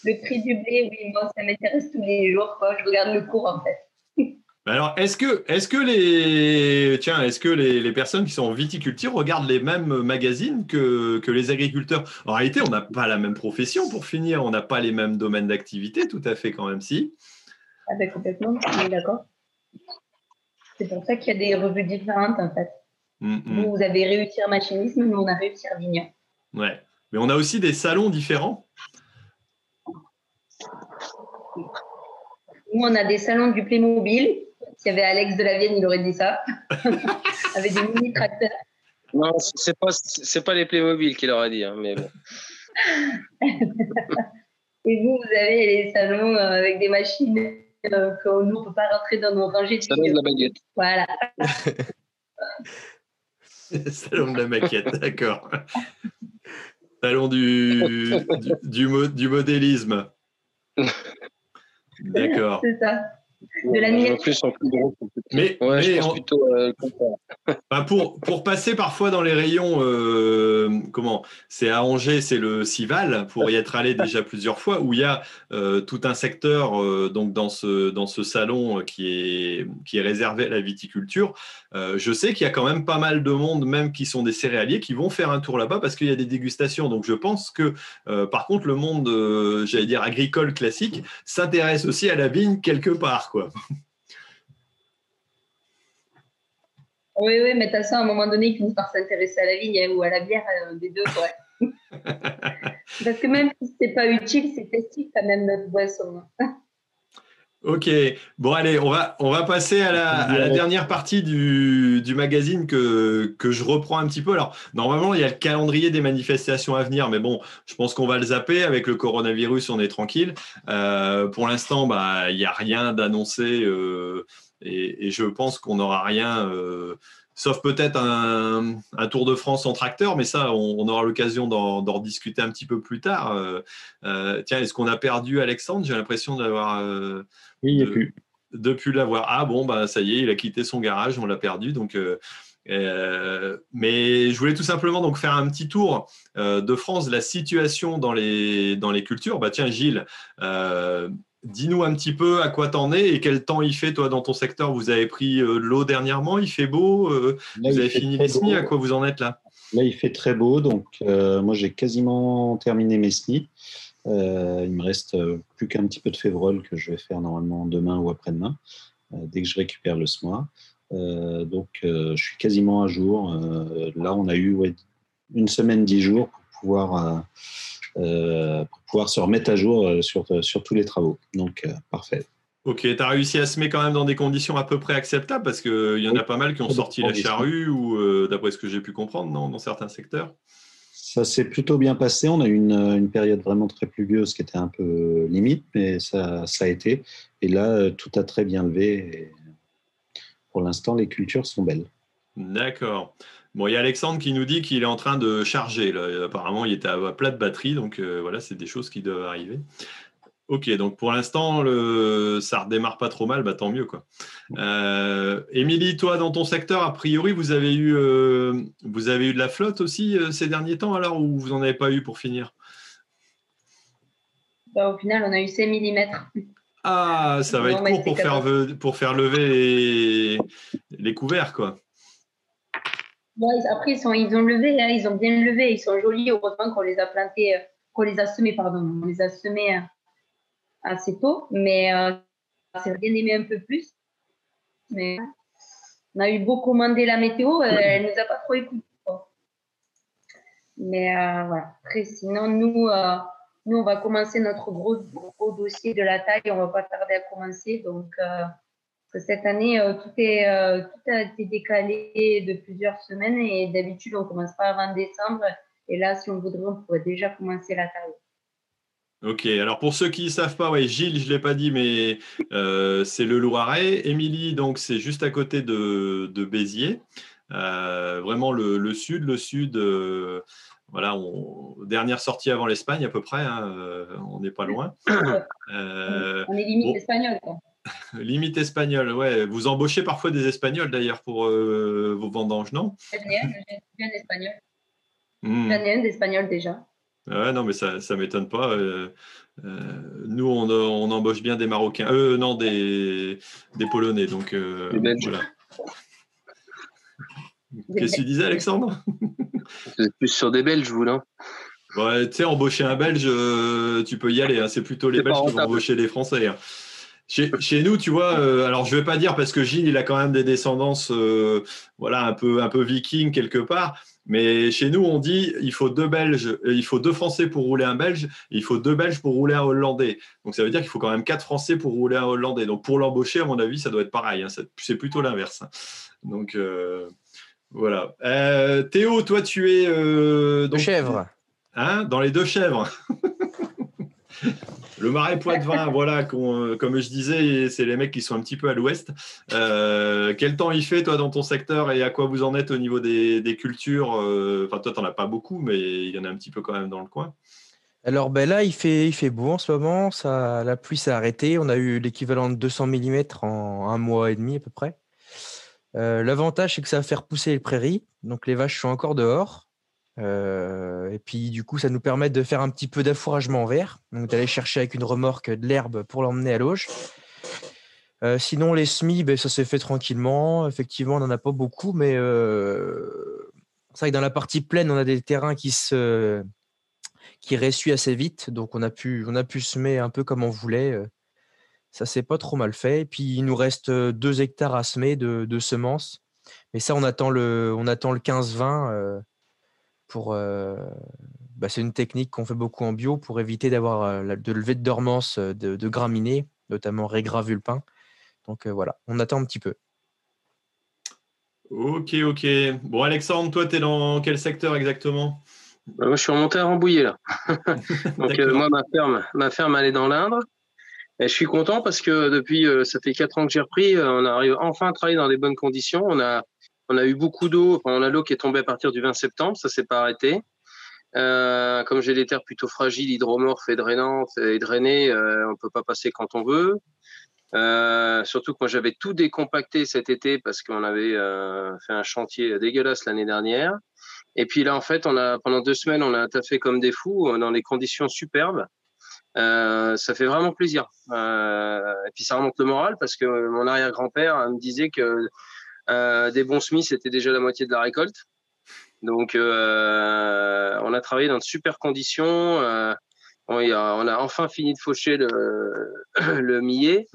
le, prix du blé, oui, moi, ça m'intéresse tous les jours. Quoi. Je regarde le cours, en fait. Alors, est-ce que, est que les, tiens, est-ce que les, les, personnes qui sont en viticulture regardent les mêmes magazines que, que les agriculteurs? En réalité, on n'a pas la même profession pour finir, on n'a pas les mêmes domaines d'activité, tout à fait quand même, si. Ah ben complètement, d'accord. C'est pour ça qu'il y a des revues différentes, en fait. Mm, mm. Vous, avez réussi en machinisme, nous, on a réussi en vignon. Ouais. Mais on a aussi des salons différents. Nous, on a des salons du Playmobil. S'il y avait Alex de la Vienne, il aurait dit ça. Avec des mini tracteurs. Non, c'est pas c'est pas les Playmobil qu'il aurait dit, hein, mais bon. Et vous, vous avez les salons euh, avec des machines euh, que nous, on ne peut pas rentrer dans nos rangées de Salon de la baguette. Voilà. Salon de la maquette, d'accord. Salon du, du, du, modélisme. D'accord. C'est ça. De la Ouais, nuit. en plus, en plus gros, c'est plutôt- Mais, je pense plutôt euh. Bah, pour, pour passer parfois dans les rayons, euh, comment C'est à Angers, c'est le Cival, pour y être allé déjà plusieurs fois, où il y a euh, tout un secteur euh, donc dans ce, dans ce salon euh, qui est, qui est réservé à la viticulture. Euh, je sais qu'il y a quand même pas mal de monde, même qui sont des céréaliers, qui vont faire un tour là-bas parce qu'il y a des dégustations. Donc je pense que, euh, par contre, le monde, euh, j'allais dire, agricole classique s'intéresse aussi à la vigne quelque part. Quoi. Oui, oui, mais de toute façon, à un moment donné, ils finissent par s'intéresser à la vigne hein, ou à la bière, euh, des deux, ouais. Parce que même si c'est pas utile, c'est festif quand même notre boisson. hein. Ok, bon allez, on va, on va passer à la, à la dernière partie du, du magazine que, que je reprends un petit peu. Alors, normalement, il y a le calendrier des manifestations à venir, mais bon, je pense qu'on va le zapper. Avec le coronavirus, on est tranquille. Euh, pour l'instant, bah, il n'y a rien d'annoncé euh, et, et je pense qu'on n'aura rien, euh, sauf peut-être un, un Tour de France en tracteur, mais ça, on, on aura l'occasion d'en rediscuter un petit peu plus tard. Euh, euh, tiens, est-ce qu'on a perdu Alexandre? J'ai l'impression d'avoir... euh, Oui, il n'y a de- plus. de plus l'avoir. Ah bon, bah ça y est, il a quitté son garage, on l'a perdu. Donc, euh, euh, mais je voulais tout simplement donc faire un petit tour euh, de France, la situation dans les dans les cultures. Bah tiens, Gilles, euh, dis-nous un petit peu à quoi t'en es et quel temps il fait toi dans ton secteur. Vous avez pris euh, l'eau dernièrement, il fait beau. euh, Là, vous avez fini les SNI, à quoi vous en êtes là? Là, il fait très beau, donc euh, moi j'ai quasiment terminé mes SNI. Il me reste plus qu'un petit peu de févrole que je vais faire normalement demain ou après-demain, dès que je récupère le SMOA. Donc je suis quasiment à jour. Là, on a eu ouais, une semaine, dix jours pour pouvoir, pour pouvoir se remettre à jour euh, sur, sur tous les travaux. Donc euh, parfait. Ok, tu as réussi à semer quand même dans des conditions à peu près acceptables parce qu'il y en a pas mal qui ont sorti la charrue ou euh, d'après ce que j'ai pu comprendre non, dans certains secteurs? Ça s'est plutôt bien passé. On a eu une, une période vraiment très pluvieuse qui était un peu limite, mais ça, ça a été. Et là, euh, tout a très bien levé. Et pour l'instant, les cultures sont belles. D'accord. Bon, il y a Alexandre qui nous dit qu'il est en train de charger. Là. Apparemment, il était à plat de batterie, donc euh, voilà, c'est des choses qui doivent arriver. Ok, donc pour l'instant, le... ça redémarre pas trop mal, bah, tant mieux. quoi. Euh, Émilie, toi, dans ton secteur, a priori, vous avez eu, euh, vous avez eu de la flotte aussi ces derniers temps, alors, ou vous n'en avez pas eu pour finir? Bah, au final, on a eu 5 mm. Ah, ça va Non, être court faire, pour faire lever les, les couverts, quoi. Ouais, après, ils, sont, ils ont levé, hein, ils ont bien levé, ils sont jolis. Heureusement qu'on les a plantés, euh, qu'on les a semés, pardon. On les a semés euh, assez tôt, mais euh, c'est bien aimé un peu plus. Mais on a eu beau commander la météo, euh, elle nous a pas trop écouté. quoi. Mais euh, voilà. Après, sinon, nous, euh, nous, on va commencer notre gros, gros dossier de la taille. On va pas tarder à commencer. Donc, parce que cette année, euh, tout, est, euh, tout a été décalé de plusieurs semaines et d'habitude, on commence pas avant décembre. Et là, si on voudrait, on pourrait déjà commencer la taille. Ok, alors pour ceux qui ne savent pas, ouais, Gilles, je ne l'ai pas dit, mais euh, c'est le Loiret. Émilie, donc c'est juste à côté de, de Béziers. Euh, vraiment le, le sud, le sud, euh, voilà, on, dernière sortie avant l'Espagne à peu près, hein, on n'est pas loin. On est limite bon. espagnol. Quoi. limite espagnole, ouais. Vous embauchez parfois des Espagnols d'ailleurs pour euh, vos vendanges, non? J'en ai un, j'ai un espagnol. Un d'espagnol déjà. Ouais, non, mais ça ne m'étonne pas. Euh, euh, nous, on, on embauche bien des Marocains. Euh, non, des, des Polonais. Donc, euh, voilà. Qu'est-ce que tu disais, Alexandre? Vous êtes plus sur des Belges, vous, non? Ouais, Tu sais, embaucher un Belge, euh, tu peux y aller. hein. C'est plutôt les Belges qui vont embaucher les Français. hein. Chez, chez nous, tu vois, euh, alors je vais pas dire parce que Gilles, il a quand même des descendances, euh, voilà, un peu, un peu viking quelque part. Mais chez nous, on dit il faut deux Belges, euh, il faut deux Français pour rouler un Belge, et il faut deux Belges pour rouler un Hollandais. Donc ça veut dire qu'il faut quand même quatre Français pour rouler un Hollandais. Donc pour l'embaucher, à mon avis, ça doit être pareil. hein. C'est- plutôt l'inverse. hein. Donc euh, voilà. Euh, Théo, toi, tu es euh, De donc- chèvre. Hein, dans les deux chèvres. Le marais Poitevin, voilà, euh, comme je disais, c'est les mecs qui sont un petit peu à l'ouest. Euh, quel temps il fait, toi, dans ton secteur, et à quoi vous en êtes au niveau des, des cultures euh, Enfin, toi, tu n'en as pas beaucoup, mais il y en a un petit peu quand même dans le coin. Alors ben là, il fait, il fait beau en ce moment. Ça, la pluie s'est arrêtée. On a eu l'équivalent de 200 mm en un mois et demi à peu près. Euh, l'avantage, c'est que ça va faire pousser les prairies. Donc les vaches sont encore dehors. Et puis du coup, ça nous permet de faire un petit peu d'affouragement vert. Donc d'aller chercher avec une remorque de l'herbe pour l'emmener à l'auge. Sinon, les semis, ben, ça s'est fait tranquillement. Effectivement, on n'en a pas beaucoup, mais c'est vrai que dans la partie pleine, on a des terrains qui se qui assez vite. Donc on a pu on a pu semer un peu comme on voulait. Ça s'est pas trop mal fait. Et puis il nous reste deux hectares à semer de, semences. Mais ça, on attend le, on attend le 15-20 pour. Bah, c'est une technique qu'on fait beaucoup en bio pour éviter d'avoir de lever de dormance de, graminées, notamment Régra vulpin. Donc voilà, on attend un petit peu. Ok, ok. Bon, Alexandre, toi, tu es dans quel secteur exactement? Bah, Moi, je suis remonté à Rambouillet, là. Donc, moi, ma ferme, ma ferme, elle est dans l'Indre. Et je suis content parce que depuis, euh, ça fait quatre ans que j'ai repris, euh, on arrive enfin à travailler dans des bonnes conditions. On a, on a eu beaucoup d'eau. On a l'eau qui est tombée à partir du 20 septembre, ça s'est pas arrêté. Euh, comme j'ai des terres plutôt fragiles, hydromorphes et drainantes et drainées, euh, on peut pas passer quand on veut. Euh, surtout que moi j'avais tout décompacté cet été parce qu'on avait euh, fait un chantier dégueulasse l'année dernière. Et puis là en fait, on a pendant deux semaines, on a taffé comme des fous dans des conditions superbes. Ça fait vraiment plaisir. Et puis ça remonte le moral parce que mon arrière-grand-père me disait que des bons semis, c'était déjà la moitié de la récolte. Donc euh, on a travaillé dans de super conditions. On a, on a, enfin fini de faucher le, le millet.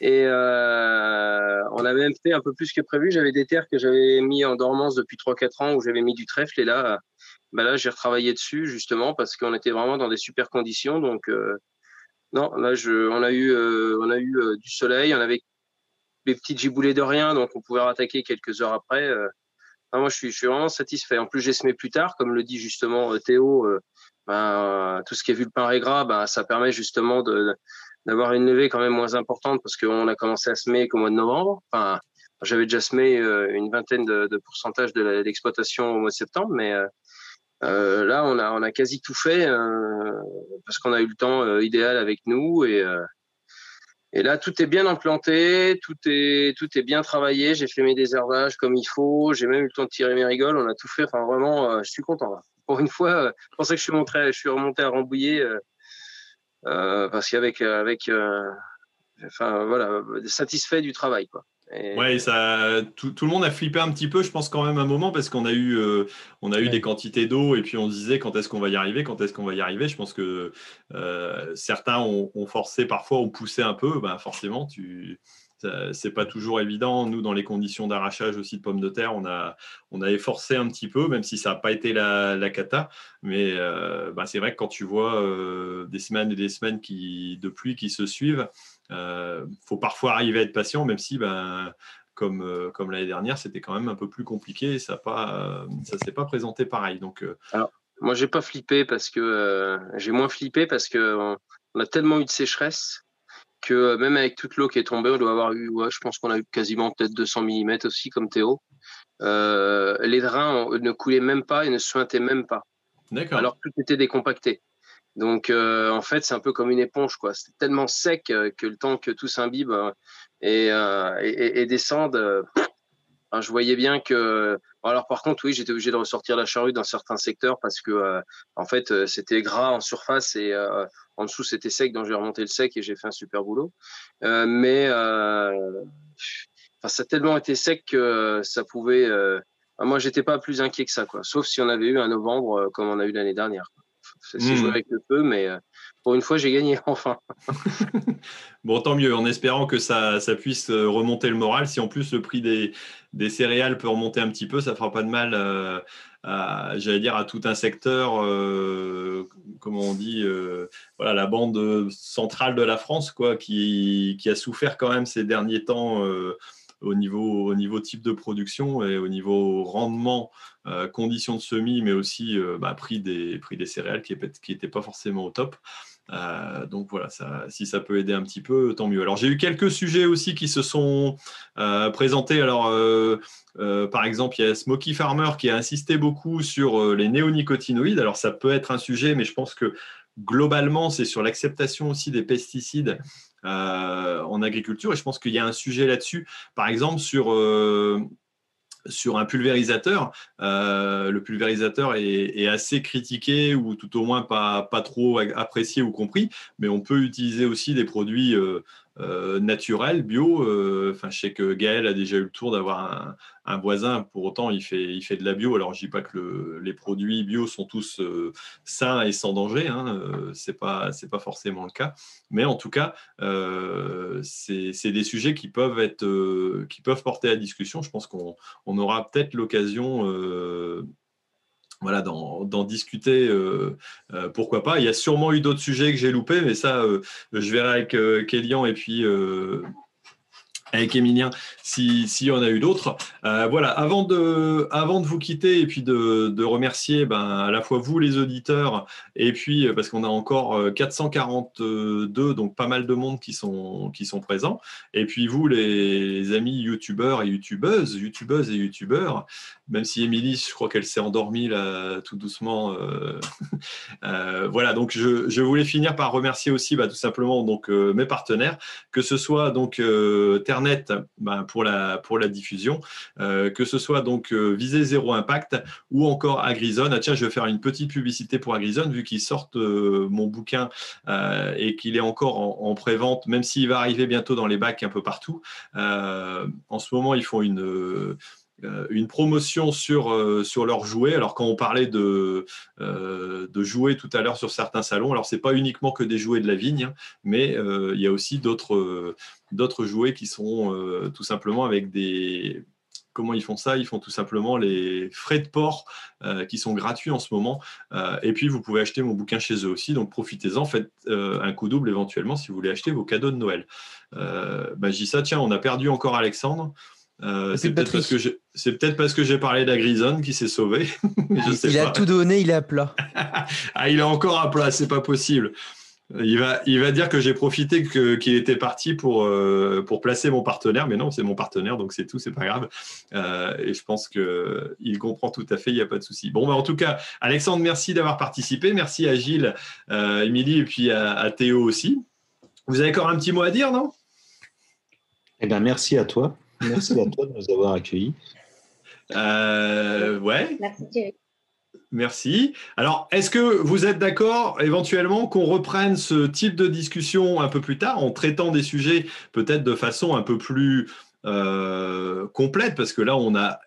Et euh, on a même fait un peu plus que prévu. J'avais des terres que j'avais mis en dormance depuis 3-4 ans où j'avais mis du trèfle. Et là, bah là, j'ai retravaillé dessus justement parce qu'on était vraiment dans des super conditions. Donc, euh, non, là, on a eu, euh, on a eu euh, du soleil, on avait des petites giboulées de rien, donc on pouvait rattaquer quelques heures après. Euh. moi, je suis, vraiment satisfait. En plus, j'ai semé plus tard, comme le dit justement Théo. Ben, tout ce qui est vulpin et gras, ben, ça permet justement de, d'avoir une levée quand même moins importante parce qu'on a commencé à semer qu'au mois de novembre. Enfin, j'avais déjà semé une vingtaine de, de pourcentage de l'exploitation au mois de septembre, mais euh, là, on a, quasi tout fait euh, parce qu'on a eu le temps euh, idéal avec nous et, et là, tout est bien implanté, tout est, tout est bien travaillé. J'ai fait mes désherbages comme il faut. J'ai même eu le temps de tirer mes rigoles. On a tout fait. Enfin, vraiment, je suis content. Pour une fois, je pensais que je suis, je suis remonté à Rambouillet parce qu'avec, avec, enfin voilà, satisfait du travail, quoi. Ouais, ça, tout, le monde a flippé un petit peu, je pense quand même un moment, parce qu'on a eu, euh, on a eu des quantités d'eau et puis on se disait quand est-ce qu'on va y arriver, quand est-ce qu'on va y arriver? Je pense que euh, certains ont, forcé, parfois ont poussé un peu. Ben forcément, tu, c'est pas toujours évident. Nous, dans les conditions d'arrachage aussi de pommes de terre, on a, on a efforcé un petit peu, même si ça n'a pas été la, la cata. Mais euh, ben, c'est vrai que quand tu vois des semaines et des semaines qui, de pluie qui se suivent, il euh, faut parfois arriver à être patient, même si, ben, comme, euh, comme l'année dernière, c'était quand même un peu plus compliqué et ça ne s'est pas présenté pareil. Donc, euh, Alors, moi, j'ai pas flippé parce que j'ai moins flippé parce qu'on on a tellement eu de sécheresse que même avec toute l'eau qui est tombée, on doit avoir eu, je pense qu'on a eu quasiment peut-être 200 mm aussi, comme Théo. les drains ne coulaient même pas et ne suintaient même pas. Alors tout était décompacté. Donc, euh, en fait, c'est un peu comme une éponge, quoi. C'est tellement sec euh, que le temps que tout s'imbibe euh, et, et, et, descende, je voyais bien que. Alors, par contre, oui, j'étais obligé de ressortir la charrue dans certains secteurs parce que, en fait, c'était gras en surface et en dessous, c'était sec. Donc, j'ai remonté le sec et j'ai fait un super boulot. mais, ça a tellement été sec que ça pouvait. moi, j'étais pas plus inquiet que ça, quoi. Sauf si on avait eu un novembre comme on a eu l'année dernière. C'est joué hmm. avec le feu, mais euh, pour une fois, j'ai gagné enfin. bon, tant mieux, en espérant que ça, ça, puisse euh, remonter le moral. Si en plus le prix des, des céréales peut remonter un petit peu, ça fera pas de mal, euh, à, j'allais dire, à tout un secteur, comment on dit, voilà, la bande centrale de la France, quoi, qui, qui, a souffert quand même ces derniers temps au niveau, au niveau type de production et au niveau rendement, euh, conditions de semis, mais aussi euh, bah, prix, des, prix des céréales qui n'étaient pas forcément au top. donc voilà, si ça peut aider un petit peu, tant mieux. Alors j'ai eu quelques sujets aussi qui se sont présentés. Alors par exemple, il y a Smoky Farmer qui a insisté beaucoup sur les néonicotinoïdes. Alors ça peut être un sujet, mais je pense que globalement, c'est sur l'acceptation aussi des pesticides en agriculture. Et je pense qu'il y a un sujet là-dessus, par exemple, sur sur un pulvérisateur, euh, le pulvérisateur est, assez critiqué ou tout au moins pas, pas trop apprécié ou compris, mais on peut utiliser aussi des produits euh, naturel, bio. Euh, je sais que Gaël a déjà eu le tour d'avoir un, voisin. Pour autant, il fait, il fait de la bio. Alors, je dis pas que les produits bio sont tous euh, sains et sans danger. Hein, c'est pas, pas forcément le cas. Mais en tout cas, c'est des sujets qui peuvent être, qui peuvent porter à discussion. Je pense qu'on aura peut-être l'occasion voilà, d'en discuter, euh, euh, pourquoi pas. Il y a sûrement eu d'autres sujets que j'ai loupés, mais ça, euh, je verrai avec Kélian et puis avec Émilien s'il y en a eu d'autres. Euh, voilà, avant de, avant de vous quitter et puis de, de, remercier ben, à la fois vous les auditeurs et puis euh, parce qu'on a encore 442, euh, donc pas mal de monde qui sont, qui sont présents, et puis vous les, amis youtubeurs et youtubeuses, youtubeuses et youtubeurs, même si Émilie, je crois qu'elle s'est endormie là tout doucement. voilà, donc je, je, voulais finir par remercier aussi bah, tout simplement donc, mes partenaires, que ce soit donc Terre ben, pour, la, pour la diffusion, euh, que ce soit donc euh, Visée Zéro Impact ou encore Agrizone. Ah, tiens, je vais faire une petite publicité pour Agrizone, vu qu'ils sortent euh, mon bouquin et qu'il est encore en, en pré-vente, même s'il va arriver bientôt dans les bacs un peu partout. en ce moment, ils font une euh, une promotion sur, euh, sur leurs jouets. Alors quand on parlait de, euh, de jouets tout à l'heure sur certains salons, alors c'est pas uniquement que des jouets de la vigne, hein, mais il y a aussi d'autres d'autres jouets qui sont tout simplement avec des comment ils font ça? Ils font tout simplement les frais de port qui sont gratuits en ce moment. et puis, vous pouvez acheter mon bouquin chez eux aussi. Donc, profitez-en. Faites un coup double éventuellement si vous voulez acheter vos cadeaux de Noël. bah, je dis ça, tiens, on a perdu encore Alexandre. Euh, c'est peut-être parce que j'ai, c'est peut-être parce que j'ai parlé d'Agrison qui s'est sauvé. il a tout donné, il est à plat. ah, il est encore à plat, c'est pas possible. Il va, il va dire que j'ai profité que, qu'il était parti pour, euh, pour placer mon partenaire, mais non, c'est mon partenaire, donc c'est tout, c'est pas grave. Euh, et je pense qu'il comprend tout à fait, il n'y a pas de souci. Bon, bah, en tout cas, Alexandre, merci d'avoir participé. Merci à Gilles, Émilie et puis à, à, Théo aussi. Vous avez encore un petit mot à dire, non? Eh bien, merci à toi. Merci à toi de nous avoir accueillis. Euh, ouais. Merci Thierry. Merci. Alors, est-ce que vous êtes d'accord éventuellement qu'on reprenne ce type de discussion un peu plus tard en traitant des sujets peut-être de façon un peu plus euh, complète parce que là on a,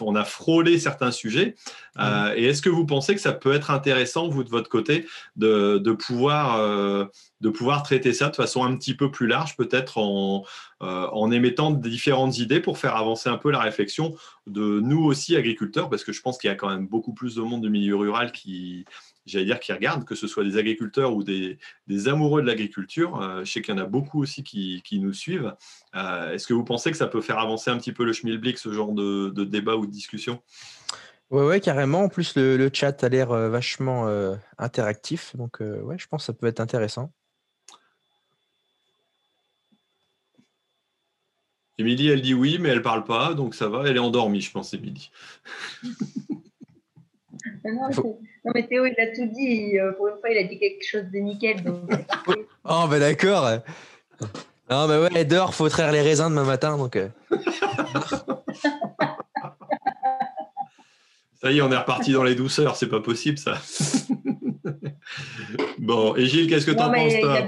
on a frôlé certains sujets. Euh, et est-ce que vous pensez que ça peut être intéressant, vous de votre côté, de, de pouvoir, euh, de pouvoir traiter ça de façon un petit peu plus large, peut-être en, en émettant différentes idées pour faire avancer un peu la réflexion de nous aussi agriculteurs, parce que je pense qu'il y a quand même beaucoup plus de monde du milieu rural qui, j'allais dire, qui regardent, que ce soit des agriculteurs ou des, amoureux de l'agriculture. Euh, je sais qu'il y en a beaucoup aussi qui, nous suivent. Euh, est-ce que vous pensez que ça peut faire avancer un petit peu le schmilblick, ce genre de, débat ou de discussion? Ouais, ouais, carrément. En plus, le, chat a l'air euh, vachement interactif. Donc, ouais, je pense que ça peut être intéressant. Émilie, elle dit oui, mais elle parle pas, donc ça va. Elle est endormie, je pense, Émilie. Non, mais Théo, il a tout dit. Euh, pour une fois, il a dit quelque chose de nickel. Donc oh, ben d'accord. Non, mais ouais, dehors, faut traire les raisins demain matin. Donc, euh. ça y est, on est reparti dans les douceurs. C'est pas possible, ça. bon, et Gilles, qu'est-ce que tu en penses, toi?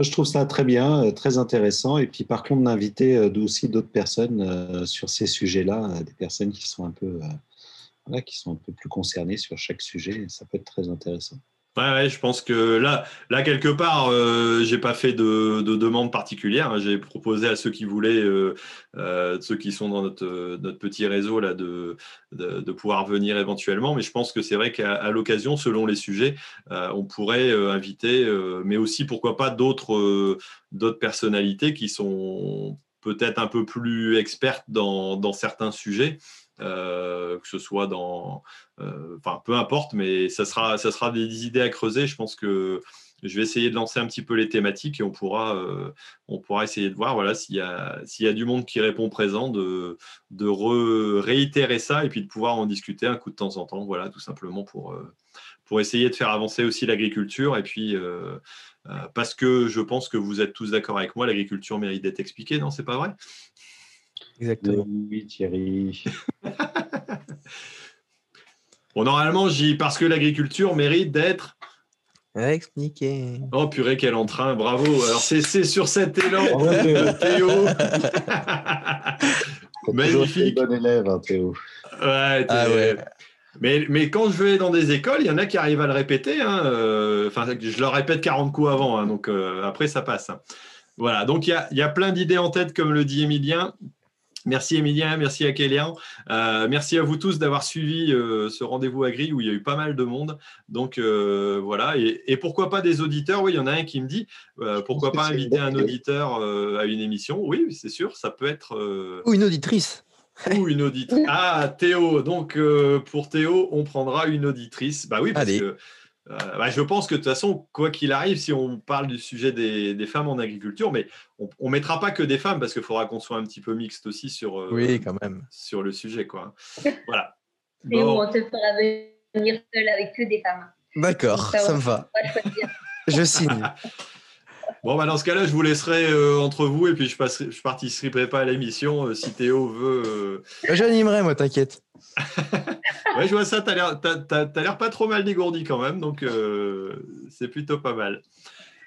je trouve ça très bien, euh, très intéressant. Et puis, par contre, d'inviter aussi d'autres personnes sur ces sujets-là, des personnes qui sont un peu qui sont un peu plus concernés sur chaque sujet. ça peut être très intéressant. Ouais, je pense que là, là quelque part, euh, j'ai pas fait de, demande particulière. J'ai proposé à ceux qui voulaient, euh, euh, ceux qui sont dans notre, notre petit réseau là, de, de, pouvoir venir éventuellement. Mais je pense que c'est vrai qu'à l'occasion, selon les sujets, euh, on pourrait inviter, mais aussi pourquoi pas d'autres d'autres personnalités qui sont peut-être un peu plus expertes dans, dans certains sujets que ce soit dans, enfin peu importe, mais ça sera, ça sera des idées à creuser. Je pense que je vais essayer de lancer un petit peu les thématiques et on pourra, euh, on pourra essayer de voir voilà, s'il y, a, s'il y a du monde qui répond présent, de, réitérer ça et puis de pouvoir en discuter un coup de temps en temps, voilà, tout simplement pour, euh, pour essayer de faire avancer aussi l'agriculture. Et puis, euh, parce que je pense que vous êtes tous d'accord avec moi, l'agriculture mérite d'être expliquée, non C'est pas vrai? Exactement. Oui, Thierry. bon, normalement, j'y parce que l'agriculture mérite d'être Expliquer. Oh purée, quel entrain, bravo. Alors c'est sur cet élan, Théo. Magnifique. Bon élève, hein, Théo. Ouais, ah ouais. Mais, mais, quand je vais dans des écoles, il y en a qui arrivent à le répéter. Hein, euh, enfin, je leur répète 40 coups avant, hein, donc euh, après ça passe. Voilà, donc il y a, y a, plein d'idées en tête, comme le dit Emilien. Merci Emilien, merci à Kélian. Euh, merci à vous tous d'avoir suivi euh, ce rendez-vous agri où il y a eu pas mal de monde. Donc euh, voilà, et, pourquoi pas des auditeurs? Oui, il y en a un qui me dit pourquoi pas inviter un auditeur à une émission? Oui, c'est sûr, ça peut être. Ou une auditrice. Ou une auditrice. Ah, Théo. Donc pour Théo, on prendra une auditrice. Bah oui, parce que euh, bah, je pense que de toute façon, quoi qu'il arrive, si on parle du sujet des, femmes en agriculture, mais on ne mettra pas que des femmes parce qu'il faudra qu'on soit un petit peu mixte aussi sur, euh, oui, quand même. sur le sujet. Quoi. Voilà. Et on te fera venir seul avec que des femmes. D'accord, ça, me va. je signe. Bon, bah dans ce cas-là, je vous laisserai euh, entre vous et puis je ne je participerai pas à l'émission si Théo veut. J'animerai, moi, t'inquiète. ouais, je vois ça, tu as l'air pas trop mal dégourdi quand même, donc euh, c'est plutôt pas mal.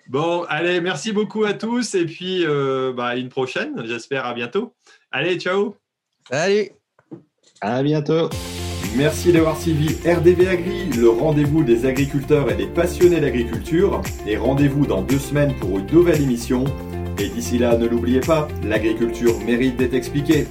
Bon, allez, merci beaucoup à tous et puis euh, bah, une prochaine, j'espère à bientôt. Allez, ciao. Salut. À bientôt. Merci d'avoir suivi RDV Agri, le rendez-vous des agriculteurs et des passionnés d'agriculture. Et rendez-vous dans deux semaines pour une nouvelle émission. Et d'ici là, ne l'oubliez pas, l'agriculture mérite d'être expliquée.